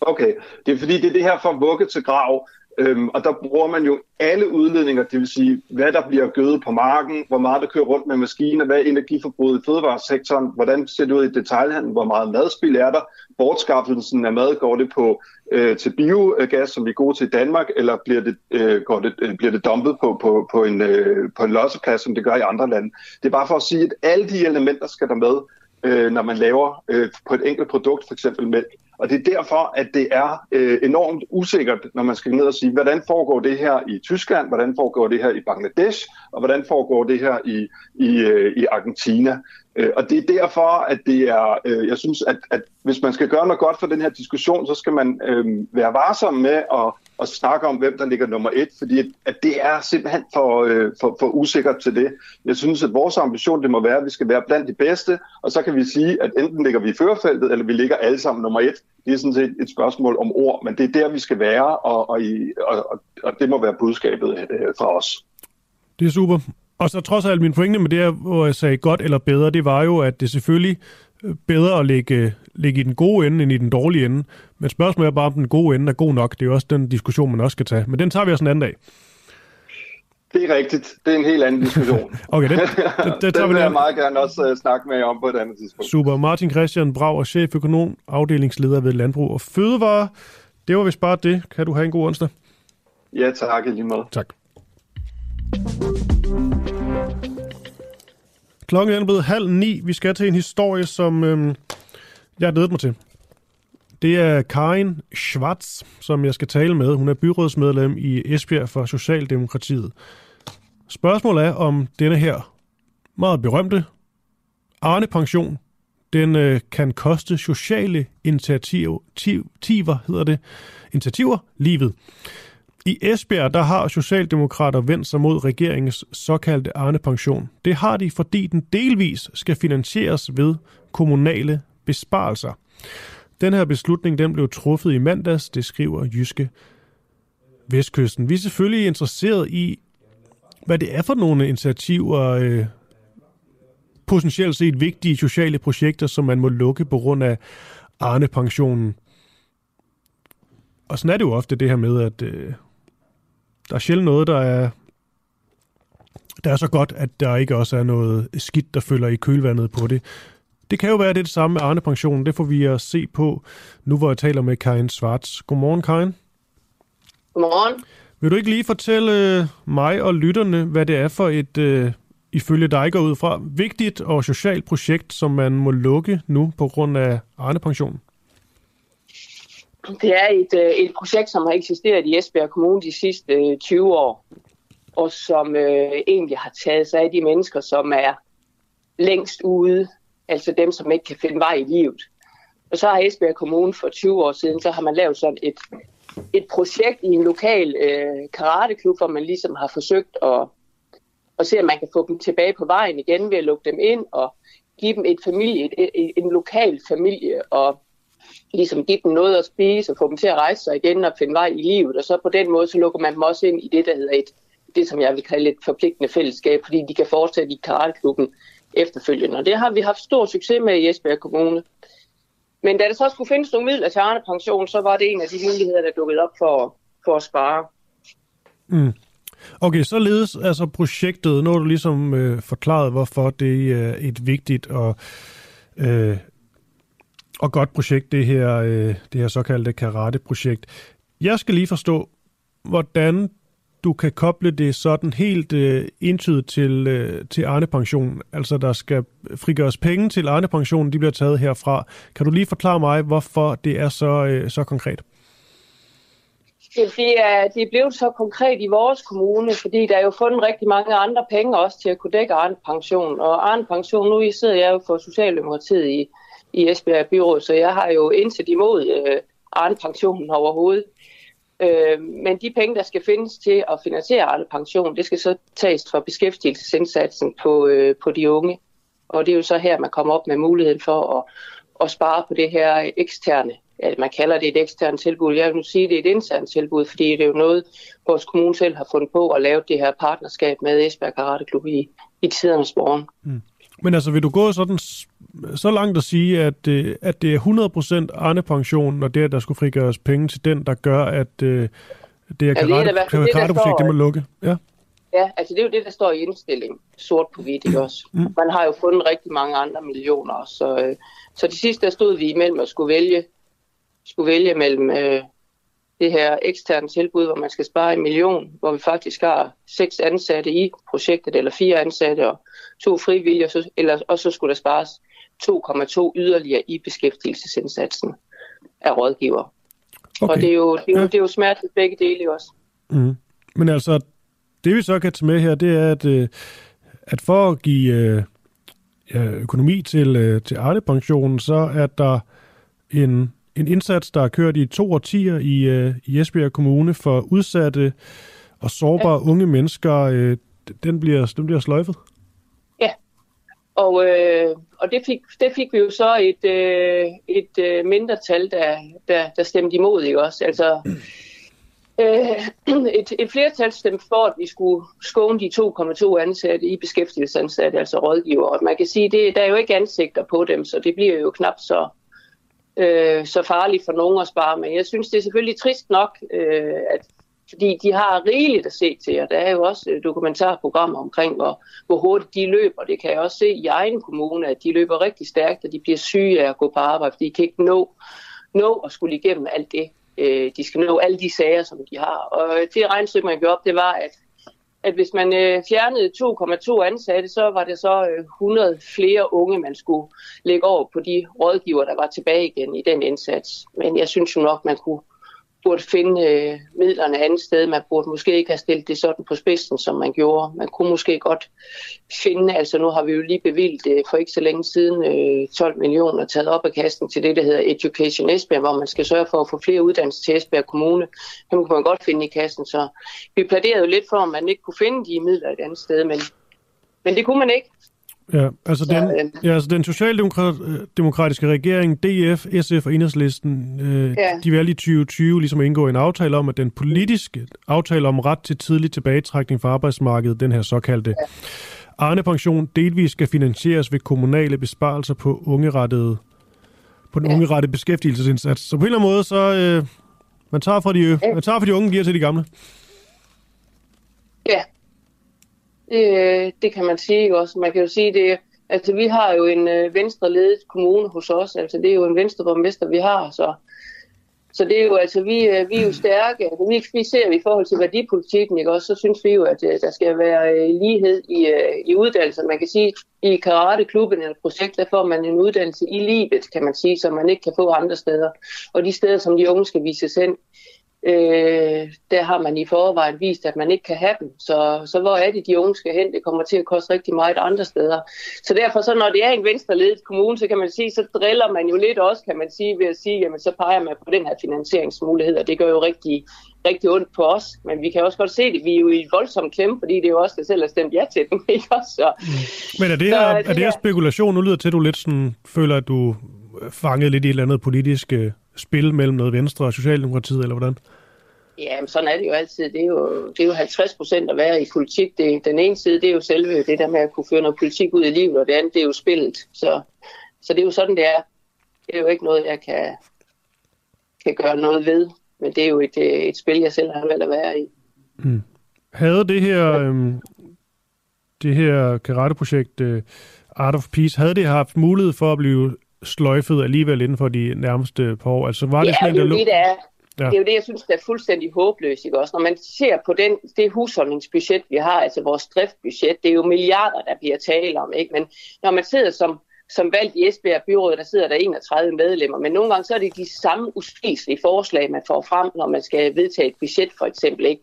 Okay, det er fordi, det er det her fra vugge til grav. Øhm, og der bruger man jo alle udledninger, det vil sige, hvad der bliver gødet på marken, hvor meget der kører rundt med maskiner, hvad er energiforbruget i fødevaresektoren, hvordan ser det ud i detaljhandlen, hvor meget madspil er der, bortskaffelsen af mad, går det på øh, til biogas, som vi er gode til i Danmark, eller bliver det, øh, går det, øh, bliver det dumpet på, på, på, en, øh, på en losseplads, som det gør i andre lande. Det er bare for at sige, at alle de elementer skal der med, øh, når man laver øh, på et enkelt produkt, for eksempel mælk. Og det er derfor, at det er øh, enormt usikkert, når man skal ned og sige, hvordan foregår det her i Tyskland, hvordan foregår det her i Bangladesh, og hvordan foregår det her i, i, øh, i Argentina. Øh, og det er derfor, at det er, øh, jeg synes, at, at hvis man skal gøre noget godt for den her diskussion, så skal man øh, være varsom med at, at snakke om, hvem der ligger nummer et, fordi at, det er simpelthen for, øh, for, for usikkert til det. Jeg synes, at vores ambition det må være, at vi skal være blandt de bedste, og så kan vi sige, at enten ligger vi i førerfeltet, eller vi ligger alle sammen nummer et. Det er sådan set et spørgsmål om ord, men det er der, vi skal være, og, og, i, og, og det må være budskabet øh, fra os. Det er super. Og så trods alt min pointe med det her, hvor jeg sagde godt eller bedre, det var jo, at det selvfølgelig øh, bedre at ligge, ligge i den gode ende end i den dårlige ende. Men spørgsmålet er bare, om den gode ende er god nok. Det er jo også den diskussion, man også skal tage. Men den tager vi også en anden dag. Det er rigtigt. Det er en helt anden diskussion. [laughs] okay, den, den, den, [laughs] den vil jeg meget gerne også uh, snakke med jer om på et andet tidspunkt. Super. Martin Christian Brav, cheføkonom, afdelingsleder ved Landbrug og Fødevare. Det var vist bare det. Kan du have en god onsdag? Ja, tak lige måde. Tak. Klokken er blevet halv ni. Vi skal til en historie, som øhm, jeg har mig til. Det er Karin Schwartz, som jeg skal tale med. Hun er byrådsmedlem i Esbjerg for Socialdemokratiet. Spørgsmålet er, om denne her meget berømte Arne Pension, den øh, kan koste sociale initiativer, hedder det, initiativer livet. I Esbjerg der har Socialdemokrater vendt sig mod regeringens såkaldte Arne-pension. Det har de, fordi den delvis skal finansieres ved kommunale besparelser. Den her beslutning den blev truffet i mandags, det skriver Jyske Vestkysten. Vi er selvfølgelig interesseret i, hvad det er for nogle initiativer, øh, potentielt set vigtige sociale projekter, som man må lukke på grund af Arne-pensionen. Og sådan er det jo ofte det her med, at øh, der er sjældent noget, der er, der er så godt, at der ikke også er noget skidt, der følger i kølvandet på det. Det kan jo være det, det samme med Arne Pension. Det får vi at se på nu, hvor jeg taler med Karin Svarts. Godmorgen, Karin. Godmorgen. Vil du ikke lige fortælle mig og lytterne, hvad det er for et, uh, ifølge dig går ud fra, vigtigt og socialt projekt, som man må lukke nu på grund af Arne Pension? Det er et, øh, et projekt, som har eksisteret i Esbjerg Kommune de sidste 20 øh, år, og som øh, egentlig har taget sig af de mennesker, som er længst ude, altså dem, som ikke kan finde vej i livet. Og så har Esbjerg Kommune for 20 år siden, så har man lavet sådan et, et projekt i en lokal øh, karateklub, hvor man ligesom har forsøgt at, at se, om man kan få dem tilbage på vejen igen ved at lukke dem ind og give dem et familie, et, et, en lokal familie og ligesom give dem noget at spise og få dem til at rejse sig igen og finde vej i livet. Og så på den måde, så lukker man dem også ind i det, der hedder et, det, som jeg vil kalde et forpligtende fællesskab, fordi de kan fortsætte i karateklubben efterfølgende. Og det har vi haft stor succes med i Esbjerg Kommune. Men da der så skulle findes nogle midler til Arne Pension, så var det en af de muligheder, der dukkede op for, for at spare. Mm. Okay, så ledes altså projektet, når du ligesom øh, forklaret, hvorfor det er et vigtigt og, øh, og godt projekt, det her, øh, det her såkaldte karate-projekt. Jeg skal lige forstå, hvordan du kan koble det sådan helt øh, indtydigt til, øh, til Arne-pensionen. Altså, der skal frigøres penge til Arne-pensionen, de bliver taget herfra. Kan du lige forklare mig, hvorfor det er så, øh, så konkret? Det er, det er blevet så konkret i vores kommune, fordi der er jo fundet rigtig mange andre penge også til at kunne dække Arne Pension. Og Arne Pension, nu sidder jeg jo for Socialdemokratiet i, i Esbjerg Byråd, så jeg har jo indsat imod øh, Arne Pensionen overhovedet. Øh, men de penge, der skal findes til at finansiere Arne Pension, det skal så tages fra beskæftigelsesindsatsen på, øh, på de unge. Og det er jo så her, man kommer op med muligheden for at, at spare på det her eksterne ja, man kalder det et eksternt tilbud. Jeg vil nu sige, at det er et internt tilbud, fordi det er jo noget, vores kommune selv har fundet på at lave det her partnerskab med Esbjerg Karate Klub i, i tidernes morgen. Mm. Men altså, vil du gå sådan, så langt at sige, at, øh, at det er 100% Arne-pensionen, og det, at der skulle frigøres penge til den, der gør, at øh, det er karate-projekt, det må lukke? Ja. Ja, altså det er jo det, der står i indstillingen, sort på hvidt, ikke også? Mm. Man har jo fundet rigtig mange andre millioner, så, øh, så de sidste der stod vi imellem at skulle vælge skulle vælge mellem øh, det her eksterne tilbud, hvor man skal spare en million, hvor vi faktisk har seks ansatte i projektet, eller fire ansatte og to frivillige, og så, eller, og så skulle der spares 2,2 yderligere i beskæftigelsesindsatsen af rådgiver. Okay. Og det er jo, det er jo, det er jo smerteligt begge dele også. Mm. Men altså, det vi så kan tage med her, det er, at, øh, at for at give øh, ja, økonomi til, øh, til Arne-pensionen, så er der en en indsats, der er kørt i to årtier i, øh, i Esbjerg Kommune for udsatte og sårbare ja. unge mennesker. Øh, den, bliver, den bliver sløjfet? Og, øh, og det, fik, det fik vi jo så et, øh, et øh, mindretal, der, der, der stemte imod, ikke også? Altså, øh, et, et flertal stemte for, at vi skulle skåne de 2,2 ansatte i beskæftigelsesansatte, altså rådgiver. Og man kan sige, det, der er jo ikke ansigter på dem, så det bliver jo knap så, øh, så farligt for nogen at spare. med. jeg synes, det er selvfølgelig trist nok, øh, at fordi de har rigeligt at se til, og der er jo også øh, dokumentarprogrammer omkring, hvor, hvor hurtigt de løber. Det kan jeg også se i egen kommune, at de løber rigtig stærkt, og de bliver syge af at gå på arbejde, fordi de kan ikke nå, nå at skulle igennem alt det. Øh, de skal nå alle de sager, som de har. Og øh, det regnstykke, man gjorde op, det var, at at hvis man øh, fjernede 2,2 ansatte, så var det så øh, 100 flere unge, man skulle lægge over på de rådgiver, der var tilbage igen i den indsats. Men jeg synes jo nok, man kunne burde finde øh, midlerne andet sted. Man burde måske ikke have stillet det sådan på spidsen, som man gjorde. Man kunne måske godt finde, altså nu har vi jo lige bevilget øh, for ikke så længe siden øh, 12 millioner taget op af kassen til det, der hedder Education Esbjerg, hvor man skal sørge for at få flere uddannelser til Esbjerg Kommune. Dem kunne man godt finde i kassen, så vi pladerede jo lidt for, om man ikke kunne finde de midler et andet sted, men, men det kunne man ikke. Ja, altså den, øh, ja, altså den socialdemokratiske regering, DF, SF og Enhedslisten, øh, ja. de valgte i 2020 ligesom indgå en aftale om, at den politiske aftale om ret til tidlig tilbagetrækning fra arbejdsmarkedet, den her såkaldte ja. Arne-pension, delvis skal finansieres ved kommunale besparelser på ungerettede på den ja. ungerettede beskæftigelsesindsats. Så på en eller anden måde, så øh, man, tager fra de, ja. man tager fra de unge, giver til de gamle. Ja, det, det kan man sige også. Man kan jo sige, det, altså vi har jo en øh, venstreledet kommune hos os, altså det er jo en venstreborgmester, vi har, så, så det er jo, altså vi, øh, vi er jo stærke, altså, vi, vi ser i forhold til værdipolitikken, ikke også, så synes vi jo, at øh, der skal være øh, lighed i, øh, i uddannelse. Man kan sige, i karate-klubben eller projekt, der får man en uddannelse i livet, kan man sige, som man ikke kan få andre steder. Og de steder, som de unge skal vise hen, øh, der har man i forvejen vist, at man ikke kan have dem. Så, så hvor er det, de unge skal hen? Det kommer til at koste rigtig meget andre steder. Så derfor, så når det er en venstreledet kommune, så kan man sige, så driller man jo lidt også, kan man sige, ved at sige, jamen så peger man på den her finansieringsmulighed, og det gør jo rigtig, rigtig ondt på os. Men vi kan også godt se det. Vi er jo i voldsom klemme, fordi det er jo også der selv har stemt ja til dem. [laughs] Ikke også? Så, Men er det her, så, er det her spekulation? Nu lyder til, at du lidt sådan, føler, at du fanget lidt i et eller andet politisk øh, spil mellem noget Venstre og Socialdemokratiet, eller hvordan? Ja, men sådan er det jo altid. Det er jo, det er jo 50 procent at være i politik. Det, den ene side, det er jo selve det der med at kunne føre noget politik ud i livet, og det andet, det er jo spillet. Så, så det er jo sådan, det er. Det er jo ikke noget, jeg kan, kan gøre noget ved, men det er jo et, et spil, jeg selv har valgt at være i. Mm. Havde det her, øhm, det her karate-projekt øh, Art of Peace, havde det haft mulighed for at blive sløjfet alligevel inden for de nærmeste par år? Altså var det ja, sådan, det er jo det, der er. Ja. Det er jo det, jeg synes, der er fuldstændig håbløst. Ikke? Også når man ser på den, det husholdningsbudget, vi har, altså vores driftbudget, det er jo milliarder, der bliver tale om. Ikke? Men når man sidder som, som valgt i Esbjerg byråd, der sidder der 31 medlemmer, men nogle gange så er det de samme uspiselige forslag, man får frem, når man skal vedtage et budget for eksempel. Ikke?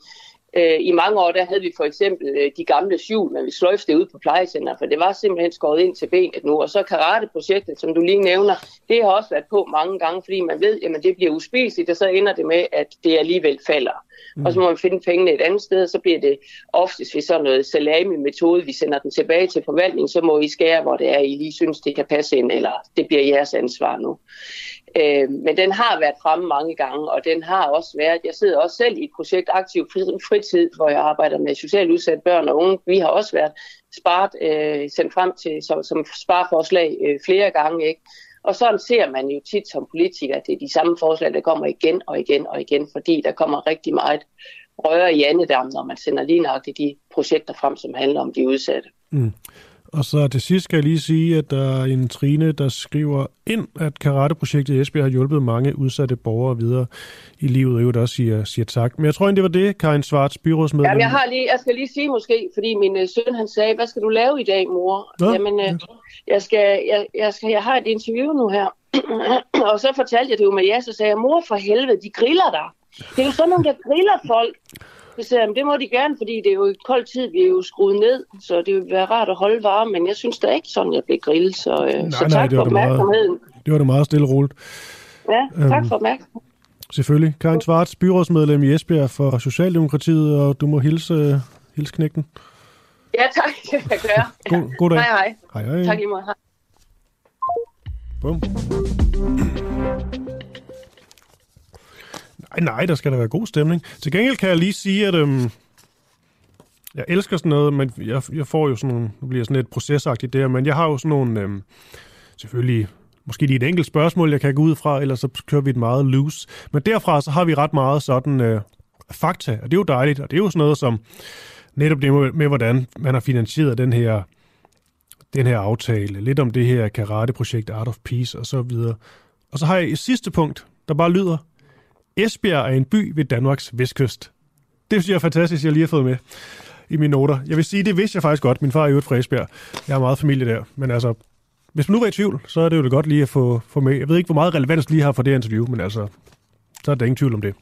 Øh, I mange år der havde vi for eksempel øh, de gamle hjul, men vi sløjfte ud på plejecenter, for det var simpelthen skåret ind til benet nu. Og så karate-projektet, som du lige nævner, det har også været på mange gange, fordi man ved, at det bliver uspiseligt, og så ender det med, at det alligevel falder. Mm. Og så må man finde pengene et andet sted, og så bliver det oftest ved sådan noget salami-metode, vi sender den tilbage til forvaltningen, så må I skære, hvor det er, I lige synes, det kan passe ind, eller det bliver jeres ansvar nu. Øh, men den har været fremme mange gange, og den har også været, jeg sidder også selv i et projekt Aktiv Fritid, hvor jeg arbejder med socialt udsatte børn og unge. Vi har også været sparet, øh, sendt frem til som, som spareforslag øh, flere gange, ikke? Og sådan ser man jo tit som politiker, at det er de samme forslag, der kommer igen og igen og igen, fordi der kommer rigtig meget røre i andedam, når man sender lige nøjagtigt de projekter frem, som handler om de udsatte. Mm. Og så til sidst skal jeg lige sige, at der er en Trine, der skriver ind, at karateprojektet i Esbjerg har hjulpet mange udsatte borgere videre i livet, og jo også siger, siger tak. Men jeg tror egentlig, det var det, Karin Svarts, byrådsmedlem. Jamen, jeg, har lige, jeg skal lige sige måske, fordi min øh, søn han sagde, hvad skal du lave i dag, mor? Nå, Jamen, øh, jeg, skal, jeg, jeg, skal, jeg har et interview nu her. [clears throat] og så fortalte jeg det jo med jer, så sagde jeg, mor for helvede, de griller der. Det er jo sådan nogle, der griller folk. Så sagde jeg, det må de gerne, fordi det er jo i kold tid, vi er jo skruet ned, så det vil være rart at holde varme, men jeg synes da ikke sådan, jeg blev grillet, så, øh, Nej, så nej, tak det for var, det meget, opmærksomheden. det var det meget stille og roligt. Ja, tak Øhm, for opmærksomheden. Selvfølgelig. Karin Svarts, byrådsmedlem i Esbjerg for Socialdemokratiet, og du må hilse, hilse knægten. Ja, tak, [laughs] det kan jeg gøre. God, god dag. Hej, hej. Hej, hej. Tak lige måde. Hej. Bum. Nej, nej, der skal da være god stemning. Til gengæld kan jeg lige sige, at øhm, jeg elsker sådan noget, men jeg, jeg får jo sådan nogle, nu bliver sådan lidt procesagtigt der, men jeg har jo sådan nogle, øhm, selvfølgelig, måske lige et enkelt spørgsmål, jeg kan gå ud fra, eller så kører vi et meget loose. Men derfra så har vi ret meget sådan øh, fakta, og det er jo dejligt, og det er jo sådan noget som netop det med, med hvordan man har finansieret den her den her aftale, lidt om det her karate-projekt Art of Peace og så videre. Og så har jeg et sidste punkt, der bare lyder, Esbjerg er en by ved Danmarks vestkyst. Det synes jeg er fantastisk, jeg lige har fået med i mine noter. Jeg vil sige, det vidste jeg faktisk godt. Min far er jo fra Esbjerg. Jeg har meget familie der. Men altså, hvis man nu var i tvivl, så er det jo det godt lige at få, få med. Jeg ved ikke, hvor meget relevans lige har for det interview, men altså, så er der ingen tvivl om det.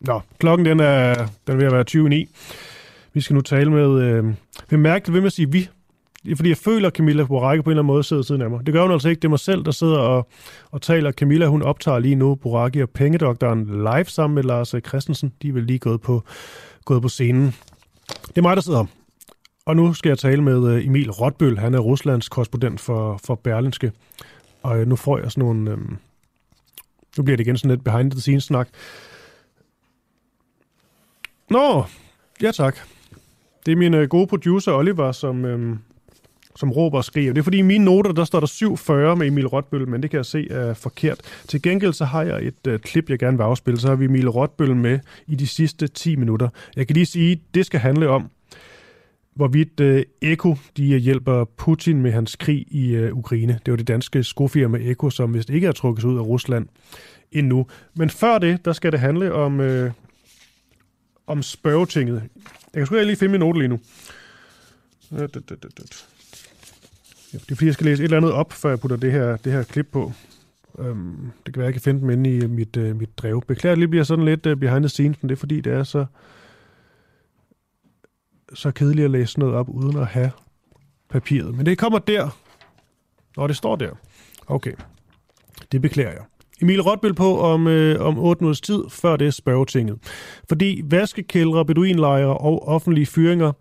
Nå, klokken den er, den er ved at være 20.09. Vi skal nu tale med... Øh, vi mærker ved med at sige vi. Fordi, jeg føler, at Camilla Boracke på en eller anden måde sidder siden af mig. Det gør hun altså ikke. Det er mig selv, der sidder og, og taler. Camilla, hun optager lige nu Boracke og Pengedoktoren live sammen med Lars øh, Christensen. De er vel lige gået på, gået på scenen. Det er mig, der sidder. Og nu skal jeg tale med øh, Emil Rotbøl. Han er Ruslands korrespondent for, for Berlinske. Og øh, nu får jeg sådan nogle... Øhm, nu bliver det igen sådan lidt behind the scenes snak. Nå, ja tak. Det er min øh, gode producer Oliver, som, øhm, som råber og skriver. Det er fordi i mine noter, der står der 740 med Emil Rotbøl, men det kan jeg se er forkert. Til gengæld så har jeg et øh, klip, jeg gerne vil afspille. Så har vi Emil Rotbøl med i de sidste 10 minutter. Jeg kan lige sige, det skal handle om, hvorvidt øh, Eko de øh, hjælper Putin med hans krig i øh, Ukraine. Det var det danske skofirma Eko, som vist ikke er trukket ud af Rusland endnu. Men før det, der skal det handle om, øh, om spørgetinget. Jeg kan sgu lige finde min note lige nu. Øh, det, det, det, det. Ja, Det er fordi, jeg skal læse et eller andet op, før jeg putter det her, det her klip på. Øhm, det kan være, jeg kan finde dem inde i øh, mit, øh, mit drev. Beklager, det lige bliver sådan lidt øh, behind the scenes, men det er fordi, det er så, så kedeligt at læse noget op, uden at have papiret. Men det kommer der. Nå, det står der. Okay. Det beklager jeg. Emil Rotbøl på om, øh, om 8 minutters tid, før det er spørgetinget. Fordi vaskekældre, beduinlejre og offentlige fyringer,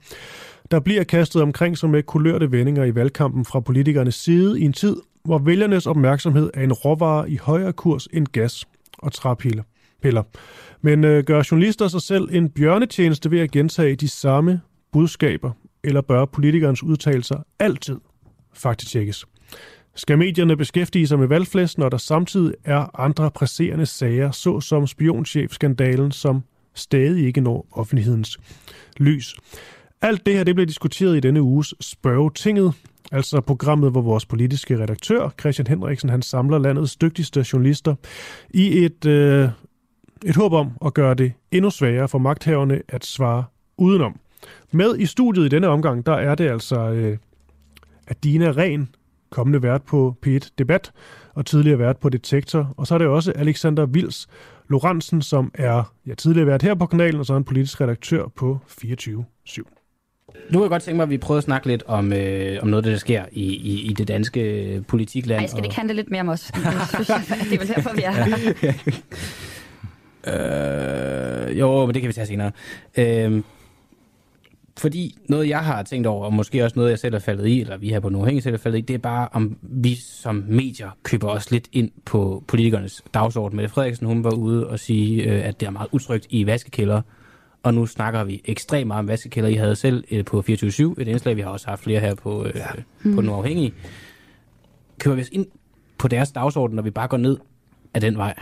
der bliver kastet omkring sig med kulørte vendinger i valgkampen fra politikernes side i en tid, hvor vælgernes opmærksomhed er en råvare i højere kurs end gas og træpiller. Piller. Men øh, gør journalister sig selv en bjørnetjeneste ved at gentage de samme budskaber, eller bør politikernes udtalelser altid faktisk? Skal medierne beskæftige sig med valgflæs, når der samtidig er andre presserende sager, såsom spionchefskandalen, som stadig ikke når offentlighedens lys. Alt det her det blev diskuteret i denne uges Spørgetinget, altså programmet, hvor vores politiske redaktør, Christian Henriksen, han samler landets dygtigste journalister i et, øh, et håb om at gøre det endnu sværere for magthaverne at svare udenom. Med i studiet i denne omgang, der er det altså øh, Adina Ren, kommende vært på P1 Debat, og tidligere vært på Detektor. Og så er det også Alexander Vils Lorentzen, som er ja, tidligere vært her på kanalen, og så er en politisk redaktør på 24-7. Nu kan jeg godt tænke mig, at vi prøver at snakke lidt om, øh, om noget, der sker i, i, i det danske politikland. Nej, skal det ikke handle lidt mere om os? Det, [laughs] jeg, det er vel derfor, vi er her. øh, jo, men det kan vi tage senere. Øh, fordi noget, jeg har tænkt over, og måske også noget, jeg selv er faldet i, eller vi her på Nordhængig selv er faldet i, det er bare, om vi som medier køber os lidt ind på politikernes dagsorden. Mette Frederiksen, hun var ude og sige, øh, at det er meget utrygt i vaskekælder, og nu snakker vi ekstremt meget om vaskekælder. I havde selv øh, på 24-7 et indslag, vi har også haft flere her på, øh, ja. på Den Uafhængige. Køber vi os ind på deres dagsorden, når vi bare går ned af den vej?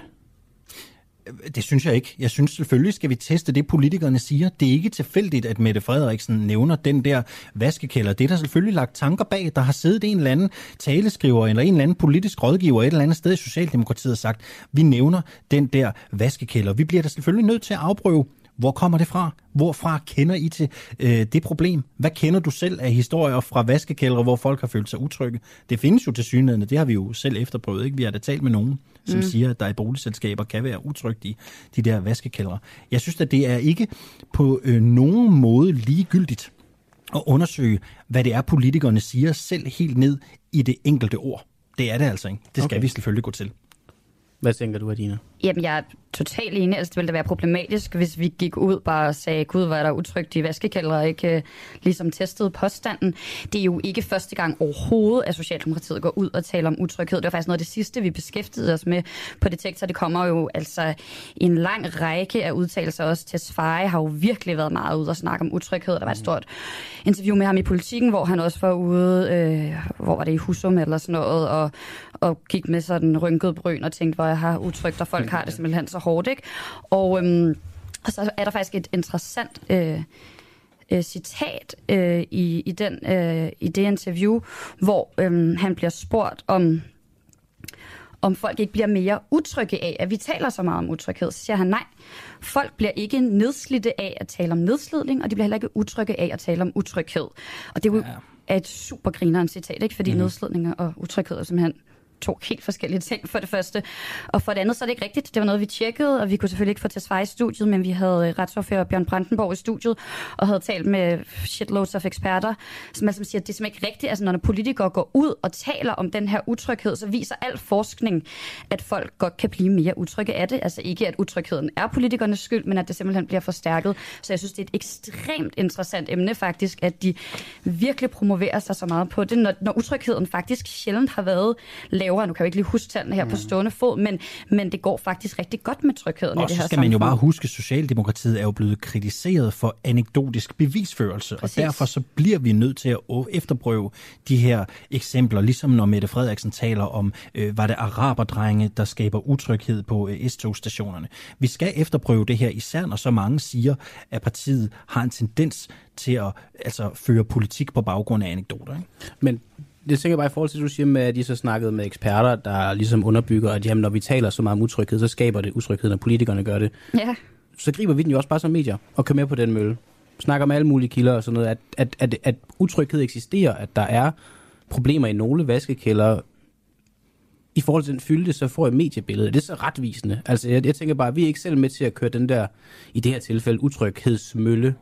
Det synes jeg ikke. Jeg synes selvfølgelig skal vi teste det, politikerne siger. Det er ikke tilfældigt, at Mette Frederiksen nævner den der vaskekælder. Det er der selvfølgelig lagt tanker bag. Der har siddet en eller anden taleskriver eller en eller anden politisk rådgiver et eller andet sted i Socialdemokratiet og sagt, vi nævner den der vaskekælder. Vi bliver da selvfølgelig nødt til at afprøve, hvor kommer det fra? Hvorfra kender I til øh, det problem? Hvad kender du selv af historier fra vaskekældre, hvor folk har følt sig utrygge? Det findes jo til synligheden, det har vi jo selv efterprøvet. Ikke? Vi har da talt med nogen, som mm. siger, at der i boligselskaber kan være utrygt i de der vaskekældre. Jeg synes, at det er ikke på øh, nogen måde ligegyldigt at undersøge, hvad det er, politikerne siger, selv helt ned i det enkelte ord. Det er det altså ikke. Det skal okay. vi selvfølgelig gå til. Hvad tænker du, Adina? Jamen, jeg er totalt enig. Altså, det ville da være problematisk, hvis vi gik ud bare og sagde, gud, hvor er der utrygt i vaskekælder, og ikke uh, ligesom testede påstanden. Det er jo ikke første gang overhovedet, at Socialdemokratiet går ud og taler om utryghed. Det var faktisk noget af det sidste, vi beskæftigede os med på Detektor. Det kommer jo altså en lang række af udtalelser også. til Tesfaye har jo virkelig været meget ude og snakke om utryghed. Der var et stort interview med ham i politikken, hvor han også var ude, øh, hvor var det i Husum eller sådan noget, og, og gik med sådan rynket bryn og tænkte, hvor jeg har utrygt, og folk har det simpelthen så hårdt, ikke? Og, øhm, og så er der faktisk et interessant øh, øh, citat øh, i, i, den, øh, i det interview, hvor øh, han bliver spurgt om om folk ikke bliver mere utrygge af, at vi taler så meget om utryghed. Så siger han nej. Folk bliver ikke nedslidte af at tale om nedslidning, og de bliver heller ikke utrygge af at tale om utryghed. Og det er jo ja. et super grinerende citat, ikke? fordi mm. nedslidning og utryghed er simpelthen to helt forskellige ting for det første. Og for det andet, så er det ikke rigtigt. Det var noget, vi tjekkede, og vi kunne selvfølgelig ikke få til svar i studiet, men vi havde øh, retsordfører Bjørn Brandenborg i studiet, og havde talt med shitloads af eksperter, som altså siger, at det er simpelthen ikke rigtigt. Altså, når politikere går ud og taler om den her utryghed, så viser al forskning, at folk godt kan blive mere utrygge af det. Altså ikke, at utrygheden er politikernes skyld, men at det simpelthen bliver forstærket. Så jeg synes, det er et ekstremt interessant emne faktisk, at de virkelig promoverer sig så meget på det, når, når utrygheden faktisk sjældent har været lav lavere. Nu kan jeg ikke lige huske tallene her mm. på stående fod, men, men det går faktisk rigtig godt med trygheden og i det her så skal samfund. man jo bare huske, at Socialdemokratiet er jo blevet kritiseret for anekdotisk bevisførelse, Præcis. og derfor så bliver vi nødt til at efterprøve de her eksempler, ligesom når Mette Frederiksen taler om, øh, var det araberdrenge, der skaber utryghed på øh, S-togstationerne. Vi skal efterprøve det her, især når så mange siger, at partiet har en tendens til at altså, føre politik på baggrund af anekdoter. Ikke? Men det tænker jeg bare i forhold til, at du siger med, at de så snakkede med eksperter, der ligesom underbygger, at jamen, når vi taler så meget om utryghed, så skaber det utryghed, når politikerne gør det. Ja. Så griber vi den jo også bare som medier og kører med på den mølle. Snakker med alle mulige kilder og sådan noget, at, at, at, at utryghed eksisterer, at der er problemer i nogle vaskekælder, i forhold til den fylde, så får jeg mediebillede. Det er så retvisende. Altså, jeg, jeg tænker bare, at vi er ikke selv med til at køre den der, i det her tilfælde, utryghedsmølle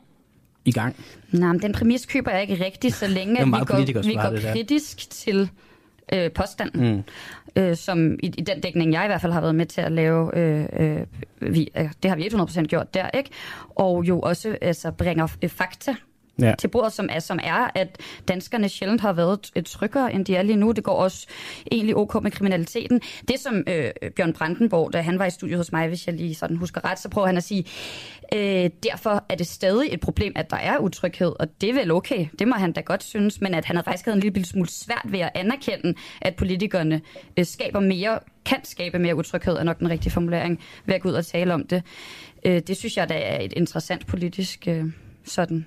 i gang. Nej, men den præmis køber jeg ikke rigtigt, så længe vi går, vi går kritisk til øh, påstanden, mm. øh, som i, i den dækning, jeg i hvert fald har været med til at lave, øh, øh, vi, øh, det har vi 100% gjort der, ikke? Og jo også altså, bringer øh, fakta ja. til bordet, som er, som er, at danskerne sjældent har været et tryggere, end de er lige nu. Det går også egentlig ok med kriminaliteten. Det som øh, Bjørn Brandenborg, da han var i studiet hos mig, hvis jeg lige sådan husker ret, så prøver han at sige, øh, derfor er det stadig et problem, at der er utryghed, og det er vel okay, det må han da godt synes, men at han har faktisk havde en lille smule svært ved at anerkende, at politikerne øh, skaber mere, kan skabe mere utryghed, er nok den rigtige formulering, ved at gå ud og tale om det. Øh, det synes jeg, der er et interessant politisk øh, sådan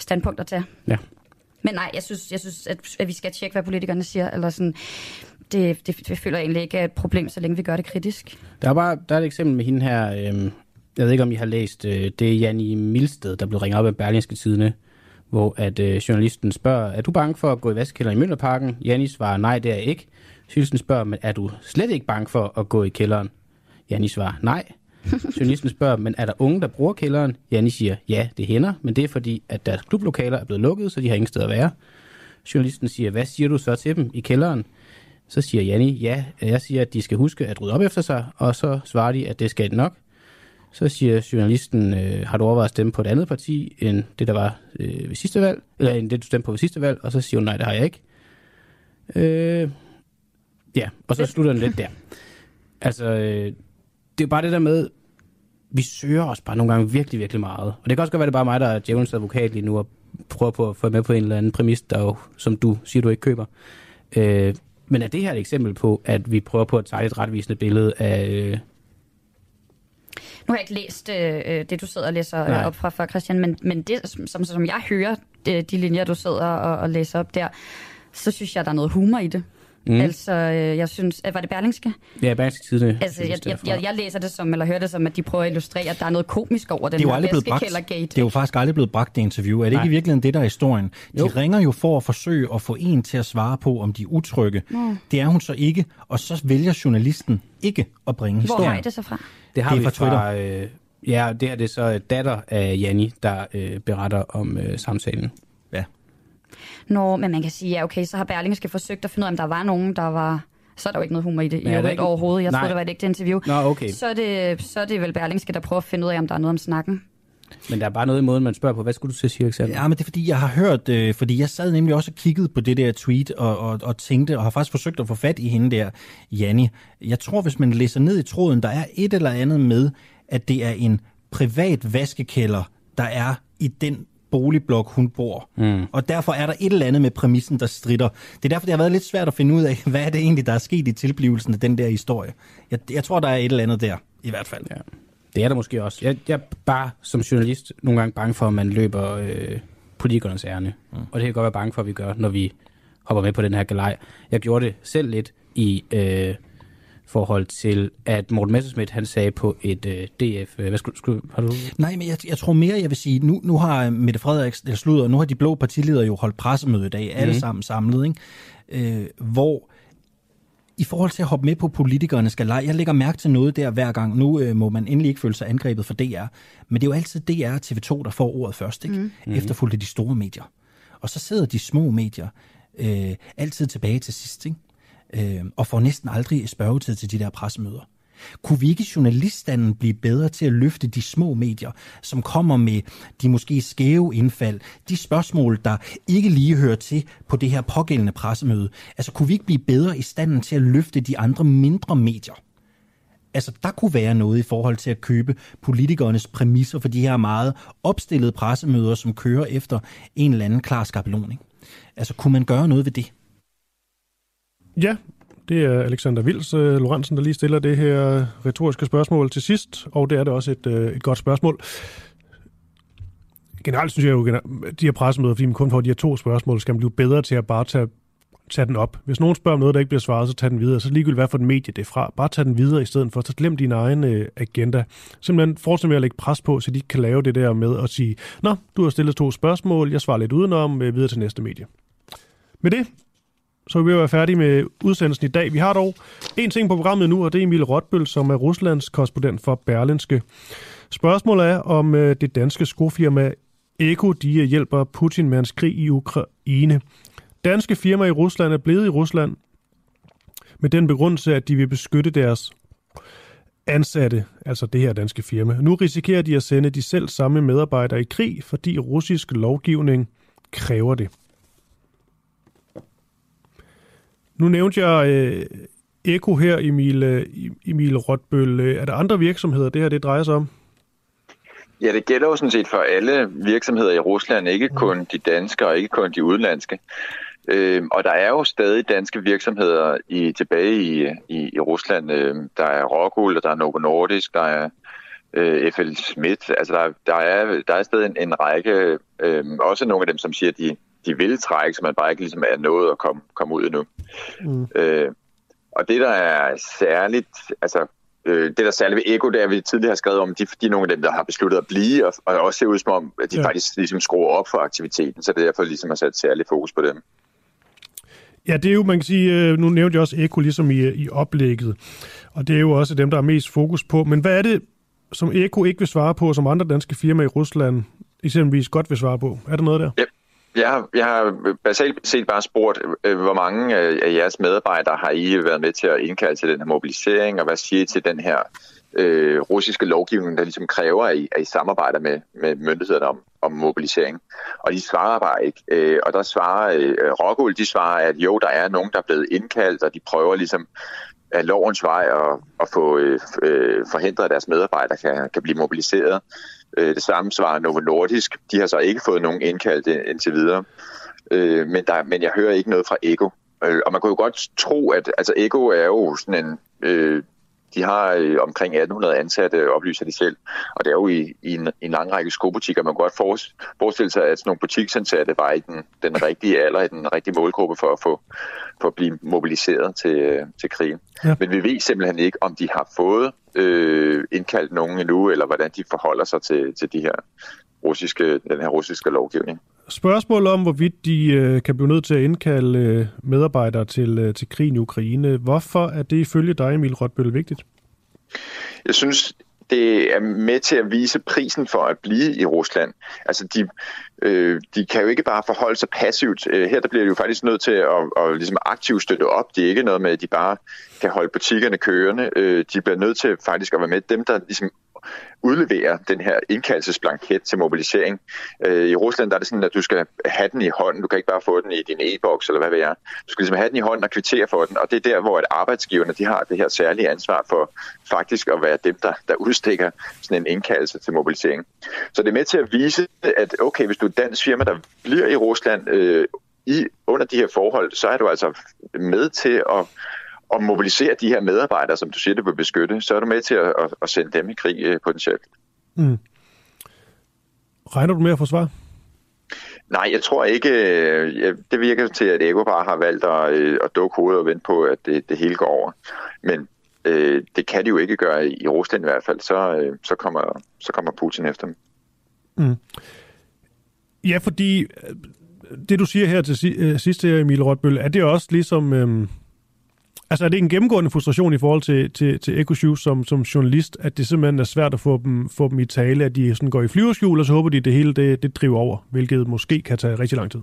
standpunkt at tage. Ja. Men nej, jeg synes, jeg synes at, at vi skal tjekke, hvad politikerne siger. Eller sådan, det, det, det føler jeg egentlig ikke er et problem, så længe vi gør det kritisk. Der er bare der er et eksempel med hende her. Øh, jeg ved ikke, om I har læst. Øh, det er Janni Milsted, der blev ringet op af Berlingske Tidene, hvor at øh, journalisten spørger, er du bange for at gå i vaskekælderen i Møllerparken? Janni svarer, nej, det er jeg ikke. Journalisten spørger, men er du slet ikke bange for at gå i kælderen? Janni svarer, nej. [laughs] Journalisten spørger, men er der unge, der bruger kælderen? Janni siger, ja, det hænder, men det er fordi, at deres klublokaler er blevet lukket, så de har ingen sted at være. Journalisten siger, hvad siger du så til dem i kælderen? Så siger Janni, ja, jeg siger, at de skal huske at rydde op efter sig, og så svarer de, at det skal de nok. Så siger journalisten, øh, har du overvejet at stemme på et andet parti, end det, der var øh, ved sidste valg, eller end det, du stemte på ved sidste valg? Og så siger hun, nej, det har jeg ikke. Øh, ja, og så slutter den lidt der. Altså, øh, det er bare det der med, vi søger os bare nogle gange virkelig, virkelig meget. Og det kan også godt være, det er bare mig, der er djævelens advokat lige nu, og prøver på at få med på en eller anden præmis, der jo, som du siger, du ikke køber. Øh, men er det her et eksempel på, at vi prøver på at tegne et retvisende billede af... Øh... Nu har jeg ikke læst øh, det, du sidder og læser Nej. øh, op fra, fra Christian, men, men det, som, som, som jeg hører, de, de linjer, du sidder og, og læser op der, så synes jeg, der er noget humor i det. Mm. Mm. Altså, øh, jeg synes... øh, Var det Berlingske? Ja, Berlingske Tidene. Altså, jeg, jeg, jeg, jeg læser det som, eller hører det som, at de prøver at illustrere, at der er noget komisk over den det er jo her aldrig blevet bragt. vaskekældergate. Det er jo faktisk aldrig blevet bragt, det interview. Er det Nej. ikke i virkeligheden det, der er historien? De Jo. ringer jo for at forsøge at få en til at svare på, om de er utrygge. Nå. Det er hun så ikke, og så vælger journalisten ikke at bringe Hvor historien. har I det så fra? Det har Det er vi fra Twitter. Øh, ja, det er det så datter af Janni, der øh, beretter om øh, samtalen. Nå, men man kan sige, ja, okay, så har Berlingske forsøgt at finde ud af, om der var nogen, der var... Så er der jo ikke noget humor i det, i øvrigt ikke- overhovedet. Jeg Nej. troede, det var et ægte interview. Nå, okay. Så er, det, så er det vel Berlingske, der prøver at finde ud af, om der er noget om snakken. Men der er bare noget i måden, man spørger på. Hvad skulle du til at sige, Alexander? Ja, men det er fordi, jeg har hørt, øh, fordi jeg sad nemlig også og kiggede på det der tweet og, og, og tænkte, og har faktisk forsøgt at få fat i hende der, Janni. Jeg tror, hvis man læser ned i tråden, der er et eller andet med, at det er en privat vaskekælder, der er i den boligblok, hun bor. Mm. Og derfor er der et eller andet med præmissen, der strider. Det er derfor, det har været lidt svært at finde ud af, [laughs] hvad er det egentlig, der er sket i tilblivelsen af den der historie. Jeg, jeg tror, der er et eller andet der, i hvert fald. Ja. Det er der måske også. Jeg, jeg er bare som journalist nogle gange bange for, at man løber øh, politikernes ærne. Mm. Og det kan jeg godt være bange for, at vi gør, når vi hopper med på den her galej. Jeg gjorde det selv lidt i øh, forhold til, at Morten Messerschmidt, han sagde på et øh, DF... Øh, hvad skulle, skulle, har du... Nej, men jeg, jeg tror mere, jeg vil sige, nu, nu har Mette Frederiksen, eller sludder, nu har de blå partiledere jo holdt pressemøde i dag, alle Mhm. sammen samlet, ikke? Øh, hvor i forhold til at hoppe med på politikernes galej, jeg lægger mærke til noget der hver gang. Nu øh, må man endelig ikke føle sig angrebet for DR, men det er jo altid DR og TV2, der får ordet først, ikke? Mhm. Efterfulgt af de store medier. Og så sidder de små medier øh, altid tilbage til sidst, ikke? Øh, og får næsten aldrig spørgetid til de der pressemøder. Kunne vi ikke i journaliststanden blive bedre til at løfte de små medier, som kommer med de måske skæve indfald, de spørgsmål, der ikke lige hører til på det her pågældende pressemøde? Altså kunne vi ikke blive bedre i standen til at løfte de andre mindre medier? Altså, der kunne være noget i forhold til at købe politikernes præmisser for de her meget opstillede pressemøder, som kører efter en eller anden klar skabelon. Ikke? Altså, kunne man gøre noget ved det? Ja, det er Alexander Vils øh, Lorentzen, der lige stiller det her retoriske spørgsmål til sidst, og det er det også et, øh, et godt spørgsmål. Generelt synes jeg jo, at de her pressemøder, fordi man kun får de her to spørgsmål, skal man blive bedre til at bare tage, tage den op. Hvis nogen spørger om noget, der ikke bliver svaret, så tag den videre. Så ligegyldigt hvad for en medie det er fra. Bare tag den videre i stedet for. Så glem din egen øh, agenda. Simpelthen fortsæt med at lægge pres på, så de kan lave det der med at sige, Nå, du har stillet to spørgsmål, jeg svarer lidt udenom, øh, videre til næste medie. Med det, så er vi ved at være færdige med udsendelsen i dag. Vi har dog en ting på programmet nu, og det er Emil Rotbøl, som er Ruslands korrespondent for Berlinske. Spørgsmålet er, om øh, det danske skofirma Eko de øh, hjælper Putin med hans krig i Ukraine. Danske firmaer i Rusland er blevet i Rusland med den begrundelse, at de vil beskytte deres ansatte, altså det her danske firma. Nu risikerer de at sende de selv samme medarbejdere i krig, fordi russisk lovgivning kræver det. Nu nævnte jeg øh, Eko her, Emil, øh, Emil Rotbøl. Øh, Er der andre virksomheder, det her det drejer sig om? Ja, det gælder jo sådan set for alle virksomheder i Rusland, ikke kun de danske og ikke kun de udenlandske. Øhm, og der er jo stadig danske virksomheder i, tilbage i, i, i Rusland. Øhm, der er Rockwool, der er Novo Nordisk, der er øh, FL Schmidt. Altså der, der, er, der er stadig en, en række, øh, også nogle af dem, som siger, at de, de vil trække, så man bare ikke ligesom er nået at komme, komme ud endnu. Mm. Øh, og det, der er særligt, altså øh, det der særligt ved Ego, det er, vi tidligere har skrevet om, de, de er nogle af dem, der har besluttet at blive, og, og også ser ud som om, at de ja. faktisk ligesom skruer op for aktiviteten, så det er derfor ligesom har sat særlig fokus på dem. Ja, det er jo, man kan sige, øh, nu nævnte jeg også Eko ligesom i, i oplægget, og det er jo også dem, der er mest fokus på. Men hvad er det, som Eko ikke vil svare på, som andre danske firmaer i Rusland eksempelvis godt vil svare på? Er der noget der? Ja. Jeg har, jeg har basalt set bare spurgt, øh, hvor mange øh, af jeres medarbejdere har I været med til at indkalde til den her mobilisering, og hvad siger I til den her øh, russiske lovgivning, der ligesom kræver, at I, at I samarbejder med, med myndighederne om, om mobilisering. Og de svarer bare ikke. Øh, og der svarer øh, Rockwool, de svarer, at jo, der er nogen, der er blevet indkaldt, og de prøver ligesom af lovens vej at, at få øh, øh forhindret, at deres medarbejdere kan, kan blive mobiliseret. Øh, det samme svarer Novo Nordisk. De har så ikke fået nogen indkaldte indtil videre. Øh, men, der, men jeg hører ikke noget fra Ego. Øh, og man kunne jo godt tro, at altså Ego er jo sådan en... Øh, de har øh, omkring 1800 ansatte, oplyser de selv. Og det er jo i, i en, en lang række skobutikker. Man kan godt forestille sig, at sådan nogle butiksansatte var i den, den rigtige alder, i den rigtige målgruppe for at få for at blive mobiliseret til, øh, til krigen. Ja. Men vi ved simpelthen ikke, om de har fået øh, indkaldt nogen endnu, eller hvordan de forholder sig til, til de her russiske, den her russiske lovgivning. Spørgsmål om, hvorvidt de øh, kan blive nødt til at indkalde øh, medarbejdere til, øh, til krigen i Ukraine. Hvorfor er det ifølge dig, Emil Rotbøl, vigtigt? Jeg synes, det er med til at vise prisen for at blive i Rusland. Altså, de, øh, de kan jo ikke bare forholde sig passivt. Her der bliver de jo faktisk nødt til at, at, ligesom aktivt støtte op. Det er ikke noget med, at de bare kan holde butikkerne kørende. De bliver nødt til faktisk at være med dem, der ligesom udlevere den her indkaldelsesblanket til mobilisering. Øh, I Rusland der er det sådan, at du skal have den i hånden. Du kan ikke bare få den i din e-boks eller hvad ved jeg. Du skal ligesom have den i hånden og kvittere for den. Og det er der, hvor at arbejdsgiverne de har det her særlige ansvar for faktisk at være dem, der, der udstikker sådan en indkaldelse til mobilisering. Så det er med til at vise, at okay, hvis du er et dansk firma, der bliver i Rusland øh, i, under de her forhold, så er du altså med til at at mobilisere de her medarbejdere, som du siger, du vil beskytte, så er du med til at, at, at sende dem i krig øh, potentielt. Mm. Regner du med at få svar? Nej, jeg tror ikke. Øh, det virker til, at Ego bare har valgt at, øh, at dukke hovedet og vente på, at det, det hele går over. Men øh, det kan de jo ikke gøre i Rusland i hvert fald. Så, øh, så, kommer, så kommer Putin efter dem. Mm. Ja, fordi det du siger her til sidst, Emil Rotbøl, er det også ligesom... Øh, Altså er det en gennemgående frustration i forhold til, til, til EcoShoes som, som journalist, at det simpelthen er svært at få dem, få dem i tale, at de sådan går i flyverskjul, og så håber de, at det hele det, det driver over, hvilket måske kan tage rigtig lang tid?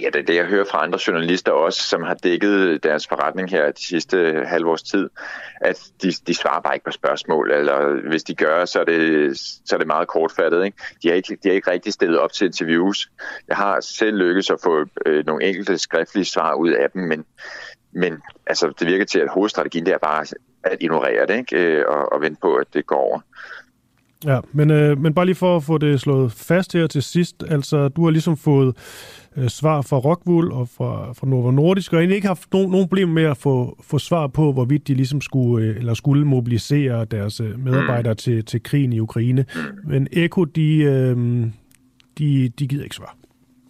Ja, det er det, jeg hører fra andre journalister også, som har dækket deres forretning her de sidste halvårs tid, at de, de svarer bare ikke på spørgsmål, eller hvis de gør, så er det, så er det meget kortfattet. Ikke? De, har ikke, de har ikke rigtig stillet op til interviews. Jeg har selv lykkes at få øh, nogle enkelte skriftlige svar ud af dem, men men altså, det virker til, at hovedstrategien det er bare at ignorere det, ikke? Øh, og, og vente på, at det går over. Ja, men, øh, men bare lige for at få det slået fast her til sidst, altså du har ligesom fået øh, svar fra Rockwool og fra, fra Novo Nordisk, og egentlig ikke haft nogen, nogen problemer med at få, få svar på, hvorvidt de ligesom skulle, øh, eller skulle mobilisere deres øh, medarbejdere mm. til, til krigen i Ukraine. Mm. Men Eko, de, øh, de, de gider ikke svare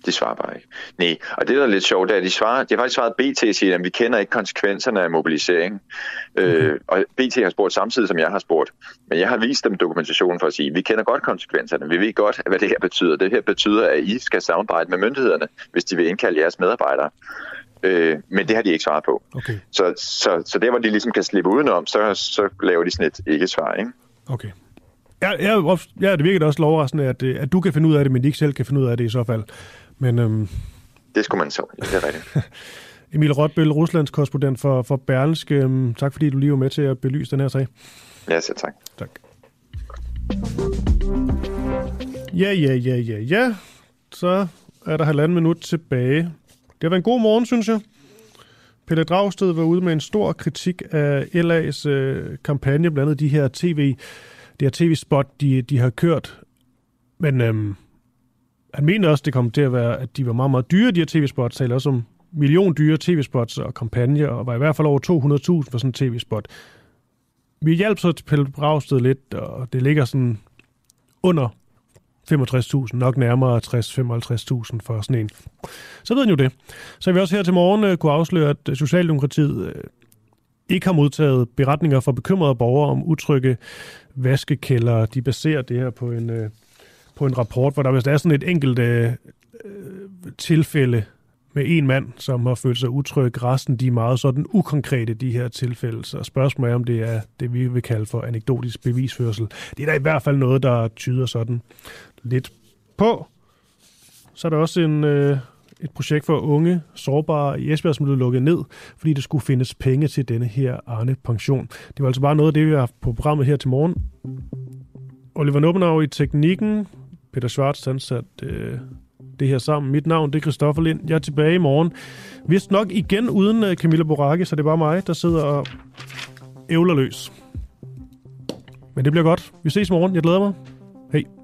de svarer bare ikke. Nej, og det der er lidt sjovt, det er, at de, svarer, de har faktisk svaret BT og siger, at vi kender ikke konsekvenserne af mobilisering. Mm-hmm. Øh, og BT har spurgt samtidig, som jeg har spurgt. Men jeg har vist dem dokumentation for at sige, at vi kender godt konsekvenserne. Vi ved godt, hvad det her betyder. Det her betyder, at I skal samarbejde med myndighederne, hvis de vil indkalde jeres medarbejdere. Øh, men det har de ikke svaret på. Okay. Så, så, så der, hvor de ligesom kan slippe udenom, så, så laver de sådan et ikke-svar. Ikke? Okay. Ja, ja, ja, det virker da også overraskende, at, at du kan finde ud af det, men de ikke selv kan finde ud af det i så fald. Men, øhm, det skulle man så, det er rigtigt. [laughs] Emil Rotbøl, Ruslands korrespondent for, for Berlingske. Øhm, tak fordi du lige var med til at belyse den her sag. Ja, så tak. Tak. Ja, ja, ja, ja, ja. Så er der halvanden minut tilbage. Det har været en god morgen, synes jeg. Pelle Dragsted var ude med en stor kritik af LA's øh, kampagne, blandt andet de her tv, det her tv-spot, de, de har kørt. Men øhm, han mener også, det kommer til at være, at de var meget, meget dyre, de her tv-spots. Taler også om million dyre tv-spots og kampagner, og var i hvert fald over 200.000 for sådan en tv-spot. vi hjalp så til Pelle Bragsted lidt, og det ligger sådan under 65.000, nok nærmere 60-55.000 for sådan en. Så ved I jo det. Så vi også her til morgen øh, kunne afsløre, at øh, Socialdemokratiet øh, ikke har modtaget beretninger fra bekymrede borgere om utrygge vaskekælder. De baserer det her på en, på en rapport, hvor der vist er sådan et enkelt øh, øh, tilfælde med en mand, som har følt sig utryg. Resten de er meget sådan ukonkrete, de her tilfælde. Så spørgsmålet er, om det er det, vi vil kalde for anekdotisk bevisførsel. Det er da i hvert fald noget, der tyder sådan lidt på. Så er der også en, øh, et projekt for unge sårbare i Esbjerg, som blev lukket ned, fordi der skulle findes penge til denne her Arne Pension. Det var altså bare noget af det, vi har haft på programmet her til morgen. Oliver Nubbenau i teknikken. Peter Schwartz han satte øh, det her sammen. Mit navn det er Christoffer Lind. Jeg er tilbage i morgen. Vist nok igen uden øh, Camilla Boracke, så det er bare mig, der sidder og ævler løs. Men det bliver godt. Vi ses i morgen. Jeg glæder mig. Hej.